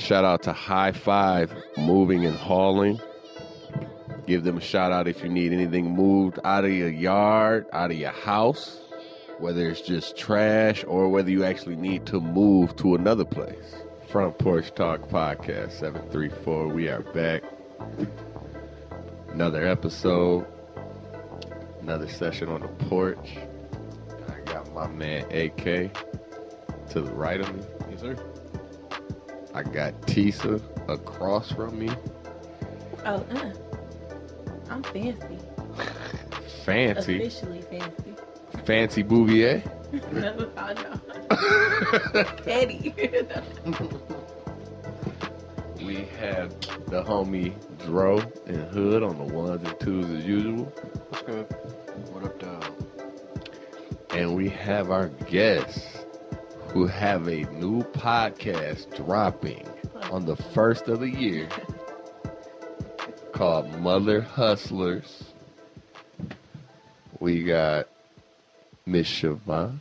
Shout out to High Five Moving and Hauling. Give them a shout out if you need anything moved out of your yard, out of your house, whether it's just trash or whether you actually need to move to another place. Front Porch Talk Podcast 734. We are back. Another episode, another session on the porch. I got my man AK to the right of me. Yes, sir. I got Tisa across from me. Oh, uh. I'm fancy. Fancy. Officially fancy. Fancy Bouvier. no, oh, no. Petty. We have the homie Dro and Hood on the ones and twos as usual. What's good? What up, dog? And we have our guests who have a new podcast dropping on the first of the year called Mother Hustlers. We got Miss Siobhan,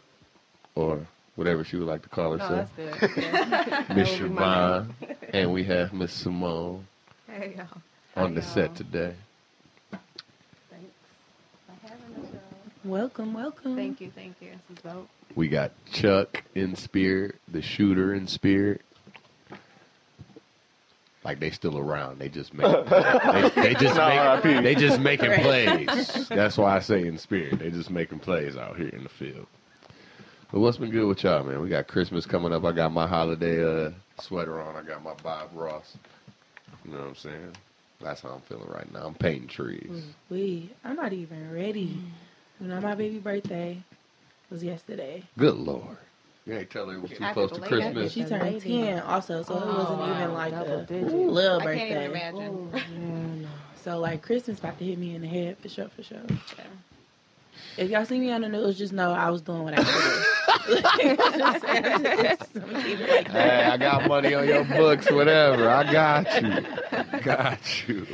or whatever she would like to call No, herself. that's good. Yeah. Miss That would be my Siobhan. And we have Miss Simone Hey, y'all. on the set y'all. today. Thanks for having us, y'all. Welcome, welcome. Thank you, thank you. This is dope. We got Chuck in spirit, the shooter in spirit. Like they still around. They just make they, they just make, they just making plays. That's why I say in spirit. They just making plays out here in the field. But what's been good with y'all, man? We got Christmas coming up. I got my holiday uh, sweater on. I got my Bob Ross. You know what I'm saying? That's how I'm feeling right now. I'm painting trees. We, I'm not even ready. You know, my baby birthday was yesterday. Good lord. You ain't tell her it was too close to. Christmas. She turned 10 also, so it Oh, wasn't wow. even like Double a digits. little I birthday. can't even imagine. Mm, So like Christmas about to hit me in the head for sure, for sure. If y'all see me on the news, just know I was doing what I could. Just saying, just- I'm keeping it like Hey. I got money on your books, whatever. I got you. Got you.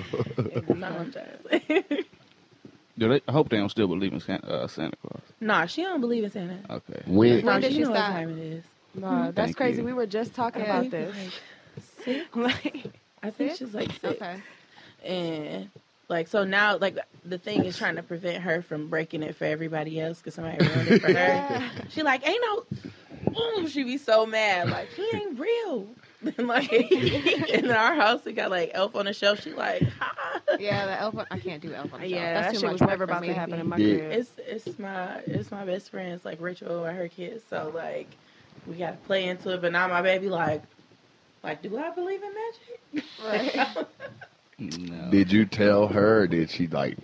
Do they, I hope they don't still believe in Santa, uh, Santa Claus. nah, she don't believe in Santa. Okay. When No, When did she she know what stop? time it is. No, that's Thank crazy. you. We were just talking I about this. like. Like, I think Six? she's like six. okay. And like so now, like the thing is trying to prevent her from breaking it for everybody else because somebody ruined it for her. She like ain't no. Ooh, she be so mad. Like he ain't real. And like in our house, we got like Elf on the Shelf. She like, ha. Yeah, the elf. On, I can't do elf on the shelf. Yeah, that's that too shit much was never about me. to happen in my Yeah. crib. It's it's my it's my best friend's like Rachel and her kids. So like we gotta play into it. But now my baby like like do I believe in magic? Right. No. did you tell her or did she like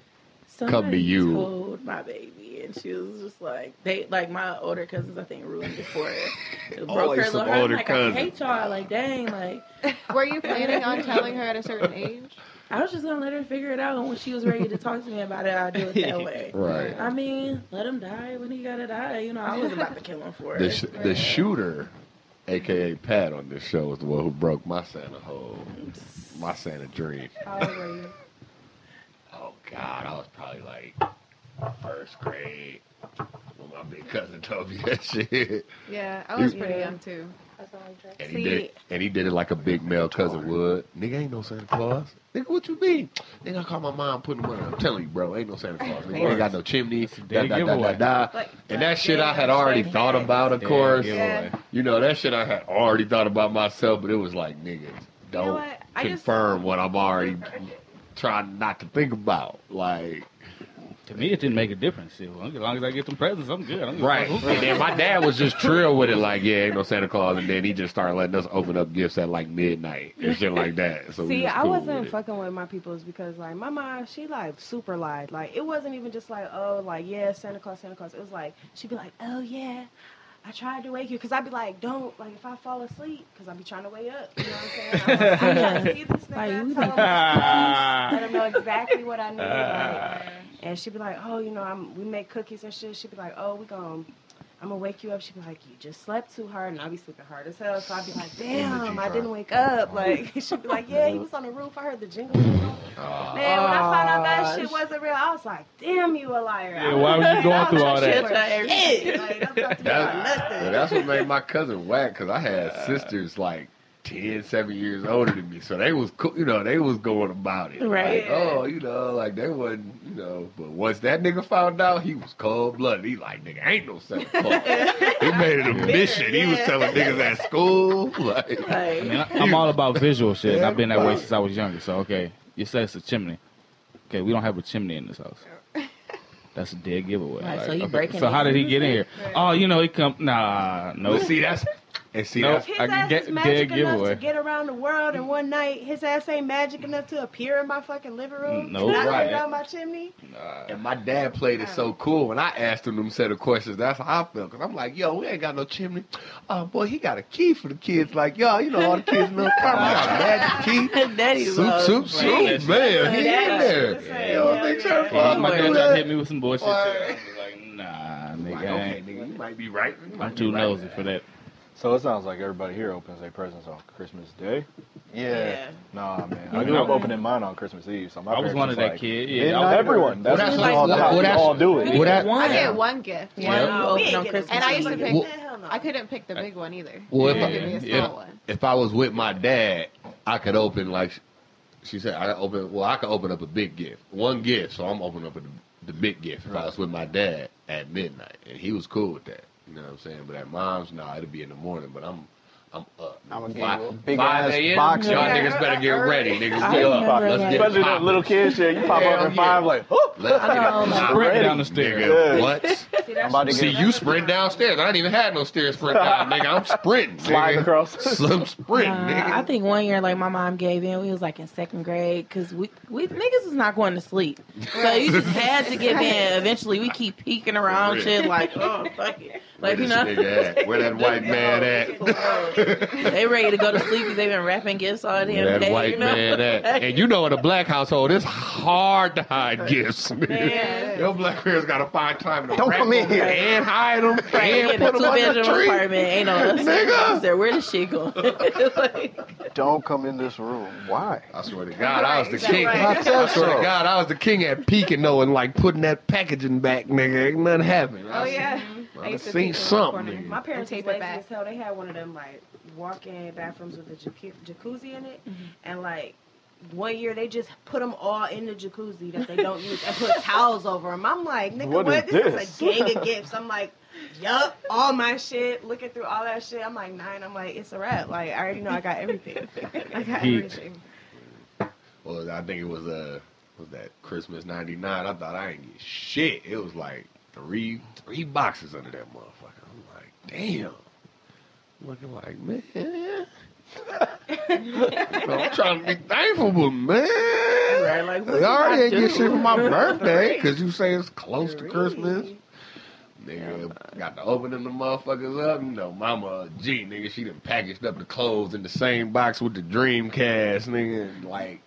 Somebody come to you. Told my baby, and she was just like they like my older cousins. I think ruined it for her. It broke her little heart. Older like, cousins. I hate y'all. Like dang, like Were you planning on telling her at a certain age? I was just gonna let her figure it out, and when she was ready to talk to me about it, I'd do it that way. right? I mean, let him die when he gotta die. You know, I wasn't about to kill him for The it. sh- the shooter, aka Pat, on this show was the one who broke my Santa hole, my Santa dream. How old were you? Oh God, I was probably like first grade when my big cousin told me that shit. Yeah, I was You- pretty Yeah. young too. That's all I'm trying And he See- did, and he did it like a big male cousin would. Nigga ain't no Santa Claus. Nigga, what you mean? Nigga, I call my mom, put the money. I'm telling you, bro, ain't no Santa Claus. Nigga, ain't got no chimney. Da, dead da, da, da, da. Like, And that shit I had already thought about, of Yeah, course. giveaway. You know, that shit I had already thought about myself, but it was like, nigga, don't what? I just- confirm what I'm already trying not to think about. Like, To me, it didn't make a difference. Shit, as long as I get some presents, I'm good. I'm right. And then my dad was just trill with it, like, yeah, ain't no Santa Claus. And then he just started letting us open up gifts at like midnight and shit like that. So we See, was I wasn't with fucking with my peoples because like my mom, she like super lied. Like it wasn't even just like oh like yeah Santa Claus Santa Claus. It was like she'd be like oh yeah. I tried to wake you because I'd be like, don't like if I fall asleep because I'd be trying to wake up. You know what I'm saying? I'm, I'm trying to see this Like, nigga, you tell him think- my let him know exactly what I need. Like, and she'd be like, oh, you know, I'm, we make cookies and shit. She'd be like, oh, we gonna, I'm gonna wake you up. She'd be like, you just slept too hard, and I'd be sleeping hard as hell. So I'd be like, damn, I didn't wake up. Like she'd be like, yeah, he was on the roof. I heard the jingle. Man, when I found out that shit wasn't real, I was like, damn, you a liar. Yeah, why were you going through all that? Shit, like, I'm about to be That- about nothing. Well, that's what made my cousin whack because I had sisters like 10, 7 years older than me. So they was cool, you know, they was going about it. Right. Like, oh, you know, like they wasn't, you know, but once that nigga found out, he was cold blooded. He like, nigga, ain't no second fuck. he made it a mission. He was telling niggas at school, like, I Like, mean, I- I'm all about visual shit. and I've been that way since I was younger. So okay, you say it's a chimney. Okay, we don't have a chimney in this house. That's a dead giveaway. Right, Like, so okay, breaking So how did he get in here? Oh, you know he come. Nah, no. but see, that's, and see, Nope. that's, His I can ass get- is magic enough giveaway. to get around the world in one night. His ass ain't magic enough to appear in my fucking living room. Mm, no, not right. down my chimney. Nah. And my dad played it so cool. When I asked him them set of questions, that's how I felt. Cause I'm like, yo, we ain't got no chimney. Oh boy, he got a key for the kids. Like, yo, you know all the kids in the apartment got a magic key. Daddy Soup, love. soup, soup, man. He in there. Yeah, Yo, yeah, niggas yeah. are Yeah, fun my with dad tried to hit me with some bullshit. Why? too. I was like, nah, nigga, Like, okay, nigga, you might be right. Might I'm too right. nosy for that. So it sounds like everybody here opens their presents on Christmas Day. Yeah. Nah, man. I grew up opening mine on Christmas Eve. So my I was one of was that like, kid. Yeah, Yeah, I was- everyone. That's Well, just that's all, like- how well, we all do it. well, that- I get one gift. Yeah. One- you open on Christmas. And I used to pick. Well- I couldn't pick the big one either. Well, if It I- had to be a if- If I was with my dad, I could open like she said. I open. Well, I could open up a big gift, one gift. So I'm opening up the, the big gift. If I was with my dad at midnight, and he was cool with that. You know what I'm saying? But at mom's, nah, it'll be in the morning. But I'm. I'm up. I'ma give Five- a big ass a.m. box. Y'all Yeah. niggas better get ready. Niggas get up. Let's that. get Especially that popping. little kid shit. You pop Hell up in yeah. five like, oh, Let's get I know, popping. Sprint down the stairs. Nigga, Yeah. what? See, I'm about to See, you sprint downstairs. I didn't even have no stairs sprint down, nigga. I'm sprinting. slide nigga. across. Some sprint, Nah, uh, nigga. I think one year, like my mom gave in. We was like in second grade because we we niggas is not going to sleep, so you just had to give in. Eventually, we keep peeking around, shit like, oh fuck it, Where like you know, nigga at? Where that white man at? they ready to go to sleep because they've been wrapping gifts all day. Where that white you know? man at? And you know, in a black household, it's hard to hide gifts. nigga. Man. Your black parents got to find time to Don't wrap come in here. and hide them Right, and put them two under the tree. apartment, ain't no Nigga. There, where the she going? like, Don't come in this room. Why? I swear to God, I was the Right, king. right. I swear to God, I was the king at peeking though and like putting that packaging back, nigga. Ain't nothing happened. Oh yeah. I used to seen peek in something. My parents tape was it lazy back. as hell. They had one of them like walk-in bathrooms with a jacuzzi in it, and like one year they just put them all in the jacuzzi that they don't use and put towels over them. I'm like, nigga, What what? is This? this? is a gang of gifts. I'm like, yup, all my shit. Looking through all that shit, I'm like nine. I'm like, it's a wrap. Like I already know I got everything. I got Heat. everything. Well, I think it was uh was that Christmas '99. I thought I ain't get shit. It was like three three boxes under that motherfucker. I'm like, damn. Looking like man. I'm trying to be thankful, but man. right, like, I already ain't get shit for my birthday because you say it's close to Christmas. Nigga, got to open them the motherfuckers up. You know, mama G, nigga, she done packaged up the clothes in the same box with the Dreamcast, nigga. Like,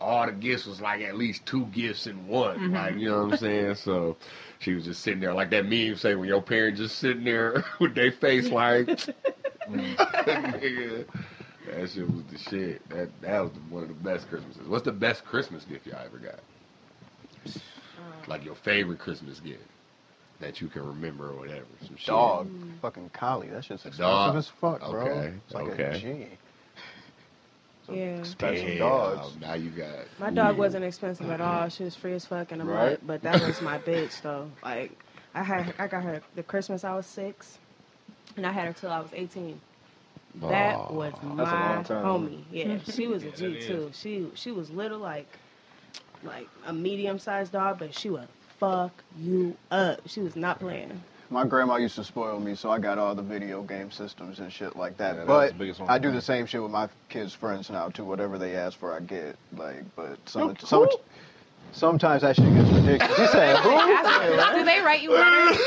all the gifts was like at least two gifts in one. Like, you know what I'm saying? So she was just sitting there like that meme say when your parents just sitting there with their face like, nigga. That shit was the shit. That that was one of the best Christmases. What's the best Christmas gift y'all ever got? Uh, like your favorite Christmas gift that you can remember or whatever. Some shit. Dog. Fucking collie. That shit's expensive dog? as fuck, bro. Okay, It's like okay. a G. Some Yeah. Expensive Damn, dogs. Now you got My dog Ooh. wasn't expensive at all. She was free as fuck in a Right. month, but that was my bitch though. Like I had, I got her the Christmas I was six, and I had her till I was eighteen. That Aw. was my homie. Yeah, she was a Yeah, G that too. She she was little like like a medium sized dog, but she would fuck you up. She was not playing. My grandma used to spoil me, so I got all the video game systems and shit like that. Yeah, that but the I do the same shit with my kids' friends now too. Whatever they ask for, I get. Like, but oh, some, You some, sometimes that shit gets ridiculous. He said, "Who?" Do they write you letters?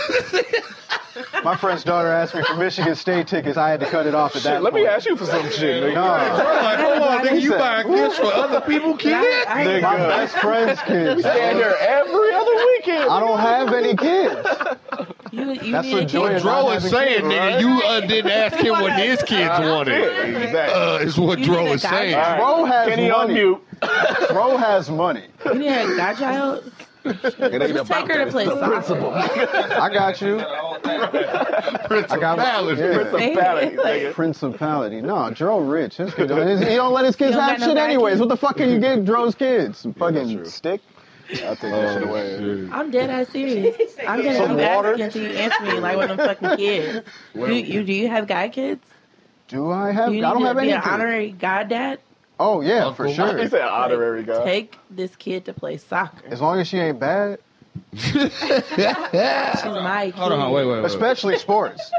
My friend's daughter asked me for Michigan State tickets. I had to cut it off at that. let me ask you for some shit, nigga. No, like, hold on, nigga, you said- buying gifts for other people, kid? I, my Nigga. best friend's kids. Stand there every other weekend. I don't have any kids. you, you That's need what a joy kid. is. Dro is saying, kids, nigga, right? you uh, didn't ask him what his kids wanted. exactly. Uh, is what You Dro is guy. saying. All right. Bro has Kenny money. unmute. Bro has money. You need a godchild. It ain't Just take her to play soccer. I got you. Prince I got Palace. yeah. Principality, Like. Principality. No, Dro rich. His kid don't, he don't let his kids don't have got no shit anyways. What the fuck can you get Dro's kids? Some fucking true. stick? I'll take that shit oh, away. I'm dead ass serious. I'm gonna Some keep water? asking until you answer me like one of them fucking kids. Do you do you have guy kids? Do I have? Do you I need don't to have be anything. an honorary goddad? Oh yeah, Uncle for sure. He said honorary guy. Take this kid to play soccer. As long as she ain't bad, She's my kid. Hold on, wait, wait, wait. especially sports.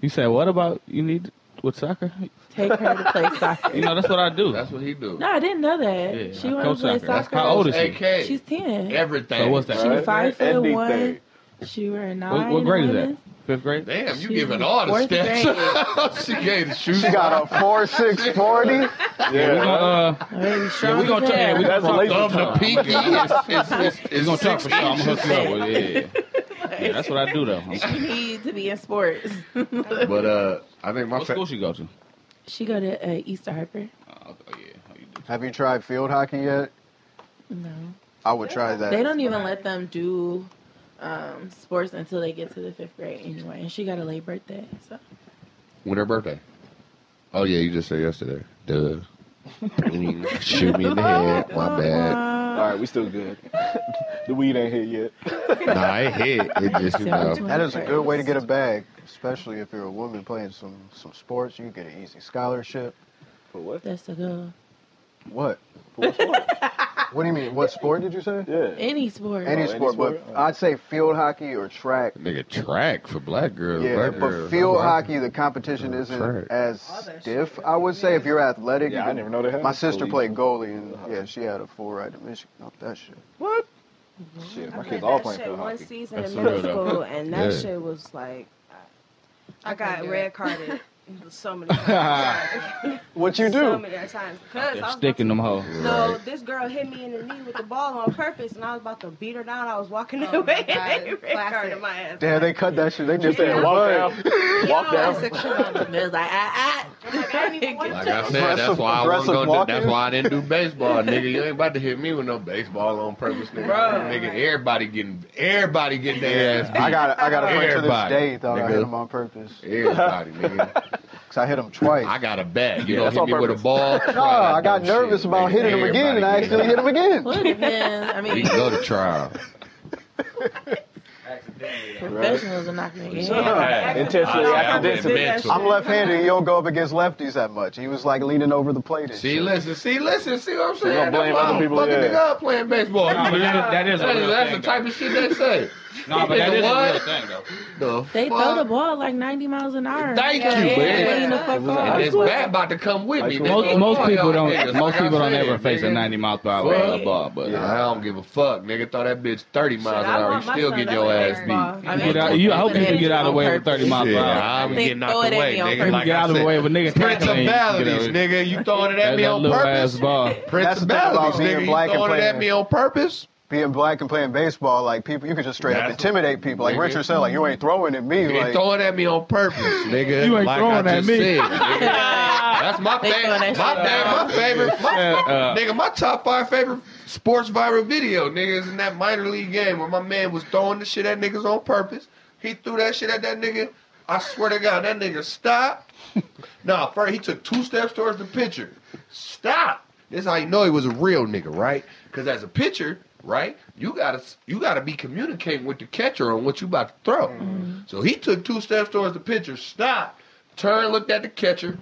You said what about you need with soccer? Take her to play soccer. You know that's what I do. That's what he do. No, I didn't know that. Yeah, she I wanted to play soccer. Soccer. how old is she? AK. She's ten. Everything. So what's that? She Right. five foot Ending one. She wear a nine. What, what grade is that? Fifth grade. Damn, you She's giving in all the stats. she gave the shoes. She got a four six forty. Yeah, we gonna uh, yeah, we gonna as talk. Yeah, we hell. gonna That's talk. a laser Of the pinky is, is, is, We is gonna talk for sure. I'm gonna hook you up with it. Yeah, yeah, that's what I do though. She need to be in sports. But uh, I think my What fa- school she go to? She go to uh, Easter Harper. Oh, oh yeah, oh, you do. Have you tried field hockey yet? No, I would try that. they don't even let them do um, sports until they get to the fifth grade anyway. And she got a late birthday, so when her birthday. Oh yeah, you just said yesterday. Duh. Shoot me in the head. My bad. All right, we still good. the weed ain't hit yet. Nah, it hit. It just you know. That is a good way to get a bag, especially if you're a woman playing some some sports. You can get an easy scholarship. For what? That's a go. What? For what sport? What do you mean? What sport did you say? Yeah. Any sport. Any oh, any sport, sport? but I'd say field hockey or track. Nigga, track for black girls. Yeah, black but girls. field I'm hockey, the competition isn't Track. as stiff. I would say if you're athletic. Yeah, you I can- never know they had My sister played goalie, and yeah, she had a full ride to Michigan. Not that shit. What? Mm-hmm. Shit, my I kids played all playing shit field one season That's in middle real, school, and that Yeah. shit was like, I I got red carded so many times. What you So do? many times. Cause I was Sticking to- them hoes. No, Right. this girl hit me in the knee with the ball on purpose, and I was about to beat her down. I was walking Oh away, my and they God. red Classic. my ass. Damn, they cut that shit. They just Said said walk what? down. Walk down. It was like, ah, Like, I didn't even want Like to. I said, that's why I wasn't Aggressive gonna do. That's why I didn't do baseball, nigga. You ain't about to hit me with no baseball on purpose, nigga. Nigga, everybody getting, everybody getting their ass beat. I got, I got a friend to this Everybody, day thought I hit him on purpose. Everybody, nigga. Cause I hit him twice. I got a bat. You Yeah, don't that's hit on me with a ball. no, I got nervous about hitting him again, and I actually hit him again. Well, it depends. I We mean, can go to trial. professionals are not going to get Yeah. hit. Intentionally, I- I accidentally. been mental. I'm left-handed. You don't go up against lefties that much. He was like leaning over the plate. And See, shit. listen, see, listen, see what I'm saying? gonna blame That's why other I'm people, Fucking yeah. nigga up playing baseball. Nah, but that is- that is a real that's thing, the type of shit they say. No, but that is a What? real thing though. The They fuck? throw the ball like 90 miles an hour. Thank Yeah, you, yeah, man. lean the fuck It was in off. high And this bat about to come with me. High Most, most people don't. niggas. Most Like people don't said, ever face a 90 mile per hour Right. ball, but Yeah, uh, I don't give a fuck, nigga. Throw that bitch 30 miles Shit, an hour. You still get your ass beat. I mean, Get out- you- I hope you can get out of the way with 30 miles per hour. I'm I think getting throw out it the way, nigga. People Like get out of the way with nigga tackling. Principalities, nigga. You throwing it at me on little ass purpose? ball. That's the thing about Principalities, nigga. You black and throwing it at me on purpose? Being black and playing baseball, like people, you can just straight up That's- intimidate people. Like nigga. Richard said, like you ain't throwing at me. You ain't throwing at me on purpose, nigga. You ain't like throwing I at me. Said. That's my favorite. that My, favorite- my favorite. My, Uh, nigga, my top five favorite sports viral video, nigga, is in that minor league game where my man was throwing the shit at niggas on purpose. He threw that shit at that nigga. I swear to God, that nigga stopped. nah, first he took two steps towards the pitcher. Stop. This how you know he was a real nigga, right? Because as a pitcher, right, you gotta you gotta be communicating with the catcher on what you about to throw. Mm-hmm. So he took two steps towards the pitcher, stopped, turned, looked at the catcher,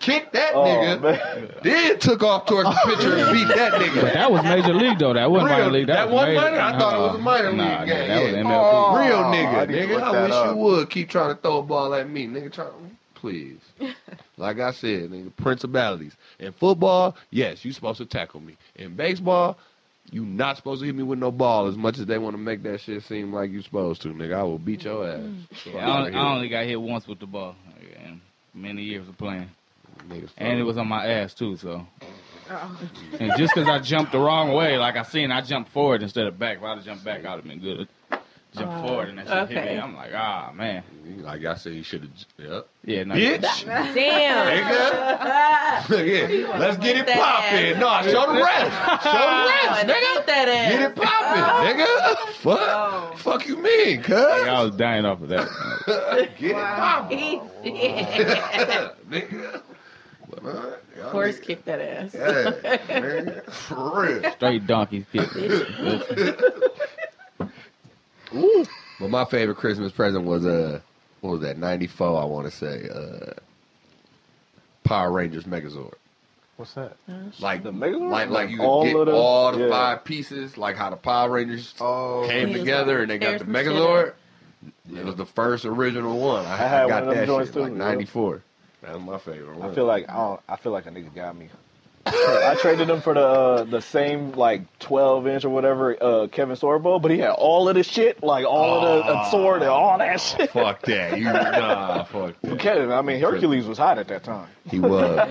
kicked that Oh, nigga, man. then took off towards the pitcher and beat that nigga. But That was major league though. That wasn't Real- minor league. That, that was wasn't major. minor? I thought it was a minor nah, league nah, game, That was yeah. MLB. Oh. Real nigga, oh, need nigga. look I wish up. you would keep trying to throw a ball at me, nigga. Try, please. like I said, nigga, principalities. In football, yes, you supposed to tackle me. In baseball, you not supposed to hit me with no ball as much as they want to make that shit seem like you supposed to, nigga. I will beat your ass. Mm-hmm. So Yeah, I, only, I only got hit once with the ball in many years of playing, Niggas and it was on my ass too. So, and just because I jumped the wrong way, like I seen, I jumped forward instead of back. If I'd have jumped back, I'd have been good. Jump Oh, forward and that shit hit me. I'm like, ah man. Like I said, you should have. Yep. Yeah, no. Bitch. Damn. Nigga. yeah. Let's get it That popping. ass. No, show the rest. Show the Oh, rest, and nigga. eat that ass. Get it popping, nigga. Fuck. Oh. Fuck you mean, cuz? Like, I was dying off of that. Get it popping. nigga. But, uh, Horse niggas- kick that ass. Yeah, nigga. For real. Straight donkey kick. But my favorite Christmas present was uh, what was that? Ninety four, I want to say. Uh, Power Rangers Megazord. What's that? Like The Megazord? like like you All get of the- all the yeah. five pieces, like how the Power Rangers Oh, came He was together like, and they got tear the some shit Megazord. It was the first original one. I, I had I got one of them that joints shit too, like yeah. ninety four. That was my favorite one. I feel like I don't. I feel like a nigga got me. I traded him for the uh, the same like twelve inch or whatever uh, Kevin Sorbo, but he had all of the shit, like all of the uh, sword and all that shit. fuck that. You nah, fuck that. Kevin, I mean Hercules was hot at that time. He was.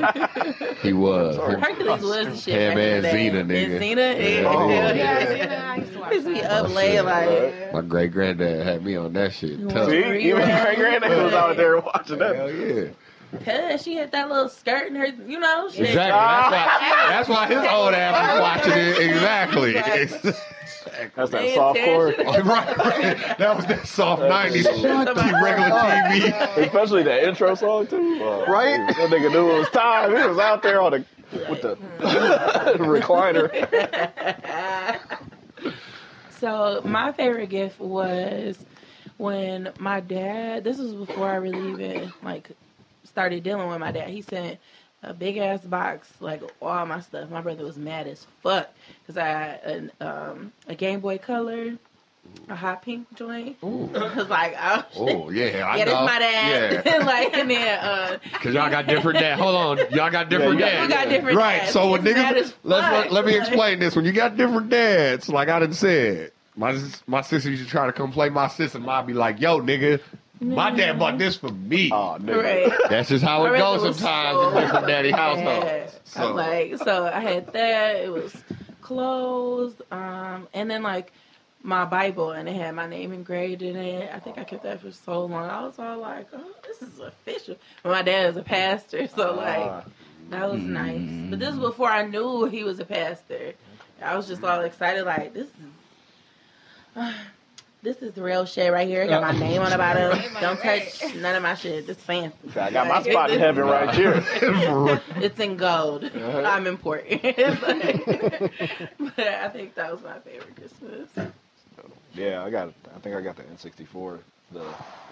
He was. Hercules was the shit. Him and the. Xena, nigga. And Xena, yeah, Yeah. hell Yeah, yeah. I used to watch be up late, like, My great granddad had me on that shit. Tough. See, Reruns. even great granddad was out there watching that. Hell yeah. Cause she had that little skirt and her, you know, shit. Exactly. That's why, that's why his old ass was watching it. Exactly. That's that Paying soft core, right, right. That was that soft 90s regular TV. especially the intro song too. Uh, Right? That nigga knew it was time. He was out there on the with the recliner. So my favorite gift was when my dad. This was before I really even like started dealing with my dad. He sent a big ass box, like all my stuff. My brother was mad as fuck because I had an, um, a Game Boy Color, a hot pink joint. I was like, oh, Oh, yeah. I yeah, know. my dad. Yeah. like, and then uh, Because y'all got different dads. Hold on. Y'all got different Yeah, dads. got different Right. dads. So when niggas, let's, let, let me explain this. When you got different dads, like I done said, my my sister used to try to come play my sister. I'd be like, yo, nigga, my dad bought this for me. Oh, nigga. right. That's just how it goes sometimes so in different daddy mad. households. So, I'm like, so I had that. It was closed, um, and then like my Bible, and it had my name engraved in it. I think I kept that for so long. I was all like, oh, this is official. But my dad is a pastor, so Ah. like that was nice. But this was before I knew he was a pastor. I was just all excited, like this is. This is real shit right here. Got my name on the bottom. Don't touch none of my shit. This fancy. I got my spot in heaven right here. It's in gold. Uh-huh. I'm important. but I think that was my favorite Christmas. Yeah, I got. I think I got the N64, the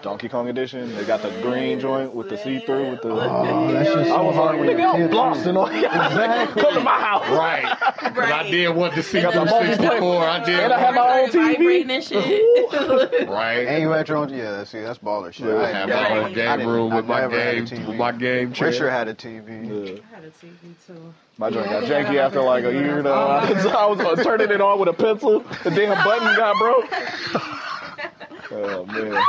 Donkey Kong edition. They got the green joint with the see-through with the. Oh, that's just I was so hard when nigga, you're a I'm kid, blasting on. Exactly. Come to my house. right. 'Cause I Right. did want to see And through 64. I did. And I had my own Started TV. vibrating and shit. Right. And you had your own, yeah, see, that's baller shit. Yeah. I I have had my Right. own I game room with my never had a game with my game chair. Richard had a TV. Yeah. I had a TV too. My joint got janky after like a remember year seeing though. I was, I was uh, turning it on with a pencil. The damn button got broke. Oh man.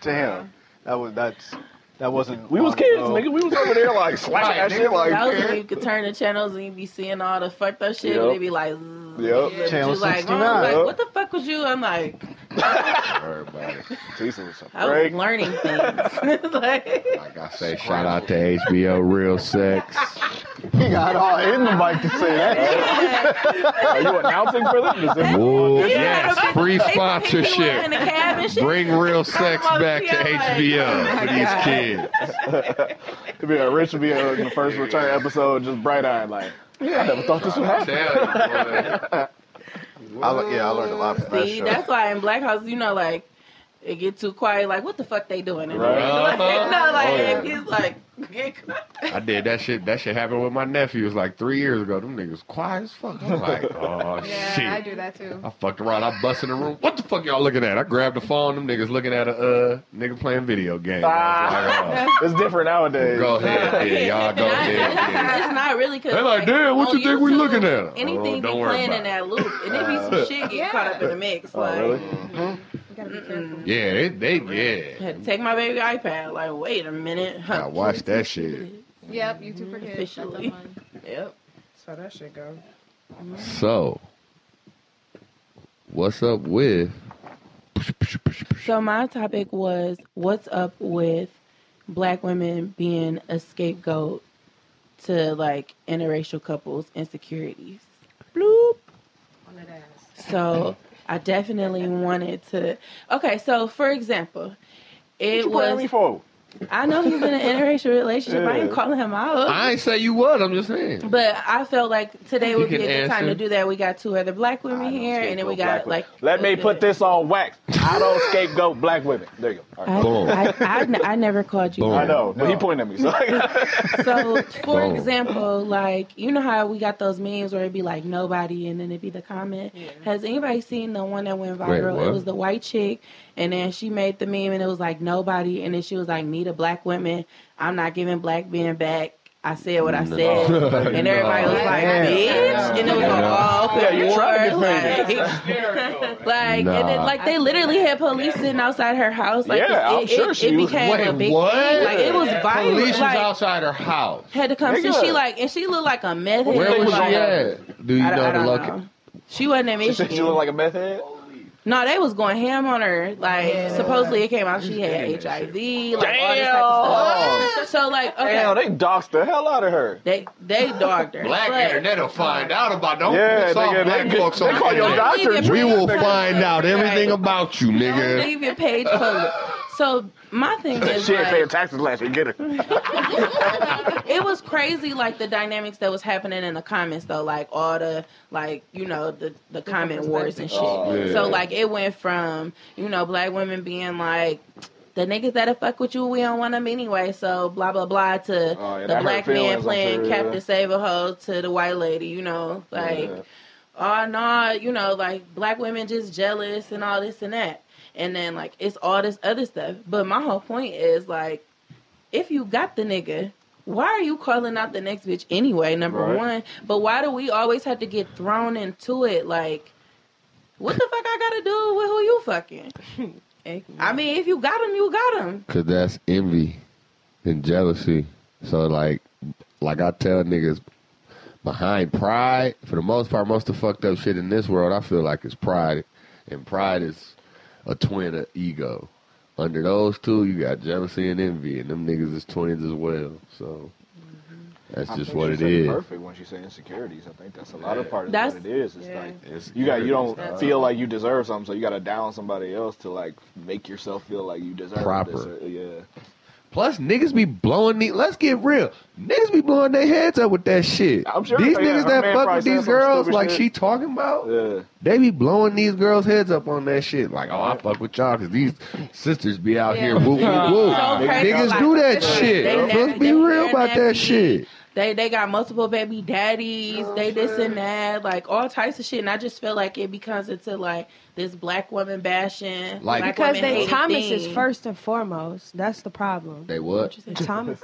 Damn. That was, that's, that wasn't. We was kids, ago. nigga. We was over there like slapping that shit like. that was when you could turn the channels and you'd be seeing all the fucked up shit. Yep. And they be like, Yep. But Channel you like, Mom, 69. like, what the fuck was you? I'm like, Everybody. Cecil was I was great. learning things. like, Like I say, shout out to HBO Real Sex. He got all in the mic to say that. Are you announcing for them? Is it- Whoa, Yeah, yes, free they put people in sponsorship. the cab and shit. Bring real sex back to HBO oh for these kids. It'd be a Rich would be in the first return episode, just bright eyed, like, yeah, I never thought this would happen. I, yeah, I learned a lot from that See, show. that's why in Black House, you know, like it get too quiet. Like, what the fuck they doing? In Right. there? Like, uh-huh. no, like Oh, yeah. and he's like, get. I did that shit. That shit happened with my nephews like three years ago. Them niggas quiet as fuck. I'm like, oh Yeah, shit. I do that too. I fucked around. I bust in the room. What the fuck y'all looking at? I grabbed the phone. Them niggas looking at a uh, nigga playing video game. I was like, oh. ah. It's different oh, nowadays. go ahead, yeah, y'all go ahead. yeah. It's not really because They like, damn, what you think we looking at? Anything Oh, be don't worry playing about in that loop, and it be some shit get Yeah. caught up in the mix. Oh, like, really? You gotta be careful. Yeah, they, they yeah. I had to take my baby iPad. Like, wait a minute. I watched that shit. Yep, YouTube for kids. That's Officially. the one. Yep. So that shit go. Mm-hmm. So, What's up with? So my topic was what's up with black women being a scapegoat to like interracial couples insecurities. Bloop. On that ass. So I definitely wanted to. Okay, so for example, it playing me was. for? I know he's in an interracial relationship. I ain't calling him out. I ain't say you would. I'm just saying. But I felt like today would be a can good time to do that. We got two other black women here, and then we got like. Let me put this on wax. I don't scapegoat black women. There you go. All right. I, Boom. I, I, I never called you. Boom. I know, but he pointed at me. So So, for Boom. example, like you know how we got those memes where it'd be like nobody, and then it'd be the comment. Has anybody seen the one that went viral? what? it was the white chick, and then she made the meme, and it was like nobody, and then she was like, "Need a black women. I'm not giving black men back." I said what I No. said, and everybody was like, Yeah. "Bitch," and it was oh, Yeah. like, "Oh, Yeah, okay, you trying to war," defend like, like, and then like they literally had police sitting outside her house. Like, Yeah, it, I'm sure it, she it was- became a big what? thing. Like it was violent. Police was like, outside her house. had to come. So she like, and she looked like a meth head. Where was was she on at? Do you I, know I the don't location? know. She wasn't in She said Michigan. you look like a meth head. No, they was going ham on her. Like supposedly it came out she had HIV, like all this type of stuff. So like, okay, Damn, they doxed the hell out of her. they they dogged her. Black But- internet will find uh, out about. Don't Yeah, piss off nigga, black they, folks they on call your internet. doctor. We will find out everything Right. about you, Don't nigga. leave your page public. So my thing is She ain't paying taxes last year. Get her. it was crazy like the dynamics that was happening in the comments though like all the like you know the the comment wars and shit Oh, yeah. so like it went from you know black women being like the niggas that'll fuck with you, we don't want them anyway. So blah blah blah to Oh, yeah, the black man feelings, playing sure, yeah. Captain Save a Ho to the white lady, you know, like Yeah. oh no, you know, like black women just jealous and all this and that. And then like it's all this other stuff. But my whole point is like if you got the nigga, why are you calling out the next bitch anyway, number Right. one? But why do we always have to get thrown into it like what the fuck I gotta do with who you fucking? I mean, if you got him, you got him. Cause that's envy and jealousy. So like, like I tell niggas, behind pride, for the most part, most of the fucked up shit in this world, I feel like it's pride, and pride is a twin of ego. Under those two, you got jealousy and envy, and them niggas is twins as well. So mm-hmm. that's I just think what she it said is. Perfect when she say insecurities. I think that's a lot of part of That's- what it is. It's yeah. like you got you don't That's- feel like you deserve something, so you got to down somebody else to like make yourself feel like you deserve Proper. This. or- Yeah. Plus, niggas be blowing these. Let's get real. Niggas be blowing their heads up with that shit. I'm sure these niggas her that fuck with these girls, like shit. she talking about, Yeah. they be blowing these girls' heads up on that shit. Like, oh, I fuck with y'all because these sisters be out here woo woo woo. So Niggas do that they- shit. Let's be real about that nasty. shit. They they got multiple baby daddies. they this and that, like all types of shit. And I just feel like it becomes into like this black woman bashing. Like- Because they Thomas thing. is first and foremost. That's the problem. They what? Thomas.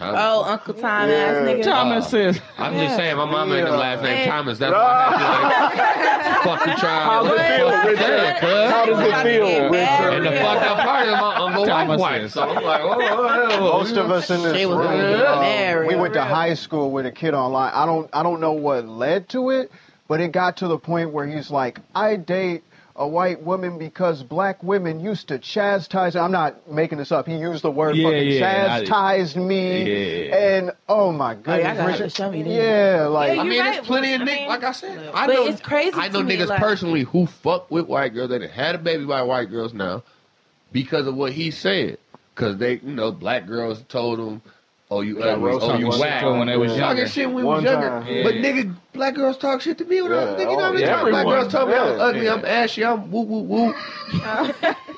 Oh, Uncle Thomas. Yeah. ass nigga. Thomas says, I'm just saying, my mom ain't the last name Hey. Thomas. That's why I had to like, fuck you trying. How does it feel, Richard? How does it feel, Richard? And the fucked up part is my uncle Thomas white white. So I'm like, oh, oh, oh. Most of us in this She room, was uh, married. we went to high school with a kid online. I don't, I don't know what led to it, but it got to the point where he's like, I date a white woman because black women used to chastise. I'm not making this up. He used the word Yeah, fucking yeah, I- chastised me, Yeah. and oh my Oh, y'all goodness, gotta have to Richard. show me this. yeah, like Yeah, I mean, You're there's plenty of I niggas. mean, Like I said, I know. it's crazy I know to me, niggas like- personally who fuck with white girls that had a baby by white girls now because of what he said. Because they, you know, black girls told them, "Oh, you Yeah, ugly. roast Oh, you one whack." when they was Yeah. younger. Talking shit when we One was younger. time. But nigga, black girls talk shit to me when I was Yeah. nigga. You know how many times black girls told me I'm Yeah. ugly, I'm ashy, I'm woo woo woo.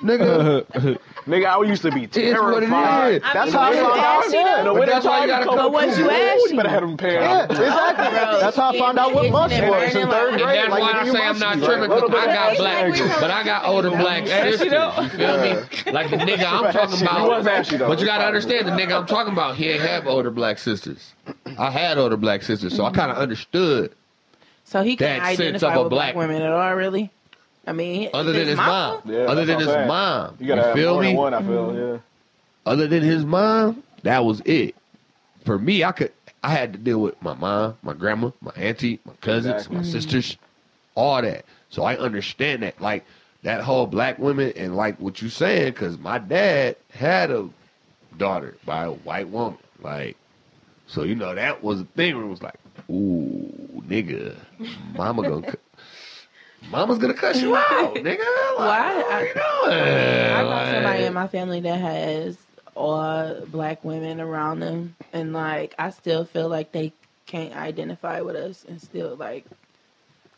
nigga, Nigga, I used to be it is what it terrified. is. that's how I found out. ashy Yeah, But that's they why you gotta come come But was you Ooh, ashy? You better have them paired yeah, exactly. That's how I found out what itching mush and was in third grade. And that's like, why I you say I'm not right? tripping because bit I got black, but I got older black sisters. You feel me? Like the nigga I'm talking He was about. ashy though. But you gotta understand the nigga I'm talking about. He ain't have older black sisters. I had older black sisters, so I kind of understood. So he can't That sense identify of a with black, black- women at all, really. I mean, Other than his mom, Yeah, other than his saying. mom, You you, gotta have feel more me? than one. I feel yeah. Other than his mom, that was it. For me, I could, I had to deal with my mom, my grandma, my auntie, my cousins, Exactly. my sisters. all that. So I understand that, like that whole black women and like what you saying, because my dad had a daughter by a white woman, like. So you know that was a thing where it was like, ooh, nigga, mama gonna, cu- mama's gonna cuss you out, nigga. Like, Why? what I- you doing? I got somebody in my family that has all black women around them, and like I still feel like they can't identify with us, and still like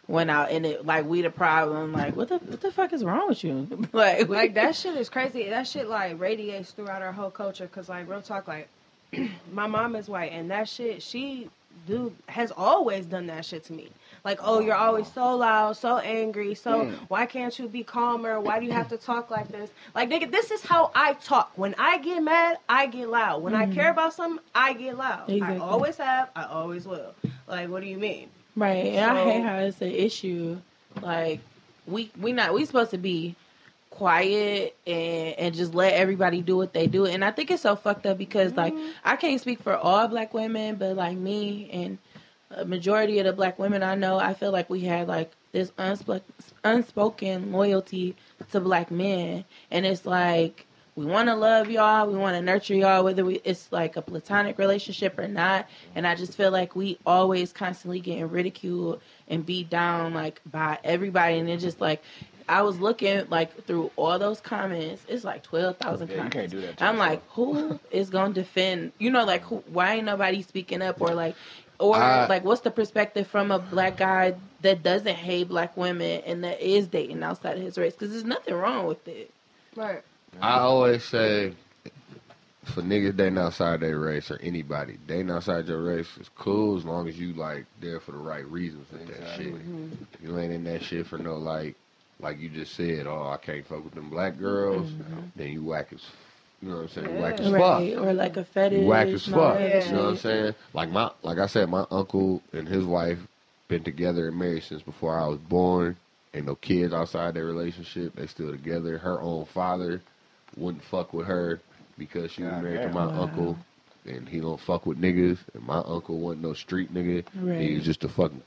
went out and it like we the problem. Like what the what the fuck is wrong with you? like like that shit is crazy. That shit like radiates throughout our whole culture. Cause like real talk, like my mom is white, and that shit she do has always done that shit to me. Like, oh, you're always so loud, so angry. So Mm. why can't you be calmer? Why do you have to talk like this? Like, nigga, this is how I talk. When I get mad, I get loud. When I care about something, I get loud. Exactly. I always have. I always will. Like, what do you mean? Right, and I hate how it's an issue. Like we we not we supposed to be quiet and and just let everybody do what they do. And I think it's so fucked up because like I can't speak for all black women, but like me and a majority of the black women I know, I feel like we had like this unspoken unspoken loyalty to black men, and it's like. We want to love y'all. We want to nurture y'all, whether we, it's like a platonic relationship or not. And I just feel like we always constantly getting ridiculed and beat down like by everybody. And it just like I was looking like through all those comments. It's like twelve thousand Yeah, you comments. can't do that I'm yourself. like, who is gonna defend? You know, like who, why ain't nobody speaking up or like, or I- like what's the perspective from a black guy that doesn't hate black women and that is dating outside of his race? Because there's nothing wrong with it. Right. I always say for niggas dating outside their race or anybody dating outside your race is cool as long as you like there for the right reasons with that shit. Mm-hmm. You ain't in that shit for no like, like you just said. Oh, I can't fuck with them black girls. Then you whack as, you know what I'm saying? You whack as Yeah. Right, fuck. or like a fetish. You whack as fuck. that You know what I'm saying? Like my, like I said, my uncle and his wife been together and married since before I was born. Ain't no kids outside their relationship. They still together. Her own father wouldn't fuck with her because she was God married to my Wow. uncle, and he don't fuck with niggas. And my uncle wasn't no street nigga. Right. He was just a fucking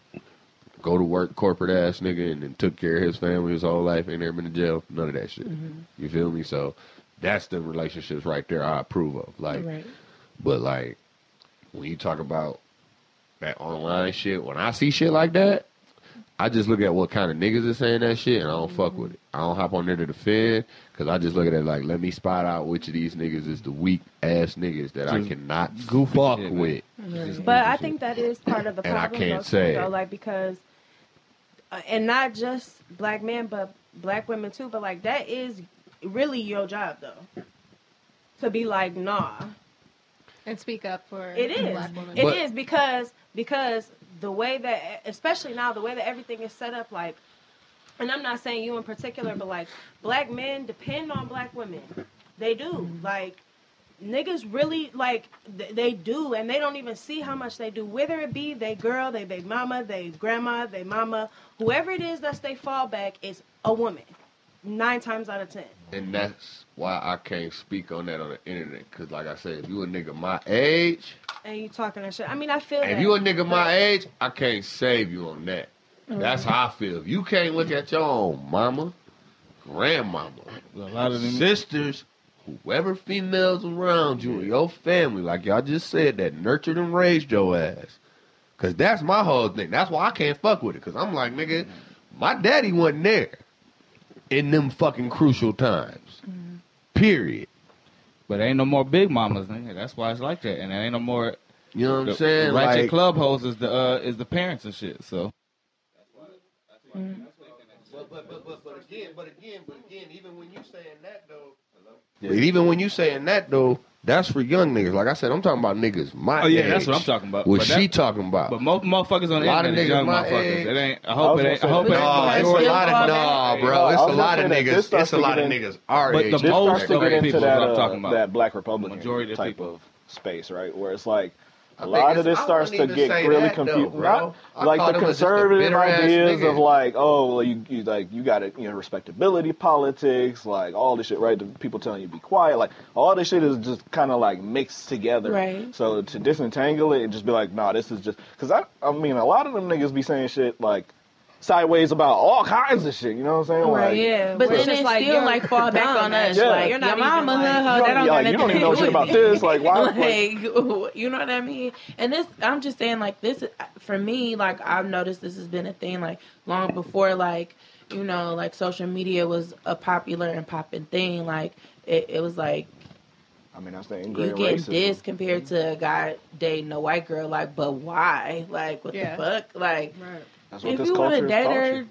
go to work corporate ass nigga, and then took care of his family his whole life. Ain't never been to jail. None of that shit. Mm-hmm. You feel me? So that's the relationships right there. I approve of. Like. Right. But like when you talk about that online shit, when I see shit like that, I just look at what kind of niggas is saying that shit, and I don't fuck with it. I don't hop on there to defend because I just look at it like, let me spot out which of these niggas is the weak ass niggas that I cannot call goof fuck shit, man. with. Right. But I think that is part of the problem. And I problem. can't though, say though, like because, uh, and not just black men, but black women too. But like that is really your job though, to be like, nah, And speak up for it is, black women. it But- is because because the way that, especially now, the way that everything is set up, like. And I'm not saying you in particular, but like black men depend on black women. They do. Mm-hmm. Like niggas really like th- they do and they don't even see how much they do whether it be they girl they baby mama they grandma they mama whoever it is that's they fallback is a woman nine times out of ten And that's why I can't speak on that on the internet. Because, like I said, if you a nigga my age, and you talking that shit i mean i feel if that you a nigga my age, I can't save you on that. That's how I feel. If you can't look at your own mama, grandmama, A lot of them. sisters, whoever females around you, in your family, like y'all just said, that nurtured and raised your ass. Cause that's my whole thing. That's why I can't fuck with it. Cause I'm like, nigga, my daddy wasn't there in them fucking crucial times. Period. But ain't no more big mamas, nigga. That's why it's like that. And there ain't no more. You know what The, I'm saying? the ratchet Like, club hoes is the uh, is the parents and shit. So But, but, but, but, but again, but again, but again, even when you saying that though, but even when you saying that though, that's for young niggas. Like I said, I'm talking about niggas my oh yeah, age. that's what I'm talking about. What But she talking about? But most motherfuckers on the A lot of internet is niggas young my motherfuckers. age. It ain't. I I hope was it ain't. I hope say- it ain't. No, it's a lot of nah, bro. It's a lot of niggas. It's a lot of niggas our But age. the this most starts to of get the into people that, is what I'm uh, talking about. that black Republican Majority of type people. of space, right? Where it's like I a lot of this starts to get really that, though, confused. Not like the them just a conservative ideas of like, oh, well, you, you like you got to you know respectability politics, like all this shit, right? The people telling you be quiet, like all this shit is just kind of like mixed together. Right. So to disentangle it and just be like, nah, this is just because I I mean a lot of them niggas be saying shit like sideways about all kinds of shit. You know what I'm saying? Right, Like, yeah. But then it's just like, still you're like fall back on us. Yeah. Like You're not your mama, like- hood hoe, You that don't- don't like, you don't even know to shit do about this. Like, why- like, you know what I mean? And this, I'm just saying, like this, for me, like I've noticed this has been a thing, like long before, like you know, like social media was a popular and popping thing. Like it, it was like I mean, that's the you ingrained getting racism. this compared to a guy dating a white girl. Like, but why? Like, what Yeah. the fuck? Like. Right. That's what If this you want culture to date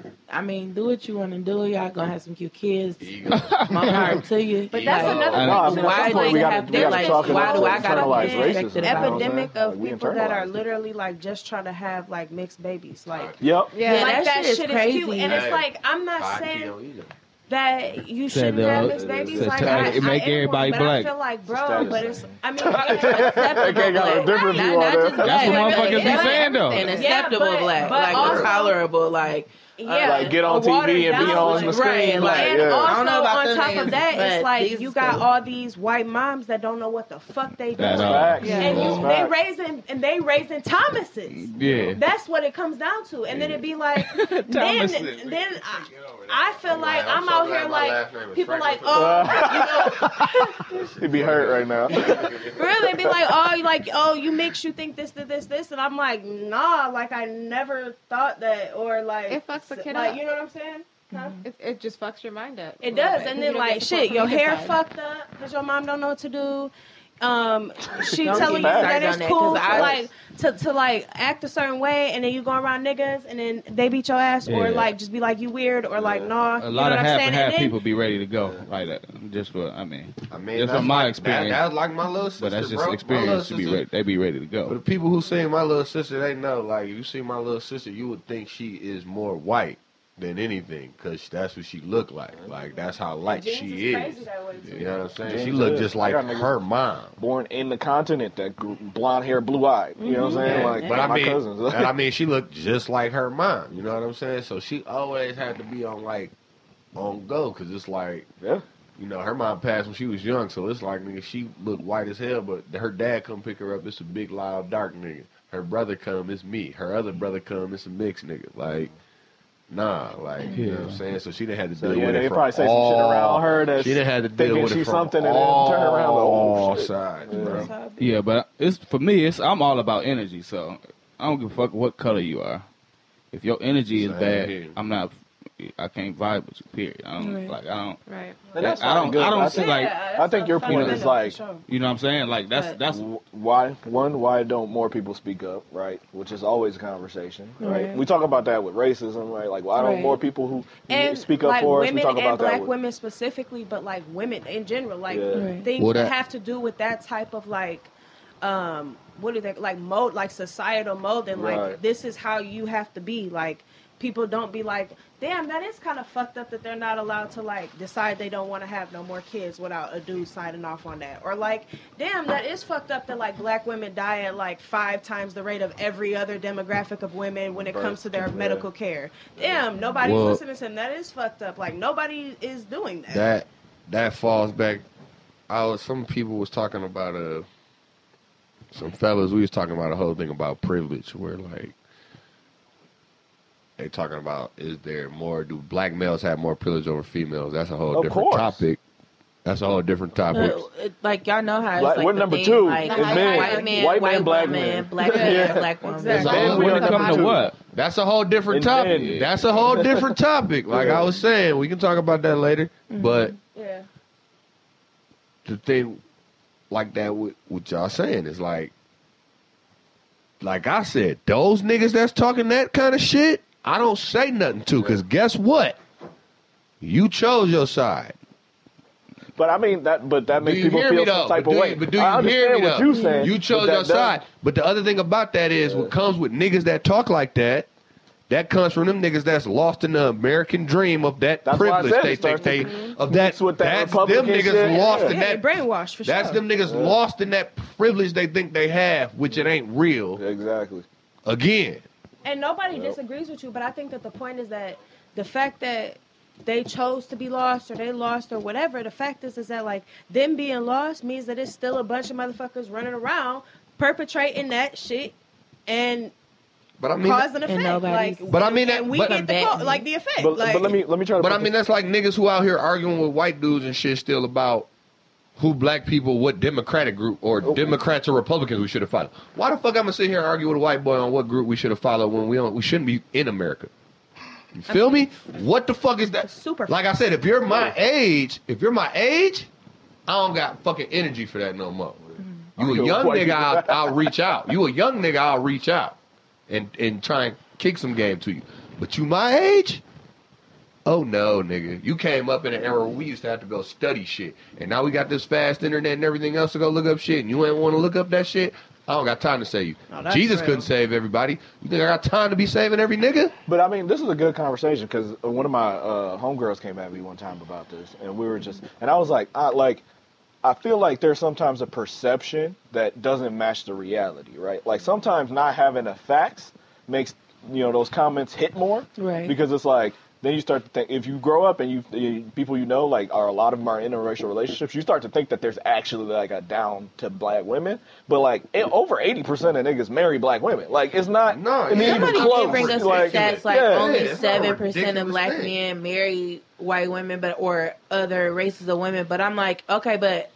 her. I mean, do what you want to do. Y'all gonna have some cute kids. Ego. My heart to you. But that's Like, another I No, I mean, thing. at Why some point we it gotta, have we to, gotta like, talk why about do I gotta internalized be racism. rejected you know epidemic of Like, we people that are it. literally like just trying to have like mixed babies. Like, Yep. Yeah. Yeah, like that that, shit is crazy. cute. And it's Hey. like, I'm not Five saying kilo either. That you Said, shouldn't have mixed babies. said Like, to I, make I everybody one, black. But I feel like, bro, Status but it's. I mean, It's it's acceptable Okay, got a black. different Not- view on that. just That's what motherfuckers be saying, though. An Yeah, acceptable but- black, but like also- a tolerable, like yeah, Like, get on TV and be on the screen. Right, like, And yeah. I also don't know about on them top niggas, of that, it's like you got two- all these white moms that don't know what the fuck they do. doing. Facts. Yeah. and you, they facts. raising and they raising Thomases. Yeah. That's what it comes down to. And then it'd be like, then, then I, I feel like I'm, out here like people like, oh, you know, He'd be hurt right now. really be like, oh, you like, oh, you mix, you think this, this, this, this, and I'm like, nah, like I never thought that, or like, It fucks the kid like, up. you know what I'm saying? Huh? Mm-hmm. It, it just fucks your mind up. It does, and then like shit, your hair fucked up because your mom don't know what to do. Um, she Don't telling you that it's cool that, to like to, to like act a certain way, and then you go around niggas, and then they beat your ass, or like just be like you weird, or like nah. A you lot know of what half and half then- people be ready to go like that. Just for, I mean, I mean, Just that's from my like, experience. That, that's like my little sister, but that's just bro. Experience little to be ready. They be ready to For the people who seen my little sister, they know. Like, if you see my little sister, you would think she is more white than anything, because that's what she looked like. Mm-hmm. Like, that's how light Jeans she is is. crazy that. You know what I'm saying? She looked is. just like her mom. Born in the continent, that gr- blonde hair, blue eyed. You know what I'm mm-hmm. saying? Yeah, Like, but I my mean, cousins. and I mean, she looked just like her mom. You know what I'm saying? So she always had to be on like on go because it's like yeah. you know her mom passed when she was young, so it's like nigga she looked white as hell, but her dad come pick her up. It's a big loud dark nigga. Her brother come, it's me. Her other brother come, it's a mixed nigga. Like. Nah, like you know what I'm saying. So she done had to So, deal yeah, with they it from probably say some shit around her that's She done had to deal with it she's something and then turn around and go, oh, shit. sides, Yeah. bro. Yeah, but it's for me. It's I'm all about energy. So I don't give a fuck what color you are. If your energy is Same bad, here. I'm not. I can't vibe with you. Period. I don't Right. like. I don't. Right. And that's I don't- good. I don't I see, think- like- I think your point is like, You know what I'm saying? Like that's But- that's why one why don't more people speak up right which is always a conversation right, Right. we talk about that with racism right like why don't Right. more people who and speak up like for us women we talk and about black that with, women specifically, but like women in general, like Yeah. Right. things Well, that that- have to do with that type of like, um, what do they like mode, like societal molding, like Right. this is how you have to be, like. People don't be like, damn, that is kind of fucked up that they're not allowed to like decide they don't want to have no more kids without a dude signing off on that. Or like, damn, that is fucked up that like black women die at like five times the rate of every other demographic of women when it Right. comes to their Yeah. medical care. Damn, nobody's Well- listening to him. That is fucked up. Like nobody is doing that. that that falls back. I was some people was talking about uh some fellas. We was talking about a whole thing about privilege, where like they talking about is there more? Do black males have more privilege over females? That's a whole Of different course. topic. That's a whole different topic. It- like y'all know how it's Black- like we're the number thing, two like, is white men. man, White man, black woman, man. black man, Yeah. black woman. Exactly. That's whole we when are it different come to number what? That's a whole different And topic. then- That's a whole different topic. Like Yeah. I was saying, we can talk about that later. Mm-hmm. But Yeah. the thing like that with what y'all saying is like like I said, those niggas that's talking that kind of shit, I don't say nothing to because guess what? You chose your side. but I mean that but that makes people feel me some type But of way you, but do you I hear understand me what though? you saying You chose your does- side. But the other thing about that is what comes with niggas that talk like that. That comes from them niggas that's lost in the American dream of that That's privilege. said They it think starts they with- of that. mixed with that that's them niggas shit, lost yeah. in Yeah, that they brainwashed for That's sure. them niggas Yeah. lost in that privilege they think they have, which it ain't real. exactly Again, And nobody Yep. disagrees with you, but I think that the point is that the fact that they chose to be lost or they lost or whatever, the fact is is that like them being lost means that it's still a bunch of motherfuckers running around perpetrating that shit and But I mean, cause and And effect. nobody's- Like, But I mean that- we but- get the co- like the effect. But, like, but let me let me try to. But I mean, that's like niggas who out here arguing with white dudes and shit still about who black people, what Democratic group or Democrats or Republicans we should have followed. Why the fuck I'm gonna sit here and argue with a white boy on what group we should have followed when we don't, we shouldn't be in America? You feel me? What the fuck is that? Super Like I said, if you're my age, if you're my age, I don't got fucking energy for that no more. You a young nigga. I'll, I'll reach out. You a young nigga, I'll reach out and and try and kick some game to you. But you my age? Oh no, nigga. You came up in an era where we used to have to go study shit. And now we got this fast internet and everything else to go look up shit. And you ain't want to look up that shit? I don't got time to save you. That's Jesus real. couldn't save everybody. You think I got time to be saving every nigga? But I mean, this is a good conversation because one of my uh, homegirls came at me one time about this, and we were just, and I was like, I like, I feel like there's sometimes a perception that doesn't match the reality, right? Like sometimes not having the facts makes you know those comments hit more, Right. Because it's like then you start to think if you grow up and you, you people you know like are a lot of them are interracial relationships, you start to think that there's actually like a down to black women, but like it, over eighty percent of niggas marry black women. Like it's not, No, it ain't even Somebody close. did bring us like, stats like yeah. only it's seven percent of black thing. men marry white women, but or other races of women. But I'm like, okay, but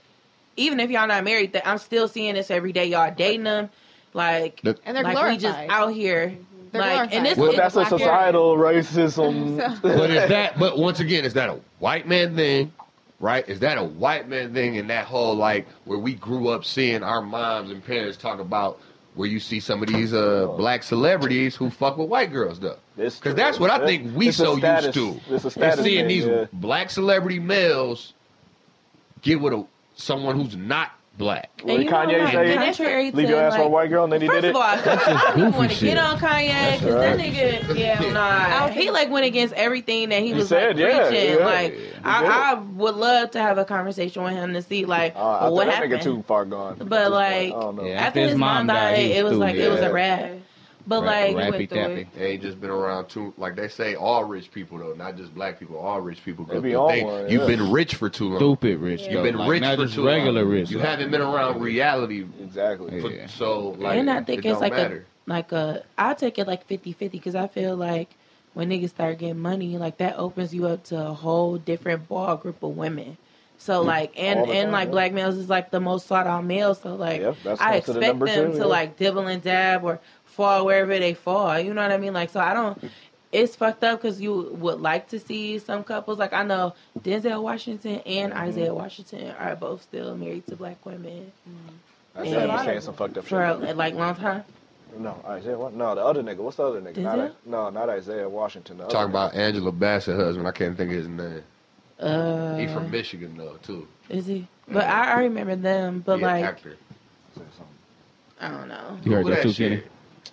even if y'all not married, that I'm still seeing this every day. Y'all dating them, like, And they're like we just out here, They're like, and this glorified. is But that's a black area. societal racism. But is that but once again, is that a white man thing? Right? Is that a white man thing in that whole like where we grew up seeing our moms and parents talk about where you see some of these uh black celebrities who fuck with white girls though. Because that's what I think we it's a so status- used to. It's a And seeing thing, these yeah. black celebrity males get with a someone who's not black. What did Kanye like, say? contrary Leave your ass for a white girl, and then he First did of it. all, I just want to get on Kanye because that nigga, yeah, nah, he like went against everything that he, He was said, like yeah, preaching. yeah. like, I. I would love to have a conversation with him to see like Uh, I what think that happened. too far gone. But, like, I don't know. Yeah. After After his his mom mom died, died, it was was like it was a it. wrap. But Ra- like, he rappy went through it. They ain't just been around too like they say all rich people though, not just black people, all rich people go through on things. You've yeah. been rich for too long. Stupid rich. Yeah. You've been like, rich not for just too regular long. rich. You like- haven't been around reality, Exactly. for, Yeah. so like and I think it it's like matter. a like a I take it like 50-50 because I feel like when niggas start getting money, like that opens you up to a whole different ball group of women. So mm. like and All and time, like yeah. black males is like the most sought out males. So like Yep, that's I close to the expect them two, to yeah. like dibble and dab or fall wherever they fall. You know what I mean? Like so I don't. It's fucked up because you would like to see some couples like I know Denzel Washington and Mm-hmm. Isaiah Washington are both still married to black women I Yeah. said he's saying some fucked up for a, shit. like long time. No, Isaiah. What? No, the other nigga. What's the other nigga? Not, Denzel? no, not Isaiah Washington. The other Talking nigga. about Angela Bassett husband, I can't think of his name. Uh, He from Michigan though too. Is he? But I, I remember them. But He an like, actor. I don't know. You heard Google that too, shit. Kenny?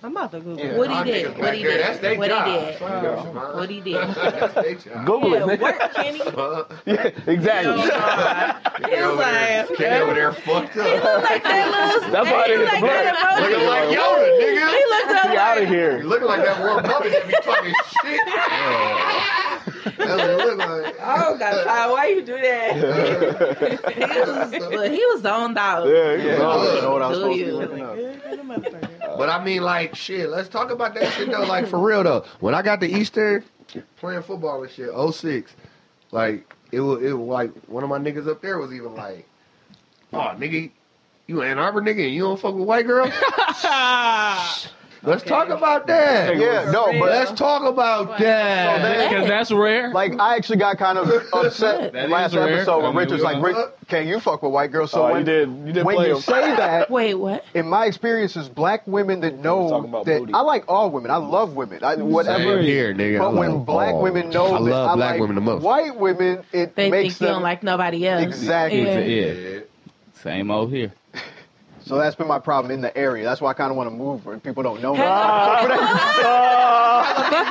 I'm about to Google. Yeah. What he our did, what he did, That's their what he did. Fuck, What he did. That's their job. Google Yeah, it. work, Kenny. yeah, exactly. He was like, Kenny over there fucked he up. looked like that little. That's why he they looked like black. that. Looking like Yoda, nigga. He looked up Get out of here. You looking like that Warren Buffett that be talking shit. That's what it look like. Oh God, Ty, why you do that? he was, he was zoned out. Yeah, he was I on don't know what I was supposed to be you? looking up. But I mean, like, shit, let's talk about that shit, though. Like, for real, though. When I got to Eastern, playing football and shit, 06, like, it was, it was like, one of my niggas up there was even like, oh, nigga, you Ann Arbor nigga and you don't fuck with white girls? Let's talk about that. Yeah, no, but Let's talk about that. Because that's rare. like I actually got kind of upset last is rare. episode I when mean, Richard's like, Rick, "Can you fuck with white girls?" So Oh, when you did. You did when play you him. say that, Wait, what? in my experiences, black women that know that booty. I like all women. I love women. I, whatever. Same here, nigga. But I when love black all. women know I that love I black like women the most. white women, it They makes think you them don't like nobody else. exactly. Yeah. Yeah. Same old here. So that's been my problem in the area. That's why I kind of want to move where people don't know me. Fuck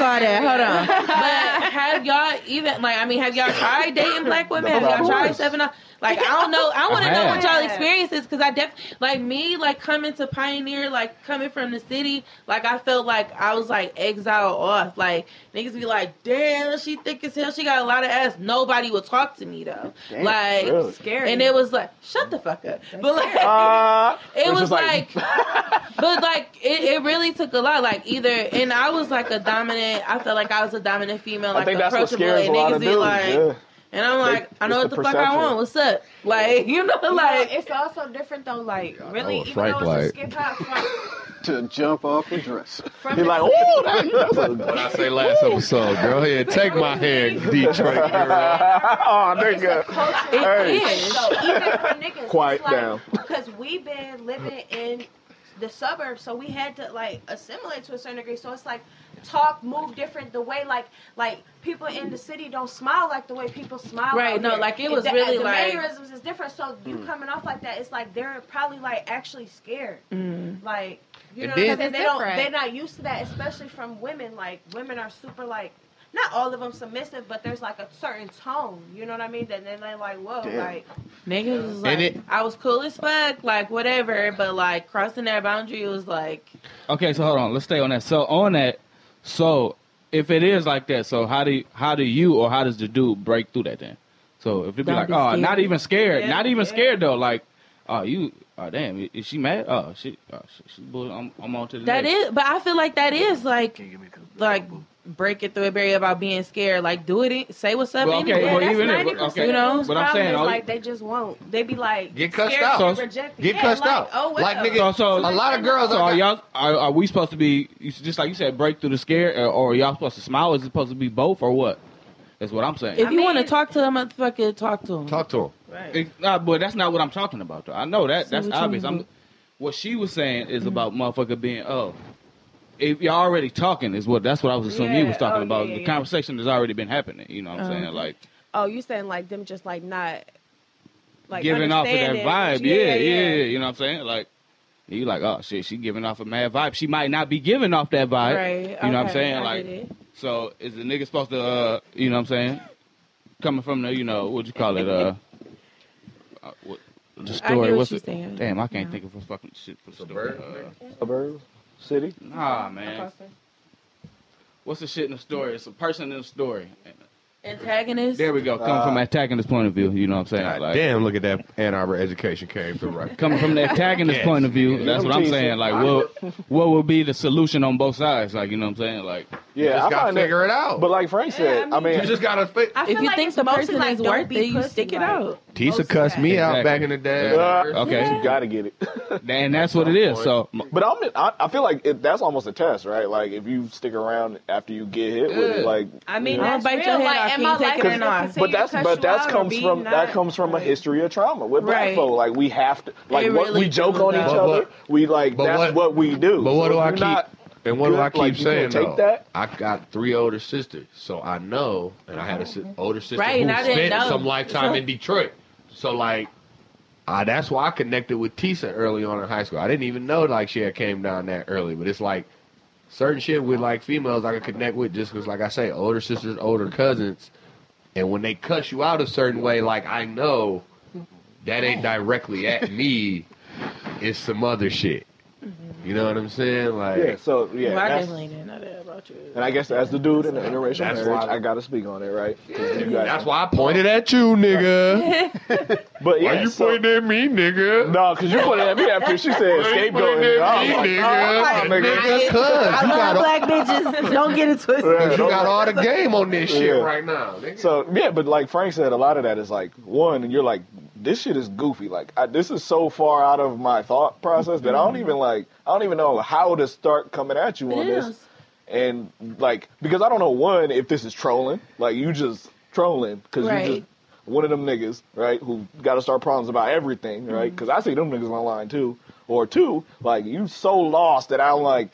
all that. Hold on. But have y'all even like? I mean, have y'all tried dating black women? Have y'all tried seven? Up? Like, I don't know. I want to know what y'all experiences because I def like me like coming to Pioneer, like coming from the city. Like I felt like I was like exiled off. Like niggas be like, damn, she thick as hell. She got a lot of ass. Nobody would talk to me though. Damn, like really? Scary. and it was like, shut the fuck up. But like, Uh, it was just like, but like it, it really took a lot. Like either, and I was like a dominant. I felt like I was a dominant female, I like think that's what approachable, scares a and lot niggas of be dudes. like, yeah. And I'm like, I know what the the fuck I want. What's up? Like you know, like like it's also different though. Like really, even Frank though like. it's a skip hop from, to jump off the dress. from He's the like, city, oh, that, that's a. What I say last episode, girl, here, take my hand, Detroit girl. oh, it's a nigga. culture. It Hey. is. So even for niggas, Quiet it's like, down. Because we've been living in the suburbs, so we had to like assimilate to a certain degree. So it's like talk, move different. The way like like people in the city don't smile like the way people smile. Right, out no, here. like, it was the, really the like- mannerisms is different. So you coming off like that, it's like they're probably like actually scared. mm. Like you And know, then- what I'm saying? they don't. They're not used to that, especially from women. Like women are super like. Not all of them submissive, but there's like a certain tone. You know what I mean? That then they're like, whoa, Damn. like niggas was like, it- I was cool as fuck, like whatever, but like crossing that boundary was like, Okay, so hold on. Let's stay on that. So on that, so if it is like that, so how do you, how do you or how does the dude break through that then? So if it be Don't like, be oh, scared. not even scared, Yeah, not even yeah. scared though. Like, oh, you, oh damn, is she mad? Oh, she, oh, she, she bull- I'm, I'm on to the that next. is, but I feel like that is like, like breaking through a barrier about being scared. Like do it, in- say what's up. Well, okay, anyway. well, that's even if- 90% okay, You know? of but I'm saying, is, like they just won't. They be like Get cussed out. So- Get Yeah, cussed like, out. Oh well. Like, nigga, So, so a lot of girls So are are y'all are, are we supposed to be just like you said, break through the scare, or, or are y'all supposed to smile? Is it supposed to be both, or what? That's what I'm saying. If I you want to talk to them, motherfucker, talk to them. Talk to him. Right. It, nah, but that's not what I'm talking about. Though. I know that. So that's obvious. mean? I'm. What she was saying is mm-hmm. about motherfucker being oh, if you're already talking is what that's what I was assuming you was talking oh, about. yeah, the yeah. conversation has already been happening. You know what I'm Uh-huh. saying? Like Oh, you saying like them just like not like giving off of that vibe. Yeah, yeah, yeah, You know what I'm saying? Like you like oh shit, she giving off a mad vibe. She might not be giving off that vibe. Right. You know what I'm saying? I Like so is the nigga supposed to uh you know what I'm saying? Coming from the you know what'd you call it uh. uh what, the story. what What's you're it? saying. Damn, I can't Yeah. think of a fucking shit for the story. Suburban, Uh, Suburbs, city. Nah, man. What's the shit in the story? It's a person in the story. Antagonist. There we go. Coming Uh, from the antagonist point of view, you know what I'm saying? God Like, damn, look at that Ann Arbor education came through right. Coming from the antagonist Yes. point of view, that's what I'm saying. Like, what what would be the solution on both sides? Like, you know what I'm saying? Like, You Yeah, just I gotta find that- figure it out. But like Frank said, Yeah, I I mean, you just gotta fit. I feel if you like think the mostly person like, is worth it, you pussy, stick it out. Tisa cussed me out Exactly. back in the day. Uh, okay, you gotta get it. and that's what it is. So, But I'm, I, I feel like it, that's almost a test, right? Like if you stick around after you get hit with it, like. I mean, Don't that's bite real. your head like, off, and can my you take it or not? But that's but you that's out or comes from that comes from a history of trauma with black Right. folk. Like we have to, like It what we joke on each other. We like that's what- what, we do. But what do I keep? Not- and what do I keep like, saying take though? that? I got three older sisters, so I know, and I had a si- older sister Right, who and I didn't spent some lifetime in Detroit. So like, uh, that's why I connected with Tisa early on in high school. I didn't even know like she had came down that early, but it's like certain shit with like females I could connect with just because, like I say, older sisters, older cousins, and when they cuss you out a certain way, like I know that ain't directly at me. It's some other shit. You know what I'm saying? Like, Yeah, so yeah, Well, I that's- definitely didn't know that about you. and I guess as the dude in the interracial That's marriage, why- I gotta speak on it, right? 'Cause you guys- that's why I pointed at you, nigga. But yeah, Why you so- pointing at me, nigga? No, because you pointed at me after she said Why you scapegoat. pointing and I at me, like, nigga? oh, nigga. Nigga, cuz I you love got, black bitches. Don't get it twisted. Yeah, you got all the game on this shit Yeah. right now. Nigga. So yeah, but like Frank said, a lot of that is like one, and you're like, this shit is goofy. Like I, this is so far out of my thought process that I don't mm-hmm. even like. I don't even know how to start coming at you on It this. is. And like because I don't know one if this is trolling. Like you just trolling because Right. you just one of them niggas, right? Who got to start problems about everything, right? Mm-hmm. Because I see them niggas online too. Or two, like you so lost that I'm like.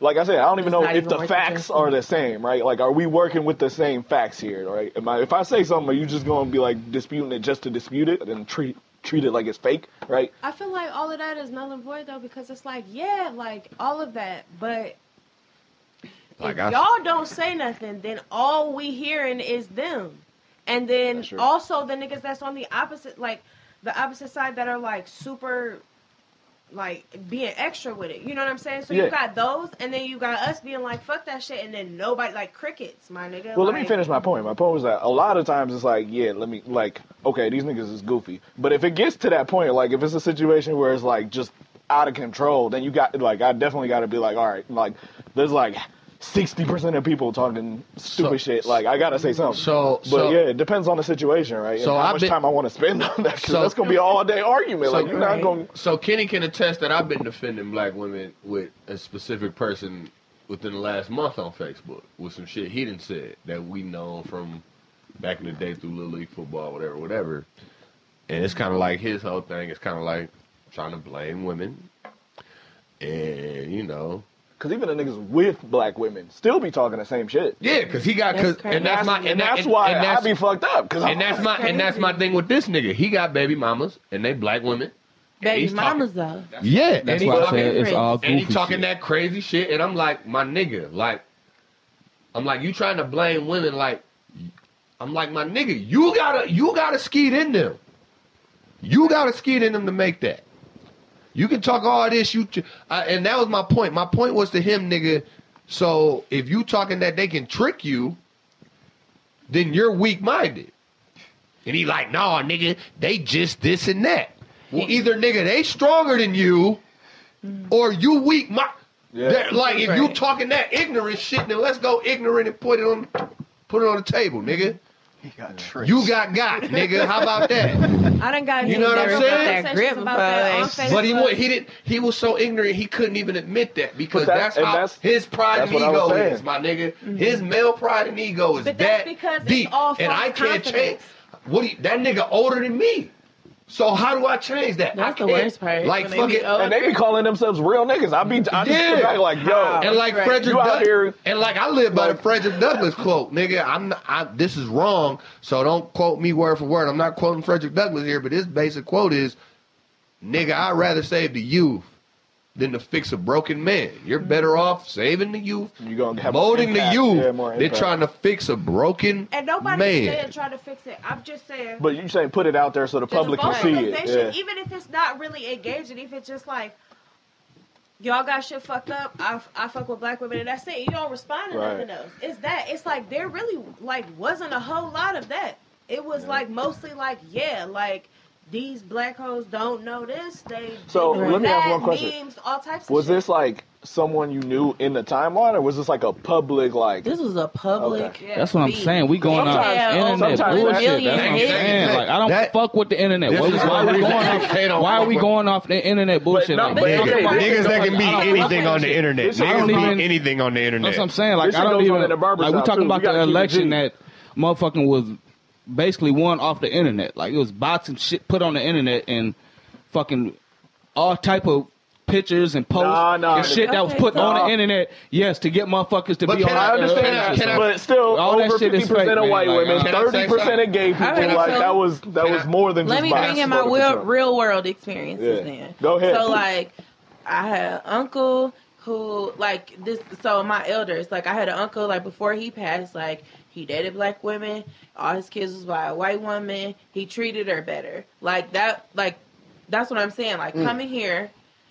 Like I said, I don't even know if even the facts are the same, right? Like, are we working with the same facts here, right? Am I, if I say something, are you just going to be like disputing it just to dispute it and treat treat it like it's fake, right? I feel like all of that is null and void though because it's like yeah, like all of that, but Like if I- y'all don't say nothing, then all we hearing is them. And then also the niggas that's on the opposite, like the opposite side that are like super, like being extra with it. You know what I'm saying? So Yeah. you got those, and then you got us being like, fuck that shit, and then nobody like crickets, my nigga. Well, let me finish my point. My point was that a lot of times it's like, yeah, let me like, okay, these niggas is goofy. But if it gets to that point, like if it's a situation where it's like just out of control, then you got like I definitely got to be like, all right, like there's like sixty percent of people talking stupid So- shit. Like I gotta say something. So, but so yeah, it depends on the situation, right? So how I've much been- time I want to spend on that. 'cause So- that's gonna be all day argument. So- like you're not gonna. So Kenny can attest that I've been defending black women with a specific person within the last month on Facebook with some shit he didn't said that we know from back in the day through Little League football, whatever, whatever. And it's kind of like his whole thing. It's kind of like trying to blame women, and you know, Because even the niggas with black women still be talking the same shit. yeah, because he got because crazy. and that's my and, and, that- that's and- why and I that's, be fucked up. Because and that's my and that's my thing with this nigga. He got baby mamas and they black women. Baby He's talking- mamas though. Yeah, That's and he why I talking- said it's all goofy. and he talking shit. that crazy shit, and I'm like, my nigga, like, I'm like, you trying to blame women, like, I'm like, my nigga, you gotta, you gotta skeet in them. You gotta skeet in them to make that. You can talk all this, you, ch- I, and that was my point. My point was to him, nigga. So if you talking that they can trick you, then you're weak minded. And he like, nah, nigga, they just this and that. Well, either nigga they stronger than you, mm. or you weak. My, Yeah. like if you talking that ignorant shit, then let's go ignorant and put it on, put it on the table, nigga. He got tricked. You got got, nigga. How about that? I done got You know what I'm saying? conversations Grip about that on before But he wa- he didn't. He was so ignorant he couldn't even admit that because But that- that's and how that's- his pride that's and what I was ego saying. is, my nigga. Mm-hmm. His male pride and ego is But that's that because it's deep, all and I can't change. What do you, that nigga older than me? So how do I change that? That's I the can't. worst part. Like when they be fucking. older. and they be calling themselves real niggas. I be, I just Yeah. sit back like, yo, And like Right. Frederick You Doug- here- and like I live by like- the Frederick Douglass quote, nigga. I'm not, I, this is wrong, so don't quote me word for word. I'm not quoting Frederick Douglass here, but his basic quote is, "Nigga, I'd rather save the youth than to fix a broken man. You're better off saving the youth, you gonna have molding the youth, Yeah, more than trying to fix a broken man. And nobody's man." saying try to fix it. I'm just saying. But you saying put it out there so the just public can see it. vocalization, Yeah. even if it's not really engaging, if it's just like y'all got shit fucked up, I, I fuck with black women and that's it. You don't respond to Right. nothing else. It's that. It's like there really like wasn't a whole lot of that. It was like mostly like yeah, like these black hoes don't know this. They So, they do let me ask that, one question. Memes, all types. Of Was shit. this like someone you knew in the timeline, or was this like a public like? This was a public. Okay. Yeah. That's what I'm feed. saying. We going off Sometimes- internet bullshit. That's what I'm That- saying. Like I don't that- fuck with the internet. This What- is why are we going off? Why are we going off the internet bullshit? no, like, but that? okay, Niggas niggas that that can be anything on the internet. Niggas can be anything on the internet. That's what I'm saying. Like I don't goes on even in the barber like we talking about the election that motherfucking was basically won off the internet. Like it was bots and shit put on the internet and fucking all type of pictures and posts Nah, nah, and shit that was put so- on the internet. Yes, to get motherfuckers to But be can on. I understand uh, that? Can I- but still, All that over shit is fifty percent fake, of man. white Like, women, Can I say thirty percent something? of gay people. Alright, like so- that was that was more than Let just me bring in my real, real world experiences Yeah. then. Go ahead. So like, I had an uncle who like this. So my elders, like I had an uncle like before he passed, like he dated black women. All his kids was by a white woman. He treated her better. Like that. Like that's what I'm saying. Like mm. coming here.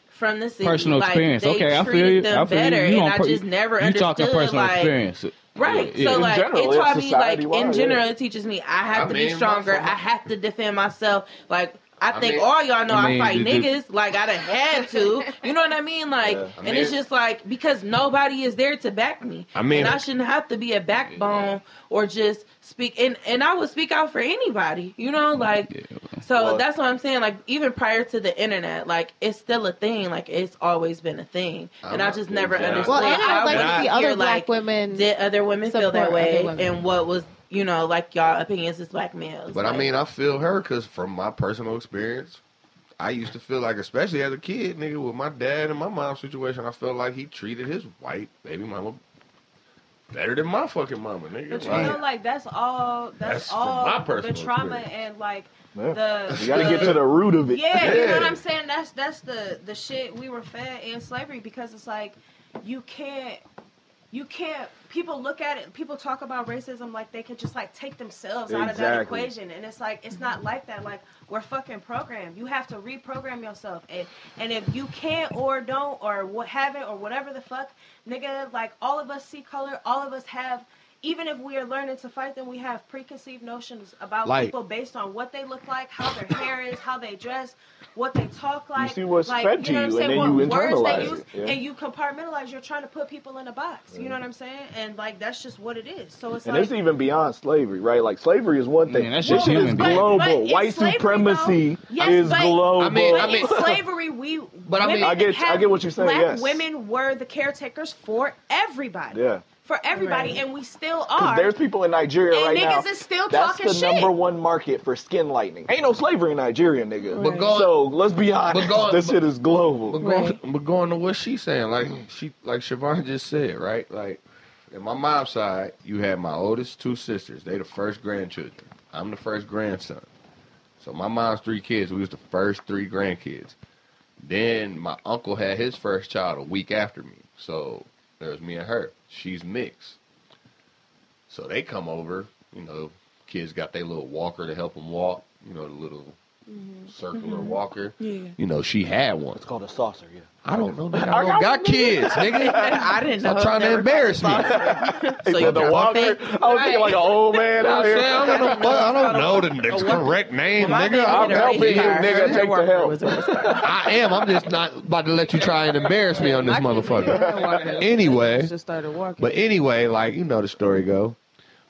From the city, personal like, experience. They Okay, I feel treated you. them I feel better, you. You, and on I just never you understood. talking personal like, experience. Right. Yeah, So yeah. like general, it taught me like society-wide, in yeah. general it teaches me I have I to be stronger. I have to defend myself. Like I I think mean- all y'all know I I, mean, fight you do- niggas. Like I done had to. You know what I mean? Like Yeah. I and it's just like because nobody is there to back me. I mean- and I shouldn't have to be a backbone or just speak and and I would speak out for anybody. You know, like so Well- that's what I'm saying. Like even prior to the internet, like it's still a thing. Like it's always been a thing, and I just never understood. Well, and how I'd like would to see other black like, women. did other women feel that way women. and what was you know like y'all opinions as black males But like, I mean, I feel her because from my personal experience, I used to feel like, especially as a kid, nigga, with my dad and my mom's situation, I felt like he treated his white baby mama better than my fucking mama, nigga. But you Like, know, like that's all. That's, That's from all my the trauma experience. and like Yeah. the. You gotta the- get to the root of it. Yeah, you know what I'm saying. That's that's the the shit we were fed in slavery because it's like you can't you can't people look at it people talk about racism like they can just like take themselves out of that equation. And it's like it's not like that. Like we're fucking programmed. You have to reprogram yourself. And and if you can't or don't or what haven't or whatever the fuck nigga like all of us see color. All of us have even if we are learning to fight them we have preconceived notions about Like- people based on what they look like how their hair is how they dress what they talk like see what's like, fed to know what I'm you, and saying? then what you words they internalize use, it, yeah. and you compartmentalize you're trying to put people in a box you know mm-hmm. what i'm saying and like that's just what it is so it's And like it's even beyond slavery, right? Like slavery is one thing. Man, that's just shit is human But- global. but in White slavery, supremacy though- yes, is but- global. I mean- but in slavery, we But I mean- I get- I get what you're saying, Black yes. women were the caretakers for everybody. yeah. For everybody, Right. and we still are. there's people in Nigeria And right now. niggas is still that's talking the shit. number one market for skin lightening. Ain't no slavery in Nigeria, nigga. But going- so let's be honest. going- this but- shit is global. But going, but going to what she's saying, like she, like Siobhan just said, right? Like, in my mom's side, you had my oldest two sisters. They the first grandchildren. I'm the first grandson. So my mom's three kids. We was the first three grandkids. Then my uncle had his first child a week after me. So there was me and her. She's mixed. So they come over. You know, kids got their little walker to help them walk. You know, the little mm-hmm. circular mm-hmm. walker. Yeah. You know, she had one. It's called a saucer, yeah. I don't know. Nigga. I don't got kids, nigga. I didn't know. Stop trying to embarrass me. called You so the walker. I was thinking like an old man out here. I don't know, I don't know the, the correct name, My nigga. I'm helping you, nigga. Take the help. was Ray Star. I am. I'm just not about to let you try and embarrass me on this motherfucker. Anyway, just started walking. but anyway, like you know the story go.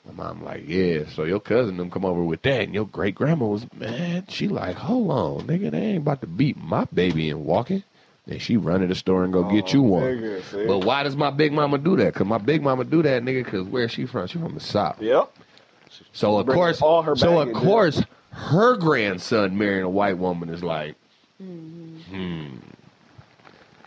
My mom like, yeah. So your cousin them come over with that, and your great grandma was mad. She like, hold on, nigga, they ain't about to beat my baby in walking. Then she run to the store and go get you one. Nigga, see? But why does my big mama do that? Cause my big mama do that, nigga. Cause where she from? She from the south. Yep. So of course, all her so of baggage, course, her grandson marrying a white woman is like, hmm.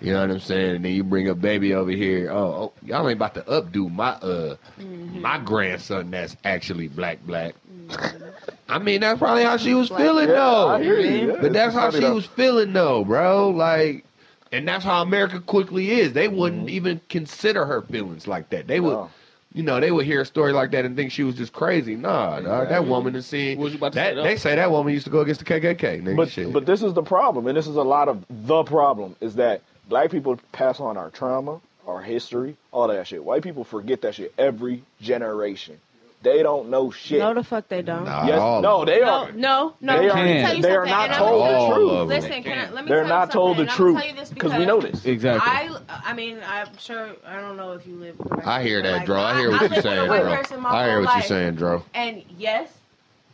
You know what I'm saying? And then you bring a baby over here. Oh, oh y'all ain't about to updo my uh my grandson that's actually black black. I mean, that's probably how she was feeling Yeah, though. I hear you. Yeah, But that's it's how she though. was feeling though, bro. Like, and that's how America quickly is. They wouldn't Mm-hmm. even consider her feelings like that. They would, No. you know, they would hear a story like that and think she was just crazy. Nah, dog, that woman is seeing. What was you about to that, say, they say that woman used to go against the KKK. Nigga, But shit. but this is the problem, and this is a lot of the problem is that black people pass on our trauma, our history, all that shit. White people forget that shit every generation. They don't know shit. no, the fuck they don't. Nah, yes, all no, they No, are. no, no. They Let are- me tell you they are not told the truth. All of them. Listen, can I, let me They're tell not you told the something, and I'm truth gonna tell you this because we know this. Exactly. I, I mean, I'm sure. I don't know if you live. with I hear that, like, Dro. I hear what lived you're saying, white Dro. I hear whole what you're saying, Dro. And yes,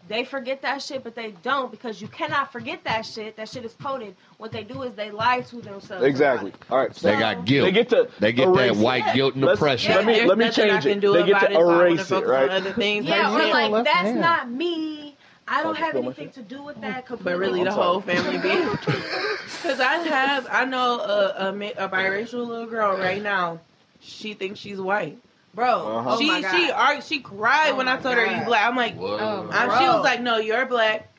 they forget that shit, but they don't because you cannot forget that shit. That shit is coded. What they do is they lie to themselves. Exactly. about it. All right. They got guilt. They get to They get that erase it. white guilt and Let's- oppression. Let me let me change can it. do They get to it, so erase it, right? Other things. Yeah, Like, or yeah. like that's hand. not me. I don't have anything to do with that. But really, the whole family being. Because I have, I know a, a, a biracial little girl right now. She thinks she's white, bro. Uh-huh. She Oh she ar- she cried Oh when I my told her you black. I'm like, Oh, I'm, she was like, no, you're black.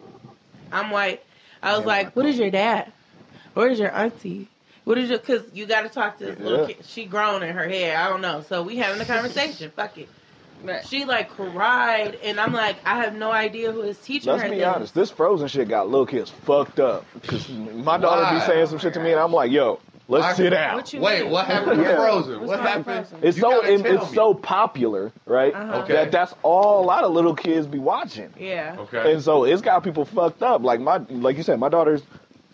I'm white. I was Yeah, like, like- what is your dad? Where is your auntie? What is your? Because you got to talk to this little kid. She grown in her head. I don't know. So we having a conversation. Fuck it. She like cried, and I'm like, I have no idea who is teaching Let's her. be this. honest. This frozen shit got little kids fucked up. Cause my daughter Why? be saying some shit to me, and I'm like, "Yo, let's sit down." What Wait, mean? what happened with Yeah. Frozen? What's What wrong with happened? Frozen? It's You so gotta it, tell it's me. so popular, right? Uh-huh. Okay. That that's all a lot of little kids be watching. Yeah. Okay. And so it's got people fucked up. Like my, like you said, my daughter's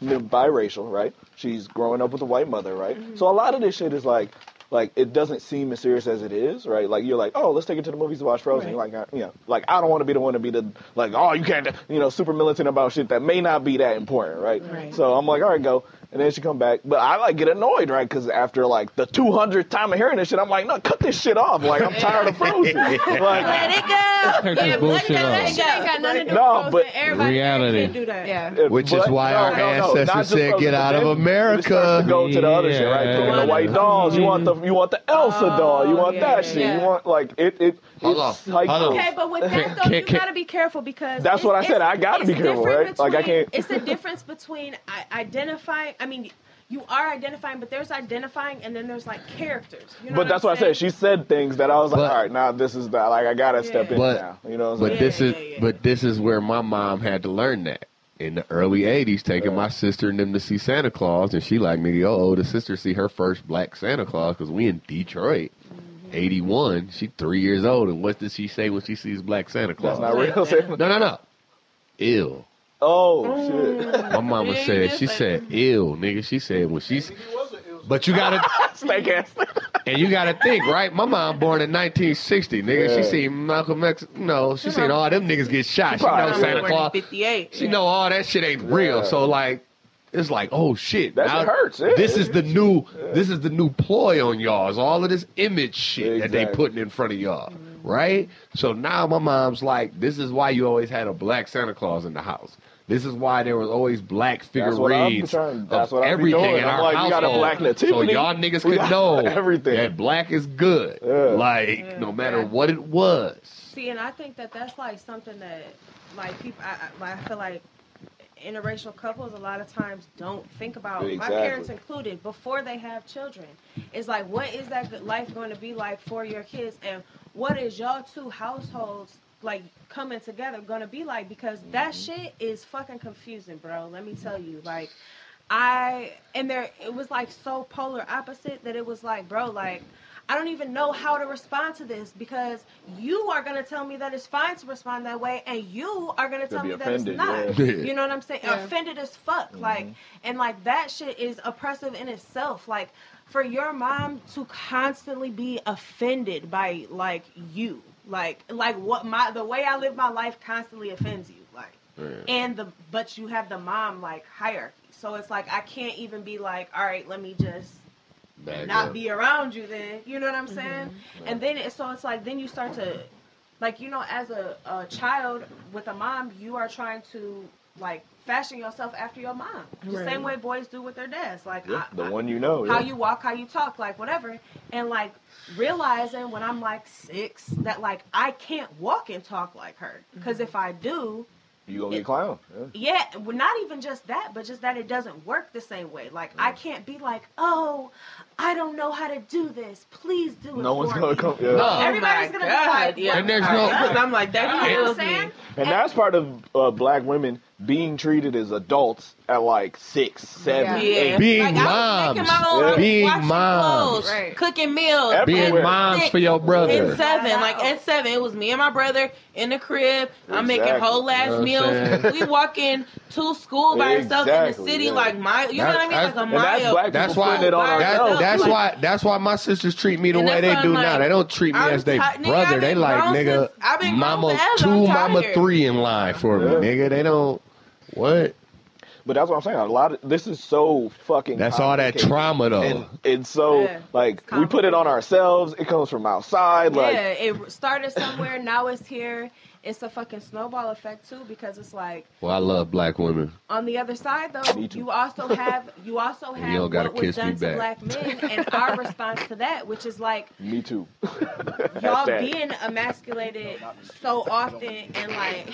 biracial, right? She's growing up with a white mother, right? So a lot of this shit is like, like it doesn't seem as serious as it is, right? Like you're like, oh, let's take it to the movies to watch Frozen. You're like, uh, you know, like I don't want to be the one to be the like, oh, you can't, you know, super militant about shit that may not be that important, right? Right. So I'm like, all right, go. And then she come back, but I like get annoyed, right? Because after like the 200th time of hearing this shit, I'm like, no, cut this shit off. Like I'm tired of Frozen. Let like, it go. Cut this bullshit That off. shit ain't got nothing to do No, with but Everybody Reality. can't do that. Yeah. Which is why no, our no, no, ancestors not said, "Get but out of America." to go to the other shit, right? Yeah. Picking the white dolls. You want the you want the Elsa doll. You oh, want yeah, that shit. yeah. You want like it. It. Hold it's on, like hold on. Okay, but with that though, Can- you can- gotta be careful because That's what I said. I gotta be careful, different right? Like, I can't- It's the difference between identifying. I mean, you are identifying, but there's identifying and then there's like characters. You know But that's I'm what I said. She said things that I was like, But- all right, now this is the like I gotta step in But- now. You know what I'm But saying? this is yeah, yeah. but this is where my mom had to learn that. In the early '80s, taking my sister and them to see Santa Claus, and she like, nigga, oh, the sister see her first black Santa Claus because we in Detroit. '81. She three years old, and what does she say when she sees black Santa Claus? That's not real. Sam. no, no, no. Ill. Oh shit! My mama Yeah, said she said ill, nigga. She said when she's. But you gotta Snake ass. and you gotta think, right? My mom born in 1960, nigga. Yeah. She seen Malcolm X. No, she seen all them niggas get shot. She Probably know. Santa Claus. 58. She know all that shit ain't real. Yeah. So like, it's like, oh shit. That shit hurts, yeah. This is the new. This is the new ploy on y'all. Is all of this image shit that they putting in front of y'all, right? So now my mom's like, this is why you always had a black Santa Claus in the house. This is why there was always black That's what figurines trying- that's of what everything in I'm our like, we got a household. black so nativity. y'all niggas could got know everything. that black is good. Yeah. Like no matter what it was. See, and I think that that's like something that, like people, I, I, I feel like interracial couples a lot of times don't think about. My parents included before they have children. It's like, what is that good life going to be like for your kids, and what is y'all two households like coming together going to be like? Because that mm-hmm. shit is fucking confusing, bro. Let me tell you, like. I and there it was like so polar opposite that it was like, bro, like I don't even know how to respond to this because you are gonna tell me that it's fine to respond that way, and you are gonna tell be me that it's not. yeah. You know what I'm saying? Yeah. Offended as fuck, mm-hmm. like, and like that shit is oppressive in itself. Like, for your mom to constantly be offended by like you, like, like what my the way I live my life constantly offends you, like and the but you have the mom like hierarchy so it's like i can't even be like all right let me just Back not up. be around you then you know what i'm mm-hmm. saying and then it, so it's like then you start to like you know as a, a child with a mom you are trying to like fashion yourself after your mom the Right. same way boys do with their dads like Yeah, I- the I- one you know. how yeah. you walk, how you talk, like whatever. And like realizing when I'm like six that like I can't walk and talk like her. Because mm-hmm. if I do, You gonna get clown. Yeah. yeah, well, not even just that, but just that it doesn't work the same way. Like I can't be like, oh, I don't know how to do this. Please do it. No one's for gonna me." come. Yeah. No. Everybody's Oh gonna be like, yeah. And there's no- Because I'm like, that You know what kills I'm me. saying? And that's part of uh, black women being treated as adults at like six, seven, Yeah. eight. Being like, I was my own moms. Being moms. clothes, Right. cooking meals, Everywhere. Being Where? moms for your brother. In seven, like at seven, it was me and my brother in the crib. I'm making whole ass You know meals. saying? we walking to school by ourselves in the city, yeah. like my, you know what I mean, that's- like a And that's mile. black That's why- it on That- That, that's Like- why. That's why my sisters treat me the way they do I'm now. They don't treat me I'm as their ti- nigga, brother. I've They like nigga, since- I've been grown mama two, mama three in line for me, nigga. They don't. What? But that's what I'm saying. A lot of this is so fucking. That's all that trauma though. And it's so Yeah. like It's we put it on ourselves. It comes from outside. Like yeah, it started somewhere. now it's here. It's a fucking snowball effect too, because it's like well, I love black women. on the other side though, you also have you also have don't what was kiss done to back. black men and our response to that, which is like me too. y'all being emasculated so often and like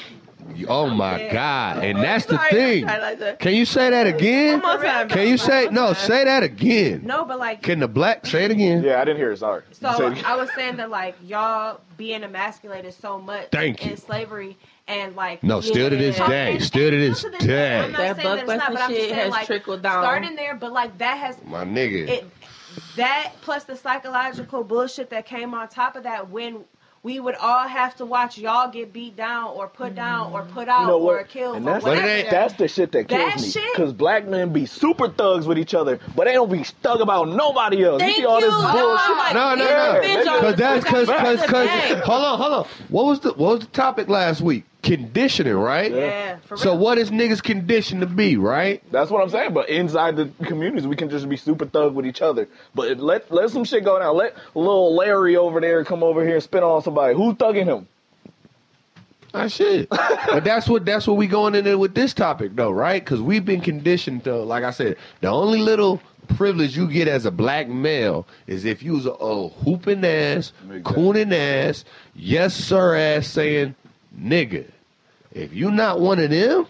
Oh my god! And that's the thing. I like that. Can you say that again? One more time. Can you say no? Say that again. no, but like Can the black say it again? Yeah, I didn't hear it. Sorry. So it. I was saying that like y'all being emasculated so much Thank in slavery and like No, still to this day. And- Still to and this still to day. I'm That saying that not, buck-busting but shit saying has like trickled down. starting there, but like that has My nigga. it that plus the psychological bullshit that came on top of that when we would all have to watch y'all get beat down or put down or put out You know or killed And that's, But whatever. ain't- that's the shit that kills That me. shit- Because black men be super thugs with each other, but they don't be thug about nobody else. Thank you see all this you. bullshit. Oh, No, no, we no. Cause the that's cause cause cause. of the day. Hold on, hold on. What was the what was the topic last week? Conditioning, right? Yeah, for real. So what is niggas conditioned to be, right? That's what I'm saying. But inside the communities, we can just be super thug with each other. But let let some shit go down. Let little Larry over there come over here and spit on somebody. Who's thugging him? Ah, I should. but that's what that's what we going in there with this topic though, right? Because we've been conditioned to, like I said, the only little privilege you get as a black male is if you was a, a hooping ass, Exactly. cooning ass, yes sir ass saying nigga. If you not one of them,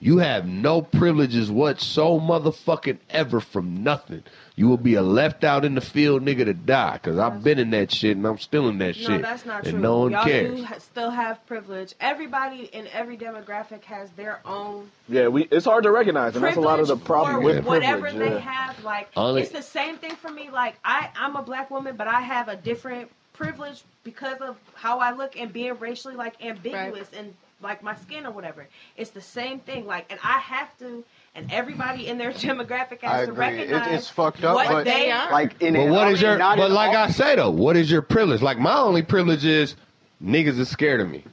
You have no privileges what so motherfucking ever from nothing. You will be a left out in the field nigga to die. Cause I've been in that shit and I'm still in that shit. No, shit. that's not and true. no one Y'all cares. do still have privilege. Everybody in every demographic has their own Yeah, we. It's hard to recognize, and that's a lot of the privilege problem for with whatever privilege. they yeah. have. Like Only- it's the same thing for me. Like I, I'm a black woman, but I have a different privilege because of how I look and being racially like ambiguous and like my skin or whatever. It's the same thing. Like, and I have to, and everybody in their demographic has I to agree. It, recognize it's fucked up, what but they like in But it, what I is mean, your? But like all- I say though, what is your privilege? Like my only privilege is niggas is scared of me.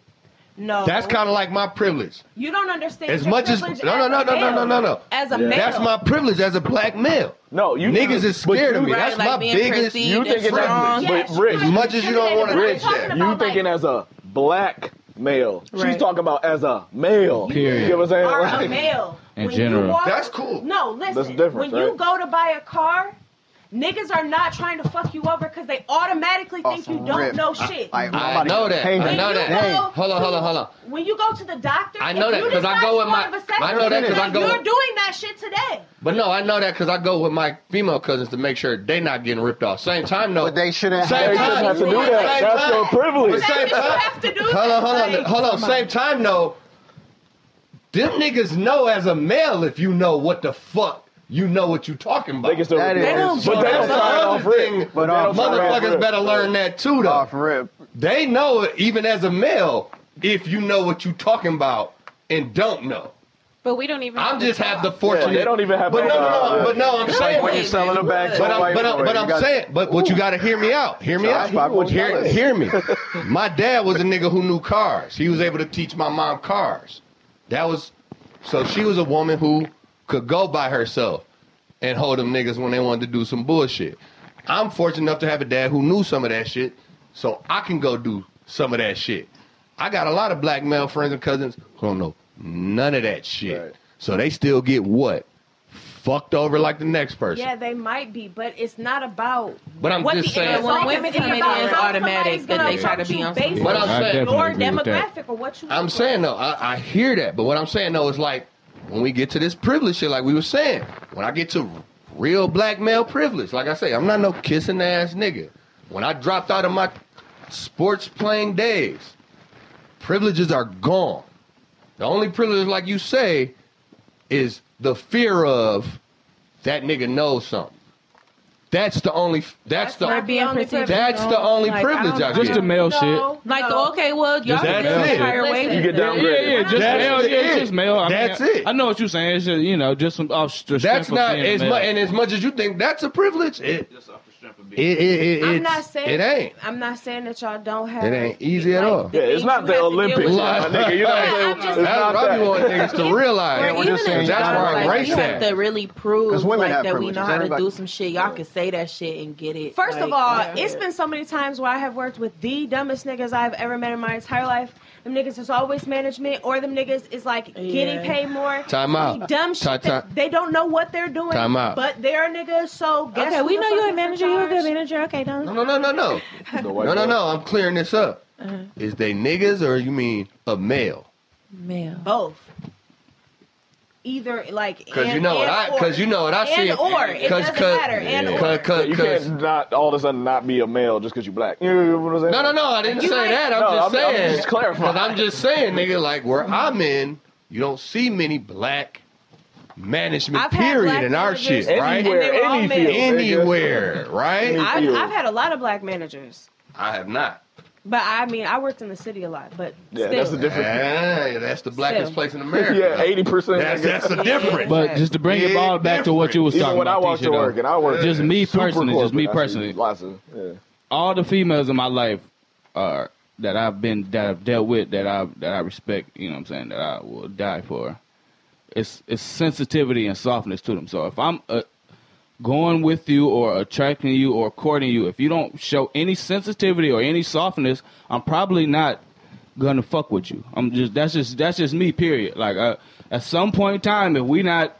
No, That's kind of like my privilege. you don't understand. As much as no, no, no, no, no, no, no, no, As a Yeah. male, That's my privilege as a black male. No, you Niggas is but scared of me. Right, That's like my biggest. You thinking that? But Rich, As much as you don't wanna Rich, you thinking as a black male. She's talking about as a male. Period. You get what I'm saying? are Like- a male. In When general. walk, That's cool. No, listen. That's the difference, when you go to buy a car, niggas are not trying to fuck you over because they automatically think you don't real. know shit. Like, I somebody know that. pay I know that. Hey, go hold on, hold on, hold on. When you go to the doctor, I know if that because I go with my- want a vasectomy, I know that 'cause I go- You're doing that shit today. But no, I know that because I go with my female cousins to make sure they not getting ripped off. Same time, though. But they shouldn't Same They have. shouldn't have to do Same that. That's time. your privilege. Same That's you time. have to do. Hold on, hold on, Like, hold on. Same time, though. Them niggas know as a male if you know what the fuck you know what you're talking about. They can still That report is- it. but they That's don't the sign other off thing. rip. But They off- Motherfuckers rip. better learn that too, though. Off rip. They know it even as a male if you know what you're talking about and don't know. But we don't even. I'm to just have the talk. fortunate. Yeah, they don't even have But to- no, no, no. uh, But no, I'm Like saying. when you're selling a bag to But a I'm, white but I'm, boy, but you I'm got- saying, but what you got to hear me out. Hear me Shots out. fired. Hear, hear me. My dad was a nigga who knew cars. He was able to teach my mom cars. That was so she was a woman who could go by herself and hold them niggas when they wanted to do some bullshit. I'm fortunate enough to have a dad who knew some of that shit, so I can go do some of that shit. I got a lot of black male friends and cousins who don't know none of that shit. Right. So they still get what? Fucked over like the next person. Yeah, they might be, but it's not about. But I'm what just the saying- end When women is. Come in, it's automatic somebody's that they try to be on But I'm saying- definitely your agree with that. demographic or what you. I'm saying like. though, I, I hear that, but what I'm saying though is like when we get to this privilege shit, like we were saying, when I get to real black male privilege, like I say, I'm not no kissing ass nigga. When I dropped out of my sports playing days, privileges are gone. The only privilege, like you say, is the fear of that nigga knows something. That's the only. That's, the. not being only privilege. That's the only Like, privilege I I Just get. the male shit. Like, no. okay, well, y'all Just can that's do it. higher wages. You get then. downgraded. Yeah, yeah, just That's male. it. Yeah, just male. I That's mean, it. I know what you're saying. It's just, you know, just some oh, off That's not as much, and as much as you think that's a privilege, it it it, it, I'm not saying it ain't. I'm not saying that y'all don't have. It ain't easy at all. Yeah, it's not the have to deal Olympics, my nigga. You know what I'm saying? Just- It's That's what I be wanting niggas to realize. Or we're even just saying you that's jobs, where I like, race you have to really prove 'Cause women like, that we know how to do some shit. Y'all can say that shit and get it. First of all, it's been so many times where I have worked with the dumbest niggas I've ever met in my entire life. Them niggas is always management, or them niggas is like getting paid more. Time out. Dumb shit. Time- time- they don't know what they're doing. Time out. But they're niggas, so guess Okay, we know you're a manager. You're a good charge? manager. Okay, don't. No, no, no, no, no, no, no, no. I'm clearing this up. Uh-huh. Is they niggas or you mean a male? Male. Both. Either like Because you and- know what I, because you know what I see. and or it doesn't matter. And or. Cause, You cause, can't not all of a sudden not be a male just because you black. You know what I'm saying? no, no, no. I didn't You say might- that. I'm No, just I'm- I'm saying. just clarifying. 'cause I'm just saying, nigga. Like where I'm in, you don't see many black management. I've period black in our managers shit, right? Anywhere, And all any male. field. Anywhere, right? I've. I've had a lot of black managers, I have not. but I mean, I worked in the city a lot. But Yeah, still. that's the difference. Ah, that's the blackest Still. place in America. Yeah, eighty percent. That's that's the difference. But just to bring it all back to what you was Even talking when I about, walked Tisha, to though. work, and I work Just me personally, just me corporate, I see personally. Lots of yeah. all the females in my life are that I've been that I've dealt with that I that I respect, you know what I'm saying, that I will die for. It's it's sensitivity and softness to them. So if I'm uh, going with you or attracting you or courting you, if you don't show any sensitivity or any softness, I'm probably not gonna fuck with you. I'm just that's just that's just me. Period. Like uh, at some point in time, if we not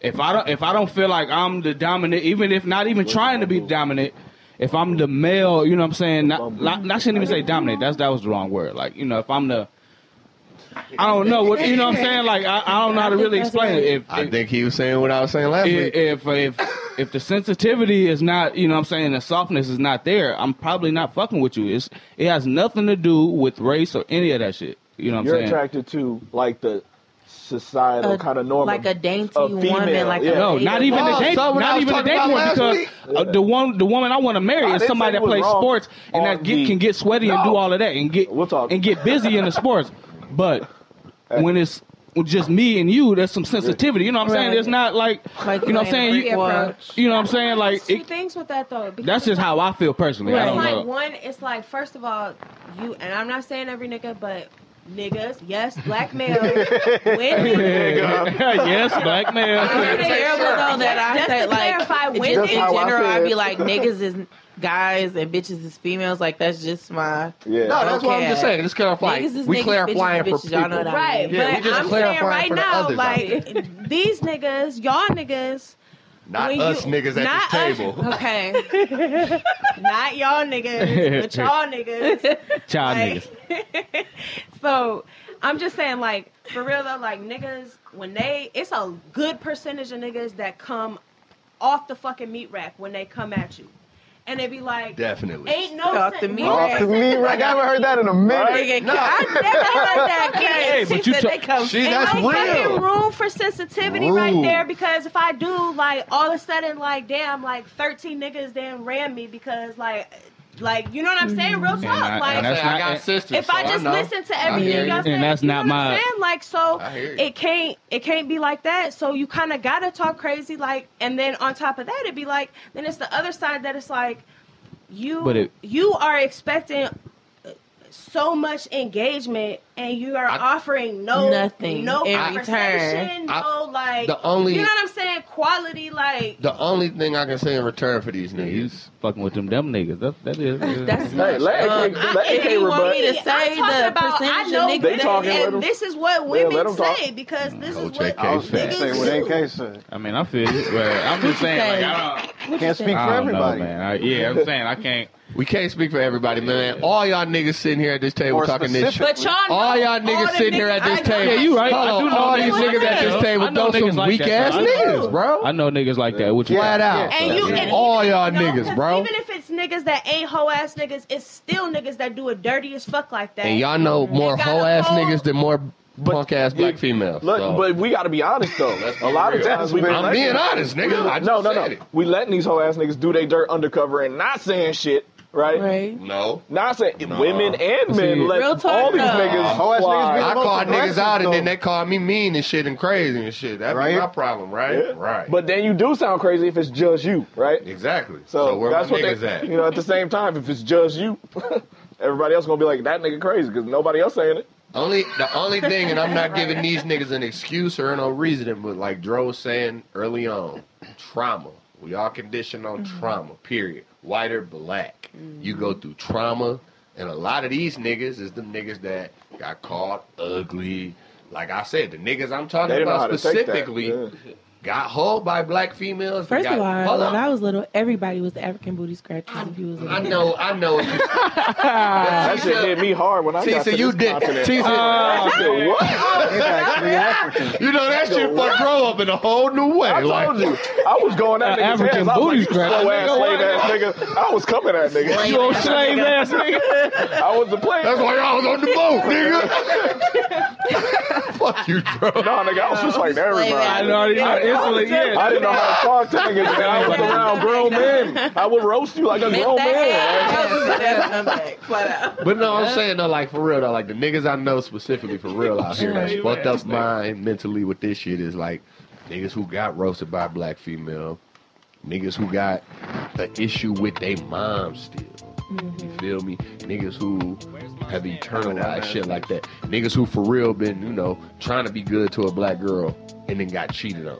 if I don't if I don't feel like I'm the dominant, even if not even trying to be dominant, if I'm the male, you know what I'm saying? Not, not, I shouldn't even say dominant. That's that was the wrong word. Like you know, if I'm the I don't know what you know. what I'm saying like I, I don't know how to really explain it. If, I think he was saying what I was saying last week. if if if the sensitivity is not, you know what I'm saying, the softness is not there, I'm probably not fucking with you. It's it has nothing to do with race or any of that shit. You know what You're I'm saying? attracted to like the societal A- kind of norm, like a dainty of woman, female, like a no, not even Oh, the date, so what I not was even the talking date about one last because week? uh, the one the woman I want to marry I is didn't somebody say that you was plays wrong sports and on that get, the- can get sweaty and No. do all of that and get We'll talk. and get busy in the sports. But when it's just me and you, there's some sensitivity. You know what I'm saying? Right. There's not like, Like you know what I'm saying. You, approach. you know what I'm saying? Like two it, things with that though. that's just it's how I feel personally. I don't like know. one, it's like first of all, you and I'm not saying every nigga, but niggas, yes, black male, women. yes, black man. It's terrible though that I Just say like clarify, just women- in That's how I general, I'd be like niggas is guys and bitches is females. Like that's just my Yeah. no, that's what I'm Okay. just saying. Just clarifying. niggas is We niggas, clarifying bitches, for bitches. Y'all know people. what I Right, mean. Yeah, but just I'm saying clarifying right for the now, like these niggas, y'all niggas, Not when us you- niggas at not this table. us- okay, not y'all niggas, but y'all niggas. Child Like- niggas. so I'm just saying, like, for real though, like niggas, when they, it's a good percentage of niggas that come off the fucking meat rack when they come at you, and they be like, Definitely. ain't no Off sen- the meat Well, Off the meat rack. I haven't heard that in a minute. Nigga, No. I never heard that. Hey, She but you said ta- they come. She- Ain't that's no real. fucking room for sensitivity right there because if I do like all of a sudden like damn like thirteen niggas then ran me because like like you know what I'm saying real talk I- like and I not- got sisters. if I just know. listen to everything y'all you. say, And that's you not know what I'm my- saying? like so I hear you. it can't it can't be like that so you kind of gotta talk crazy like and then on top of that it'd be like then it's the other side that it's like you But it- you are expecting uh, so much engagement and you are I- offering no Nothing no in conversation return. I- no like the only- you know what I'm saying quality like The only thing I can say in return for these Yeah, you niggas. fucking with them dumb niggas. That that is. That's Hey, let AK, let if AK you want rebut. me to I'm say the about, I percentage know of niggas They that- talking, let and 'em- this is what let women 'em talk. say because this Coach is what AK I was going say what niggas AK said. I mean, I feel it. But I'm just saying, like, I don't. Can't speak I for don't know, everybody. man. I, yeah, I'm saying I can't. We can't speak for everybody, man. All y'all niggas sitting here at this table More talking this shit. But y'all know All y'all niggas the sitting here at this I table. Yeah, you right. Hold I on, do know all niggas these like niggas at this table, I know those some like weak that, ass niggas, bro. I know niggas like that. What you Flat out. And you, and all y'all you know, niggas, 'cause bro. Even if it's niggas that ain't hoe ass niggas, it's still niggas that do it dirty as fuck like that. And y'all know more They hoe ass niggas than more punk ass black Yeah, females. Look, so. but we got to be honest though. A lot of times we be I'm letting- being honest, nigga. I just no, no, no. it. We letting these whole ass niggas do their dirt undercover and not saying shit, right? Right. No. Not saying women and men See, let Real talk, all these though. niggas Hoe ass niggas fly. be I the most called niggas aggressive, out and then they called me mean and shit and crazy and shit. That'd Right. be my problem, right? Yeah. Right. But then you do sound crazy if it's just you, right? exactly. So, So, where that's my what niggas they, at? you know. At the same time, if it's just you, everybody else gonna be like that nigga crazy because nobody else saying it. Only the only thing, and I'm not giving these niggas an excuse or no reasoning, but like Dro was saying early on, trauma. We all conditioned on mm-hmm. trauma. Period. White or black, you go mm-hmm. through trauma, and a lot of these niggas is the niggas that got caught ugly. Like I said, the niggas I'm talking didn't know how about to take that. specifically Yeah. Got hulled by black females. First got, of all, hold when up. I was little, everybody was the African booty scratchers. If you was a I know, I know. That shit hit me hard when I See, got so to you this did. continent. See, so- I said, what? He's you know that shit fucked Dro up in a whole new way. I like, told you, I was going at Uh, niggas' African hands. I was booty like, you scratcher. slow ass, slave ass nigga. I was coming at niggas. You old slave ass nigga. I was the player. That's why I was on the boat, nigga. Fuck you, bro. No, nigga, I was just like everybody. I know. Already. Instantly, yeah. I didn't know how to talk to niggas, and I was around grown men. I would roast you like a grown man. But no, I'm saying though, like for real though, like the niggas I know specifically for real out here that's fucked up mind mentally with this shit is like niggas who got roasted by a black female, niggas who got an issue with their mom still. You feel me? Niggas who have internalized shit like that. Niggas who for real been, you know, trying to be good to a black girl and then got cheated on.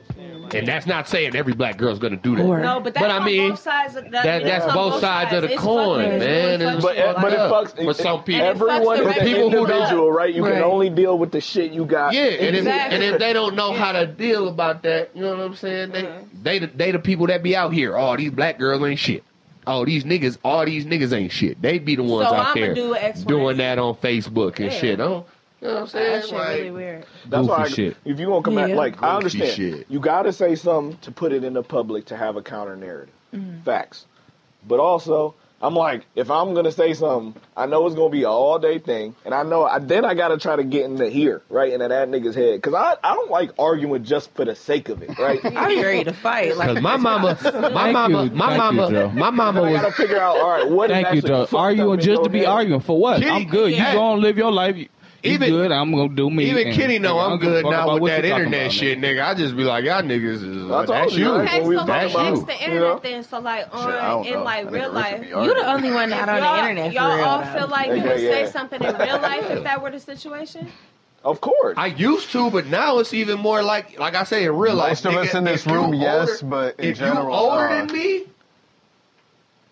And that's not saying every black girl's gonna do that. No, but that's But I mean, both sides. Of, that, that- that's both sides of the It's coin, fucking- man. it's And- But, fucking but it like- fucks For some people. And it fucks Everyone the is an people who don't- individual, right? You Right. can only deal with the shit you got. Yeah, and if, Exactly. and if they don't know how to deal about that, you know what I'm saying? They uh-huh. they the, they the people that be out here. Oh, these black girls ain't shit. Oh, these niggas, all these niggas ain't shit. They be the ones So out I'ma there do X, Y, doing that on Facebook and Yeah. shit. Oh, You know what I'm saying? That shit Like, really weird. That's why I, shit. if you want to come Yeah. at like I Goofy understand shit. you got to say something to put it in the public to have a counter narrative. Mm-hmm. Facts. But also, I'm like, if I'm gonna say something, I know it's gonna be an all day thing, and I know I, then I gotta try to get into here, right, into that nigga's head, because I I don't like arguing just for the sake of it, right. I'm ready to fight. Like Cause my mama, my Thank mama, you. my Thank you, mama, my mama was. I gotta figure out, all right, what is Thank you, actually Joe. fucked up Arguing just to be head. arguing for what? Kitty- I'm good. You yeah. gonna live your life. You, you Even- good. I'm gonna do me. even and- Kitty know I I'm don't give a good now with that internet about, shit, nigga. nigga. I just be like, y'all niggas is I told that's you, you. Okay, so was who That's talking you. the You know? internet then? So like on Shit, in know. like real life, you arguing. the only one not on the internet y'all all feel like you would say something in real life if that were the situation. Of course. I used to, but now it's even more like, like I say in real life. Most of us in this if you room, yes, but in if general, you older uh, than me,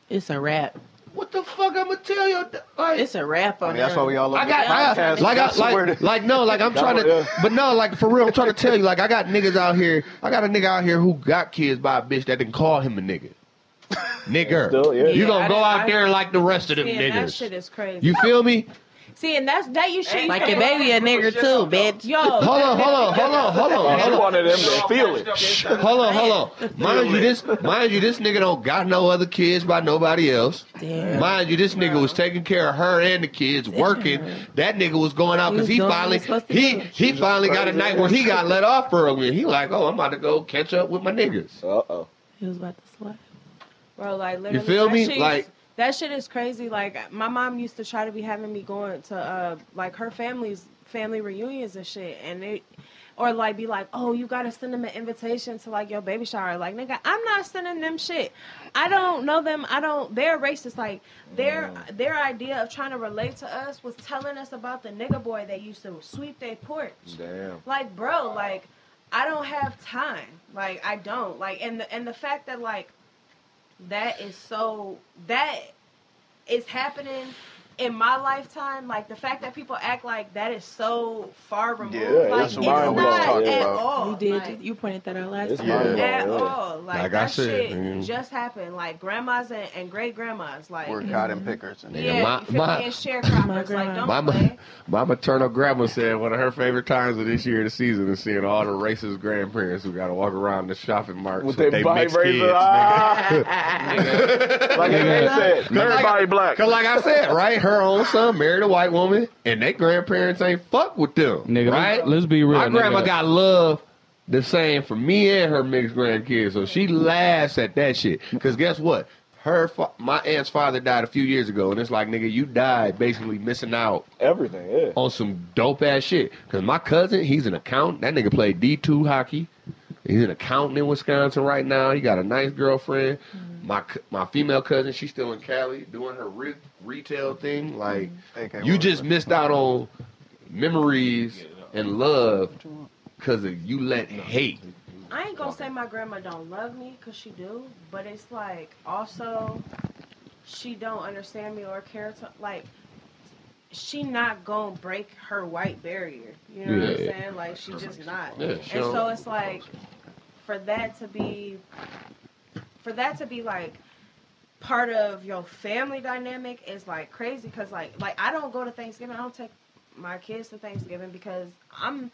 It's a wrap. What the fuck I'm gonna tell you? Like, It's a wrap I on mean, that's why we all love I got, I got like, I, like, like, no, like I'm trying to, but no, like for real, I'm trying to tell you, like I got niggas out here. I got a nigga out here who got kids by a bitch that didn't call him a nigga. Nigger, Still, yeah. you Yeah, gonna I go out I- there like the rest of them See, and that shit is crazy. You feel me? See, and that's that you should Like your baby a nigger too, bitch. Yo, Hold on, hold on, hold on, hold on, She hold on. wanted them to feel it. Hold on, hold on. Mind you, this mind you, this nigga don't got no other kids by nobody else. Damn. Mind you, this nigga was taking care of her and the kids, working. That nigga was going out because was he finally he was supposed to he finally got a night where he got let off early. He like, oh, I'm about to go catch up with my niggas. Uh oh. He was about to slap. bro, like literally, feel me? shit's- Like- that shit is crazy. Like my mom used to try to be having me going to uh like her family's family reunions and shit, and they. Or like be like, oh, you gotta send them an invitation to like your baby shower. Like, nigga, I'm not sending them shit. I don't know them. I don't. They're racist. Like their their idea of trying to relate to us was telling us about the nigga boy that used to sweep their porch. Damn. like bro like i don't have time like i don't like and the and the fact that like that is so that is happening in my lifetime like the fact that people act like that is so far removed Yeah, like that's it's what not mine talking at about. all You did. like, you pointed that out last It's time. my fault, at yeah. all like, Like I that said, shit mm. just happened like grandmas and, and great grandmas like We're cotton pickers. And yeah my- you feel my- and sharecroppers like don't My, play my maternal grandma said one of her favorite times of this year of the season is seeing all the racist grandparents who got to walk around the shopping marts With with their they mixed vibrator. kids. Ah. nigga. Like they said, everybody black. Cause like I said, right, her own son married a white woman, and they grandparents ain't fuck with them, Nigga, let's- right? let's be real, My grandma got love the same for me and her mixed grandkids, so she laughs at that shit. Cause guess what? Her, fa- my aunt's father died a few years ago, and it's like, nigga, you died basically missing out Everything, yeah. on some dope ass shit. Cause my cousin, he's an accountant. That nigga played D two hockey. He's an accountant in Wisconsin right now. He got a nice girlfriend. My my female cousin, she's still in Cali doing her re- retail thing. Like AK you just missed out on memories and love because of you let hate. I ain't gonna say my grandma don't love me, cause she do, but it's like also she don't understand me or care to like. She not gonna break her white barrier. You know what I'm saying? Like she just not. Yeah, and so it's like for that to be for that to be like part of your family dynamic is like crazy because like like I don't go to Thanksgiving. I don't take my kids to Thanksgiving because I'm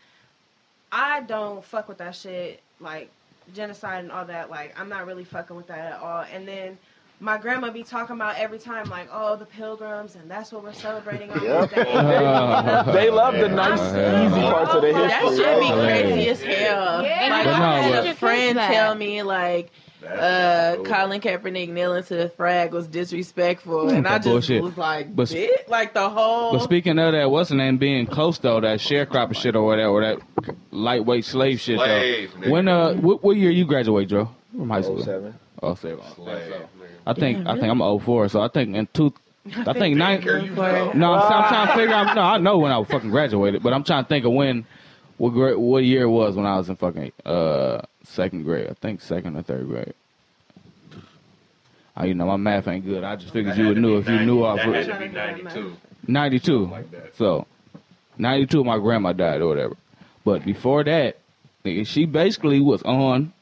I don't fuck with that shit like genocide and all that. Like I'm not really fucking with that at all. And then my grandma be talking about every time like oh the pilgrims and that's what we're celebrating on Yep. this day. You? They love the nice, I'm- easy parts of the history. That should be right? crazy as hell. Yeah. Like But I had a friend tell me like uh Colin Kaepernick kneeling to the flag was disrespectful, and I just Bullshit. was like, But- "Bit?" like the whole. But speaking of that, what's the name being close though? That sharecropper shit or whatever, or that lightweight slave shit Slave, though. nigga. When uh, what, what year you graduate, Joe? From high school? 07. Oh, seven. Slave, I think Damn, I think I'm 04, so I think in two. I think nine. For- No, I'm, I'm trying to figure out. No, I know when I fucking graduated, but I'm trying to think of when, what grade, what year it was when I was in fucking uh second grade. I think second or third grade. You know, my math ain't good. I just figured you would knew if you knew off. That had be 92. 92. like. So, 92, my grandma died or whatever. But before that, she basically was on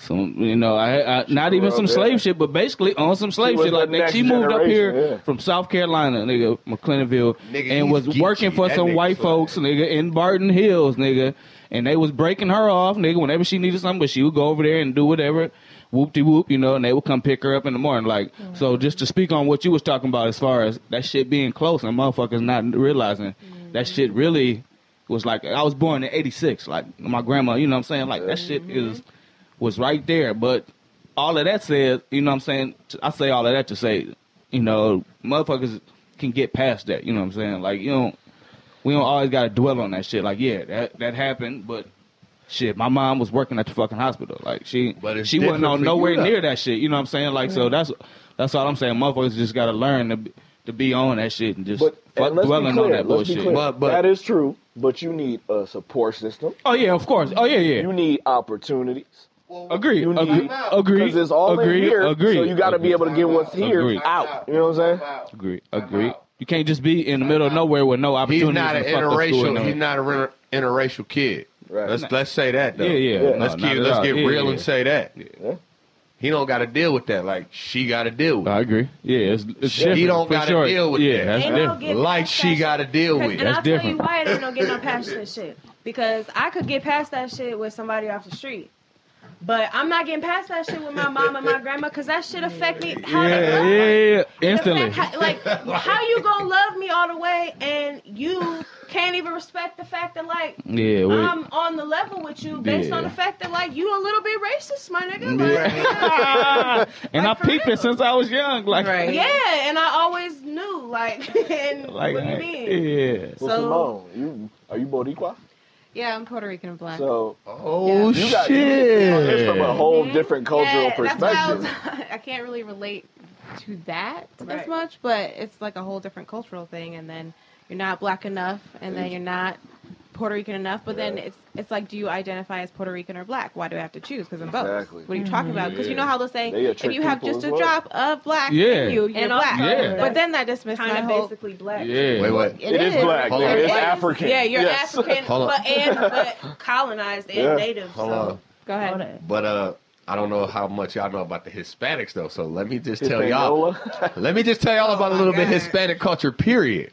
some, you know, I, I not even some up there. slave shit, but basically on some slave shit. Like nigga, she moved up here yeah. from South Carolina, nigga, McClellanville, Nigga, and was geeky. working for That some white like- folks, nigga, in Barton Hills, nigga, and they was breaking her off, nigga, whenever she needed something, but she would go over there and do whatever. Whoop de whoop, you know, and they would come pick her up in the morning. Like, mm-hmm. so just to speak on what you was talking about as far as that shit being close and motherfuckers not realizing mm-hmm. that shit really was like I was born in '86. Like my grandma, you know what I'm saying? Like that shit mm-hmm. is was right there. But all of that said, you know what I'm saying? I say all of that to say, you know, motherfuckers can get past that. You know what I'm saying? Like you don't, we don't always gotta dwell on that shit. Like yeah, that that happened, but. Shit, my mom was working at the fucking hospital. Like she, But she wasn't on nowhere you, near that shit. You know what I'm saying? Like so, that's that's all I'm saying. Motherfuckers just gotta learn to be, to be on that shit and just But fuck and dwelling clear, on that bullshit. But- but- that is true. But you need a support system. Oh yeah, of course. Oh yeah, yeah. You need opportunities. Agree. You Agree. Agree. because it's all agree. in here. Agree. So you got to be able to get what's here Agree. out. You know what I'm saying? Agree. Agree. You can't just be in the middle of nowhere with no opportunity. He's opportunity. not an interracial. He's not an inter- interracial kid. Right. Let's let's say that though. Yeah, yeah. Yeah. No, let's not keep, let's get Yeah, real yeah. and say that. Yeah. He don't got to deal with that. Like she got to deal with. I agree. Yeah, it's, it's He don't gotta sure. deal with yeah, that. that's Ain't no different. get like she got to deal with. and it. That's I'll tell you why it ain't no get no past that shit. Because I could get past that shit with somebody off the street. But I'm not getting past that shit with my mom and my grandma because that shit affect me. How Yeah, yeah, yeah, yeah. Instantly. affect how- like, how you gonna love me all the way and you can't even respect the fact that like Yeah, wait. I'm on the level with you based on the fact that like you a little bit racist, my nigga. Like, and I Like, for peeped real. it since I was young. Like, Right. yeah, and I always knew like, and like, what do you mean? yeah. Well, So- Simone, you are you Boricua? Yeah, I'm Puerto Rican and black. So Oh you got shit! it's from a whole Mhm. different cultural yeah, that's I, was, perspective. I can't really relate to that as much, but it's like a whole different cultural thing. And then you're not black enough, and then you're not Puerto Rican enough. But then it's it's like, do you identify as Puerto Rican or black? Why do I have to choose? Because I'm both. Exactly. What are you talking about? Because you know how they'll say They if you have just a well. drop of black Yeah. in you, you're And black. Yeah. But then that dismisses kind my of whole. basically black. Yeah. Wait, wait. It is black. Hold on. nigga. It's African. Yeah, you're Yes. African, but and but colonized and Yeah. native. Hold so. on. Go ahead. But uh, I don't know how much y'all know about the Hispanics though. So let me just tell y'all. Let me just tell y'all about a little bit Hispanic culture. Period.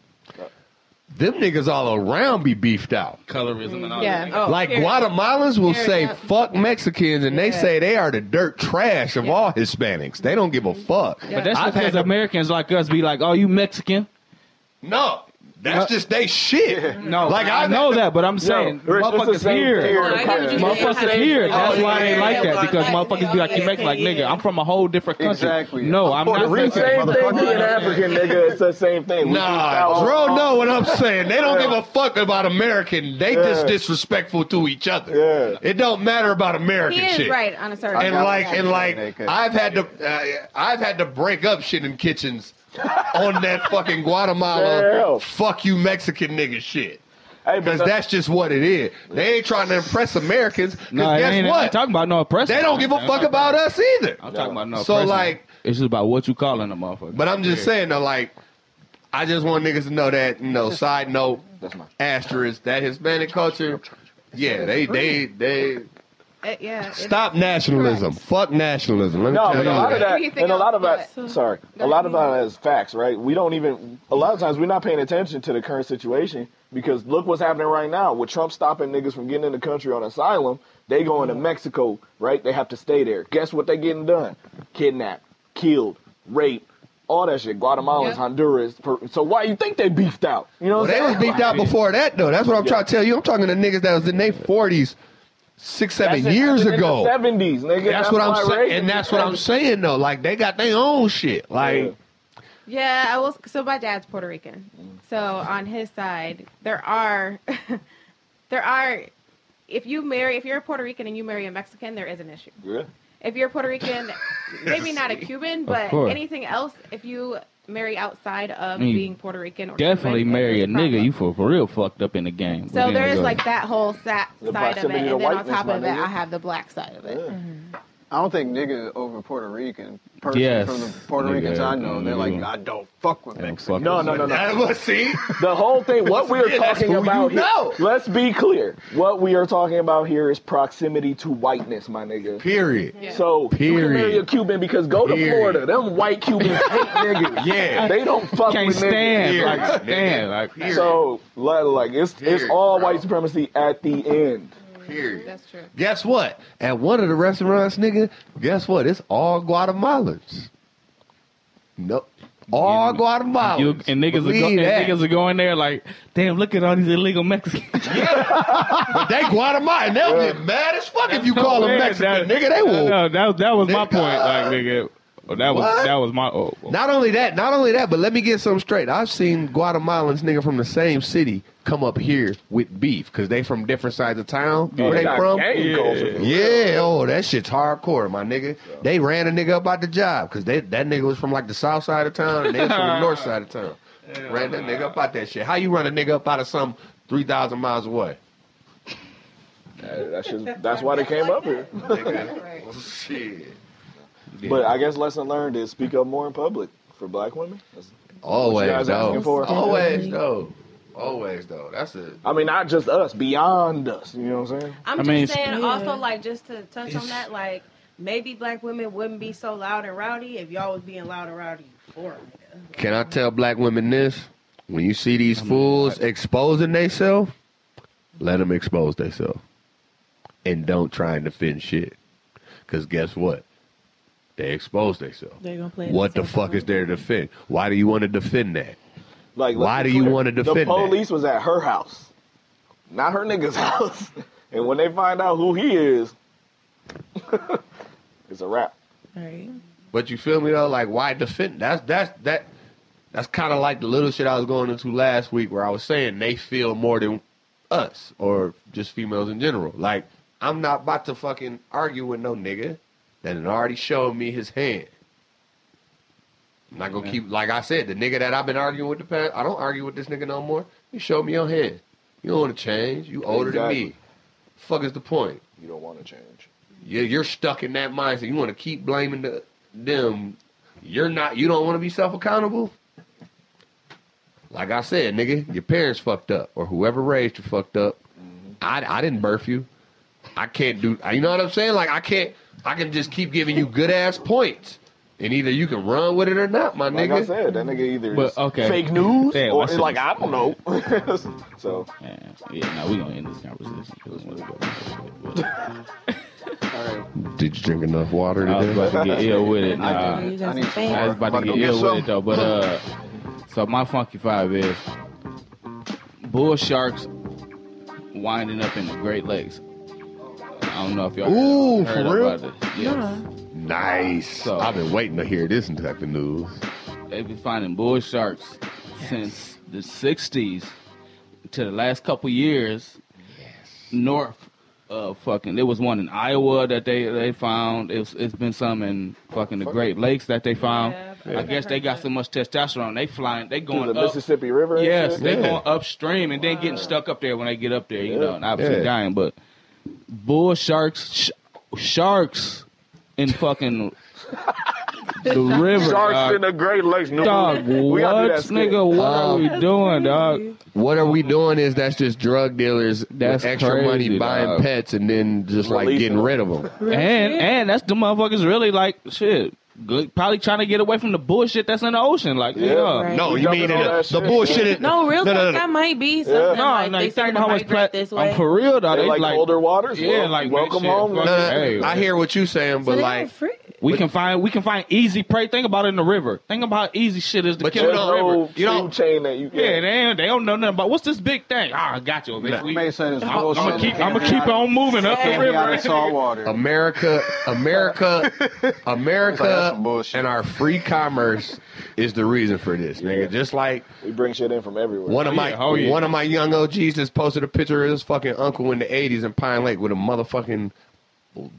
Them niggas all around be beefed out. Colorism and all Yeah. that. Oh, like period. Guatemalans will Period, say yep. fuck Mexicans and they say they are the dirt trash of all Hispanics. They don't give a fuck. But that's I've because had to- Americans like us be like, "Oh, you Mexican?" No, that's just they shit. No, Like, like I I've know that, but I'm saying Rich, motherfuckers here. here. No, I get what you're saying. Motherfuckers here. That's Oh, why they yeah, like that because Yeah, motherfuckers be like, "You make Like, nigga. I'm from a whole different country. Exactly. No, I'm Puerto not Rican, Mexican. Same thing motherfucker. being African, nigga. It's the same thing. We Nah, bro, know what I'm saying. They don't give a fuck about American. They just disrespectful to each other. Yeah. It don't matter about American He is shit. right on a certain. And like, and like. I've had to, uh, I've had to break up shit in kitchens on that fucking Guatemala Damn. fuck you Mexican nigga shit. Hey, Because but that's just what it is. They ain't trying to impress Americans. Because No, it guess ain't, I what? talking about no oppression. they don't give a fuck about us either. I'm talking about no So, oppression. like- it's just about what you calling a motherfucker. But I'm just saying though, like, I just want niggas to know that, you know, side note, That's mine. asterisk, that Hispanic culture, yeah, they, they, they, It- yeah. it- stop nationalism. Fuck nationalism. Let me No, tell but you a lot of that. that, and a lot of else, that, but- sorry, a lot of that is facts, right? We don't even, a lot of times we're not paying attention to the current situation because look what's happening right now with Trump stopping niggas from getting in the country on asylum. They going to Mexico, right? They have to stay there. Guess what they getting done? Kidnapped, killed, raped, all that shit. Guatemala, Yep. Honduras. Per- So why you think they beefed out? You know Well, they was beefed out before that though. That's what I'm Yeah. trying to tell you. I'm talking to niggas that was in their 40s, six, seven That's years in ago. 70s, nigga. That's what I'm saying, and that's what I'm saying though. Like they got their own shit. Like Yeah, I was. So my dad's Puerto Rican. So on his side, there are, there are. If you marry, if you're a Puerto Rican and you marry a Mexican, there is an issue. Yeah. If you're Puerto Rican, maybe not a Cuban, but anything else, if you marry outside of mean, being Puerto Rican or Definitely Cuban, marry a there's nigga. You for, for real fucked up in the game. So there is like that whole sa- The side of it, and then on top of it, nigga. I have the black side of it. Yeah. Mm-hmm. I don't think nigga over Puerto Rican. Person Yes. from the Puerto Nigga, Ricans I know, they're like. I don't fuck with Don't Mexicans. fuck No, with no, no, no. That was see. The whole thing, what we are Yeah, that's talking who you about here, know. let's be clear. What we are talking about here is proximity to whiteness, my nigga. Period. So you can Period. marry a Cuban because go to Period. Florida. Them white Cubans hate niggas. Yeah. They don't fuck Can't with stand, Period. like stand, like Period. So like, like it's it's Period, all bro. white supremacy at the end. Period. That's true. Guess what? At one of the restaurants, nigga, guess what? It's all Guatemalans. Nope. All You- Guatemalans. You, and niggas are, go, and that. niggas are going there like, damn, look at all these illegal Mexicans. But they Guatemalan. They'll get mad as fuck if you call them Yeah, Mexican. that- nigga, they will. No, that, that was my point. Like, nigga, oh, that was What? that was my. Oh, oh. Not only that, not only that, but let me get something straight. I've seen Guatemalans, nigga, from the same city come up here with beef because they from different sides of town. Where they from? Yeah. Yeah, oh, that shit's hardcore, my nigga. They ran a nigga up out the job because that nigga was from like the south side of town and they was from the north side of town. Ran that nigga up out that shit. How you run a nigga up out of some three thousand miles away? That's just that's why they came up here. Nigga, shit. But I guess lesson learned is speak up more in public for black women. That's- Always though. for? Always though. Always though. That's it. I mean, not just us, beyond us. You know what I'm saying? I'm I just mean, saying Yeah. also like just to touch on that, like maybe black women wouldn't be so loud and rowdy if y'all was being loud and rowdy before. nigga. Can I tell black women this? When you see these fools exposing themselves, let them expose themselves. And don't try and defend shit. Because guess what? They expose themselves. They're gonna play. What the same fuck is there to defend? Why do you want to defend that? Like, Why be do you wanna defend The that? police was at her house, not her nigga's house. And when they find out who he is, it's a wrap. Right. But you feel me though? Like why defend? That's that's that. That's kind of like the little shit I was going into last week, where I was saying they feel more than us or just females in general. Like I'm not about to fucking argue with no nigga that had already showed me his hand. I'm not gonna Yeah. keep like I said, the nigga that I've been arguing with the past. I don't argue with this nigga no more. You show me your hand. You don't want to change. You older Exactly. than me. Fuck is the point? You don't want to change. You're, you're stuck in that mindset. You want to keep blaming the, them. You're not. You don't want to be self accountable. Like I said, nigga, your parents fucked up, or whoever raised you fucked up. Mm-hmm. I, I didn't birth you. I can't do. You know what I'm saying? Like I can't. I can just keep giving you good ass points, and either you can run with it or not, my Like nigga. I said, that nigga either But, is okay. fake news Damn, or I like I don't know. so Yeah, yeah, no, we gonna end this conversation. Did you drink enough water I was about to get ill with it. I Nah, do. I need some some. I was about to get get ill with it though. But uh, so my funky five is bull sharks winding up in the Great Lakes. I don't know if y'all Ooh, heard, for heard real? about this. Yeah. Nice. So- I've been waiting to hear this type of news. They've been finding bull sharks since the '60s to the last couple years. Yes. North of fucking, there was one in Iowa that they they found. It's it's been some in fucking the Great Lakes that they found. Yeah, I guess they got so much testosterone. They flying, they to going up. the up. Mississippi River. Yes, they Yeah. going upstream and then getting stuck up there when they get up there, you Yeah. know, and obviously Yeah. dying. But bull sharks, sh- sharks in fucking the river. Sharks dog. in the Great Lakes. New Dog, we what, gotta do that skit. nigga? What are we Um, doing, dog? What are we doing is that's just drug dealers That's with extra crazy, money buying dog. pets and then just like Releasing getting them. rid of them. And and that's the motherfuckers really like shit. Good, probably trying to get away from the bullshit that's in the ocean. Like, yeah, Yeah. Right. No, We you mean jumping the, the bullshit? is- No, real no, talk, no, no. that might be something Yeah. no, like no, they starting to how much pla- this way. I'm for real, dog. They They like, like, colder waters. Yeah, Well, like, welcome home. fuck No, no, Hey, I hear what you're saying, but they like, free. We can find we can find easy prey. Think about it in the river. Think about how easy shit is to But kill you in the river. You don't- chain that you. Yeah, they ain't, they don't know nothing about what's this big thing. Ah, I got you. bitch. Nah. We- may say this I'm, bullshit. gonna keep I'm gonna keep on moving up the can't be out river. salt water. America, America, America, some bullshit. and our free commerce is the reason for this, nigga. Yeah. Just like We bring shit in from everywhere. one of Oh, my yeah. Oh, yeah. one of my young OGs just posted a picture of his fucking uncle in the '80s in Pine Lake with a motherfucking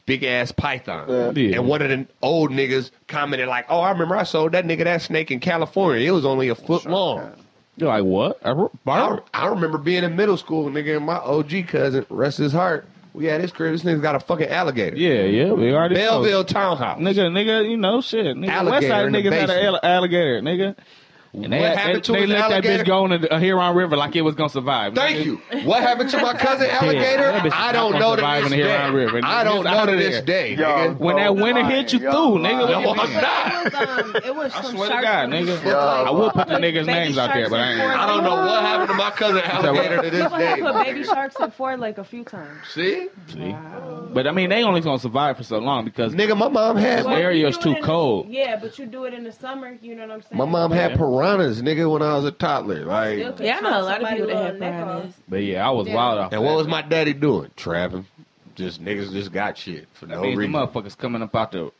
big ass python. Yeah. Yeah. And one of the old niggas commented like, "Oh, I remember I sold that nigga that snake in California. It was only a foot long." You're like what? A r- I, bird? I remember being in middle school, nigga, and my OG cousin, rest his heart, We at his crib. This nigga's got a fucking alligator. Yeah, yeah, we already know. Belleville townhouse. Nigga, nigga, you know shit. Nigga, Alligator Westside in the niggas had an alligator, nigga. And they, What happened they, to they his let alligator? that bitch go in the uh, Huron River like it was gonna survive. Thank nigga. you. What happened to my cousin alligator? that bitch is I don't know to survive this in the day. Huron River. I don't know to this there. day. Yo, nigga. When that winter hit you Yo, through, nigga. lying. No, I'm not. It was, um, it was I some swear to sharks God, nigga. Yo. I will put the niggas' names out there, but I ain't. I don't know what happened to my cousin alligator to this People day. have put baby sharks in Ford Lake a few times. See, See? But I mean, they only gonna survive for so long because nigga, my mom had Well, area is too cold. Yeah, but you do it in the summer. You know what I'm saying? my mom had Yeah. Piranhas, nigga, when I was a toddler. Still Like, Yeah, I know a lot of people that little have neck off. piranhas. But yeah, I was Yeah. wild off. and what was my daddy doing? Trapping. Just niggas just got shit for that no mean, the reason. motherfuckers coming up out the,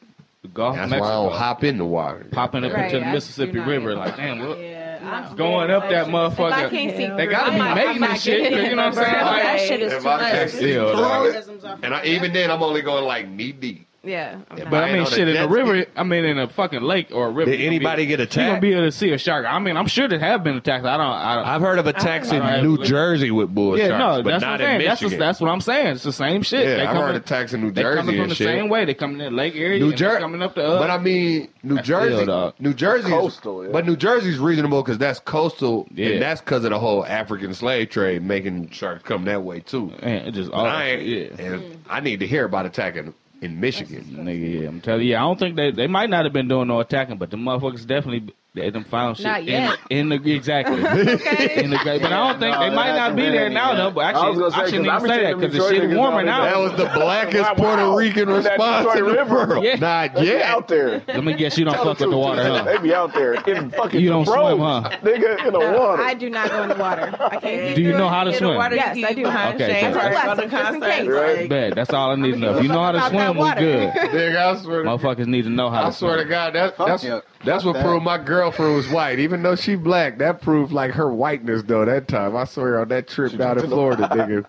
the Gulf of That's why I don't Mexico, hop in the water. popping up Right, into the I Mississippi River. either. Like, damn, what? Yeah, I'm Going up that If I motherfucker. can't see, They gotta be I'm making this shit. You know what I'm saying? Like, that shit is If too I much. can't see it, dog. And I, even then, I'm only going like knee deep. Yeah. I'm not. But I ain't mean, on the shit in the jet river. I mean, in a fucking lake or a river. Did you gonna be- anybody get attacked? You gonna attacked? be able to see a shark? I mean, I'm sure there have been attacks. I don't. I don't I've heard of attacks in I- New Jersey with bull yeah, sharks, no, but that's not what I'm in saying. That's, Michigan. just, that's what I'm saying. It's the same shit. yeah, they I've coming, heard attacks in New they coming Jersey from and the shit. same way. They coming in the lake area. New and they Jersey, coming up the. Uh, but I mean, New Jersey, still, dog. New Jersey, Coastal, yeah. but New Jersey's reasonable because that's coastal, Yeah. and that's because of the whole African slave trade, making sharks come that way too. man, it just all I ain't, yeah. and I need to hear about attacking in Michigan. Nigga, yeah, I'm telling you, I don't think they they might not have been doing no attacking, but the motherfuckers definitely they done found shit Not in, yet. in the exactly in the great. But I don't think no, they might not be there now though. But I actually, gonna I, shouldn't I even say that because the shit niggas warmer now. That was the blackest Wow. Puerto Rican response in the River. world. Yeah. Not They be yet. out there. Let me guess, you don't fuck with the water, huh? They be out there in fucking You don't swim, huh? Nigga in the water. I do not go in the water. I can't see Do you know how to swim? Yes, I do. Okay, Shane good. Park Just on the in case. concert. Right. Like, Bad. That's all I need to know. If you know how to swim, we good. Nigga, I swear Motherfuckers need to know how I swear to. God, that, Fuck that's that's what proved my girlfriend was white. Even though she black, that proved like her whiteness though. That time, I swear on that trip down in Florida, nigga,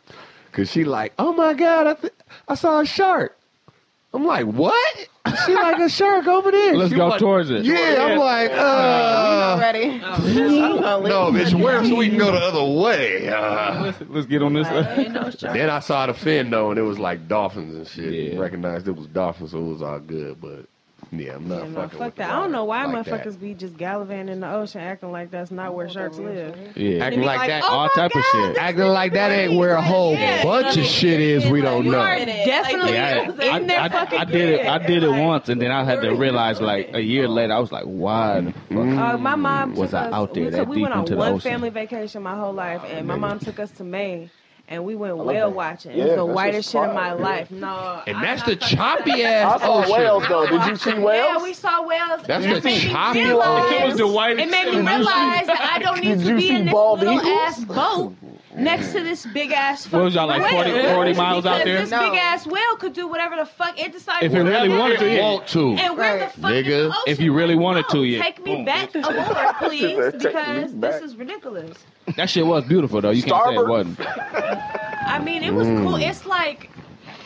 because she like, oh my God, I th- I saw a shark. I'm like, what? She like a shark over there. Let's She go like, towards it. Yeah, I'm like, uh, Already. no, bitch, where so we can go the other way? Uh, Let's, let's get on this. ain't then I saw the fin though, and it was like dolphins and shit. Yeah. Recognized it was dolphins, so it was all good. But yeah, I'm not Yeah, no, fucking fuck with that. the I don't know why water like that. motherfuckers be just gallivanting in the ocean acting like that's not where sharks live. Yeah, Acting like, like, that. oh all my type of shit. acting like that ain't where a whole Yeah, bunch of shit is we don't You know. are definitely Yeah, I, in I, I, I did it. I did it Like, once, and then I had to realize, like a year later, I was like, "Why the fuck?" Uh, my mom Was took I us, out there we, that took, we went on into the one family vacation my whole life, and my mom took us to Maine, and we went whale that. watching. Yeah, it was the whitest shit in my fire. life. No, And I'm that's not the fucking- choppy I ass saw ocean. whales though. Did you see whales? Yeah, we saw whales. That's and the it made me choppy realize- It was the whitest It made me realize that I don't need to be in this bald little eagles? ass boat next to this big ass. What was y'all, like, 40 40 miles out Because there? This No. big ass whale could do whatever the fuck it decided. If it to really do. wanted to, yeah. Want to. And where the fuck Nigga. is the ocean? If you really wanted no, to, yeah. Take me Boom. back aboard, please, because this is ridiculous. That shit was beautiful, though. You can't say it wasn't. I mean, it was cool. It's like,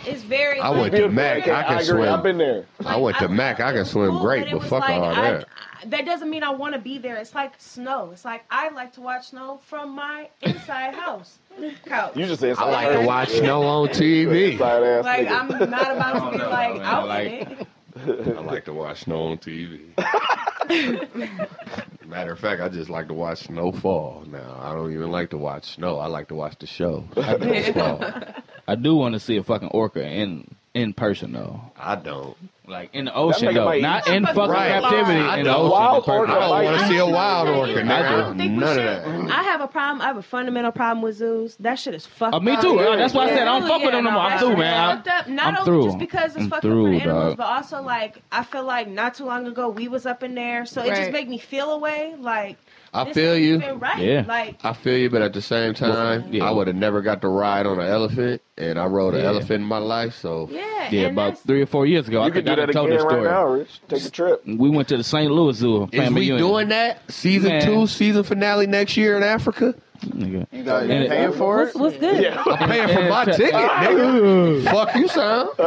it's very. I like, went to Mac. I can agree. swim. I've been there. I went to Like, Mac. I can swim cool, great, it but fuck like, all I- that. I- that doesn't mean I want to be there. It's like snow. It's like I like to watch snow from my inside house couch. You just said I like to watch snow on TV. Like nigga. I'm not about to be like man. out Like- in it. I like to watch snow on TV. Matter of fact, I just like to watch snow fall. Now I don't even like to watch snow. I like to watch the show. Snow. I do want to see a fucking orca in in person though. I don't. Like in the ocean though, not in fucking Right. captivity. I in the don't. ocean, Wild in person. orca I don't might want to see a wild orca. I Nigga. don't think we None of should. that. I have a problem. I have a fundamental problem with zoos. That shit is fucked Uh, me up. too. Uh, that's why I said I don't fuck with them no more. I'm that through, shit man. is I- fucked up. Not I'm only through. just because it's I'm fucking through, for the animals, dog. but also like I feel like not too long ago we was up in there, so it just Right. made me feel away. Like I this feel you. Right. Yeah. Like I feel you, but at the same time, Yeah. I would have never got to ride on an elephant, and I rode an Yeah. elephant in my life. So yeah. Yeah, about three or four years ago, I could think do that told again this right story. now, Rich. Take a trip. We went to the St. Louis Zoo. is we doing that season Man. two, season finale next year in Africa? Nigga. You got you it- paying for What's, it? what's good? I'm paying for my ticket, nigga. Fuck you, sound. No.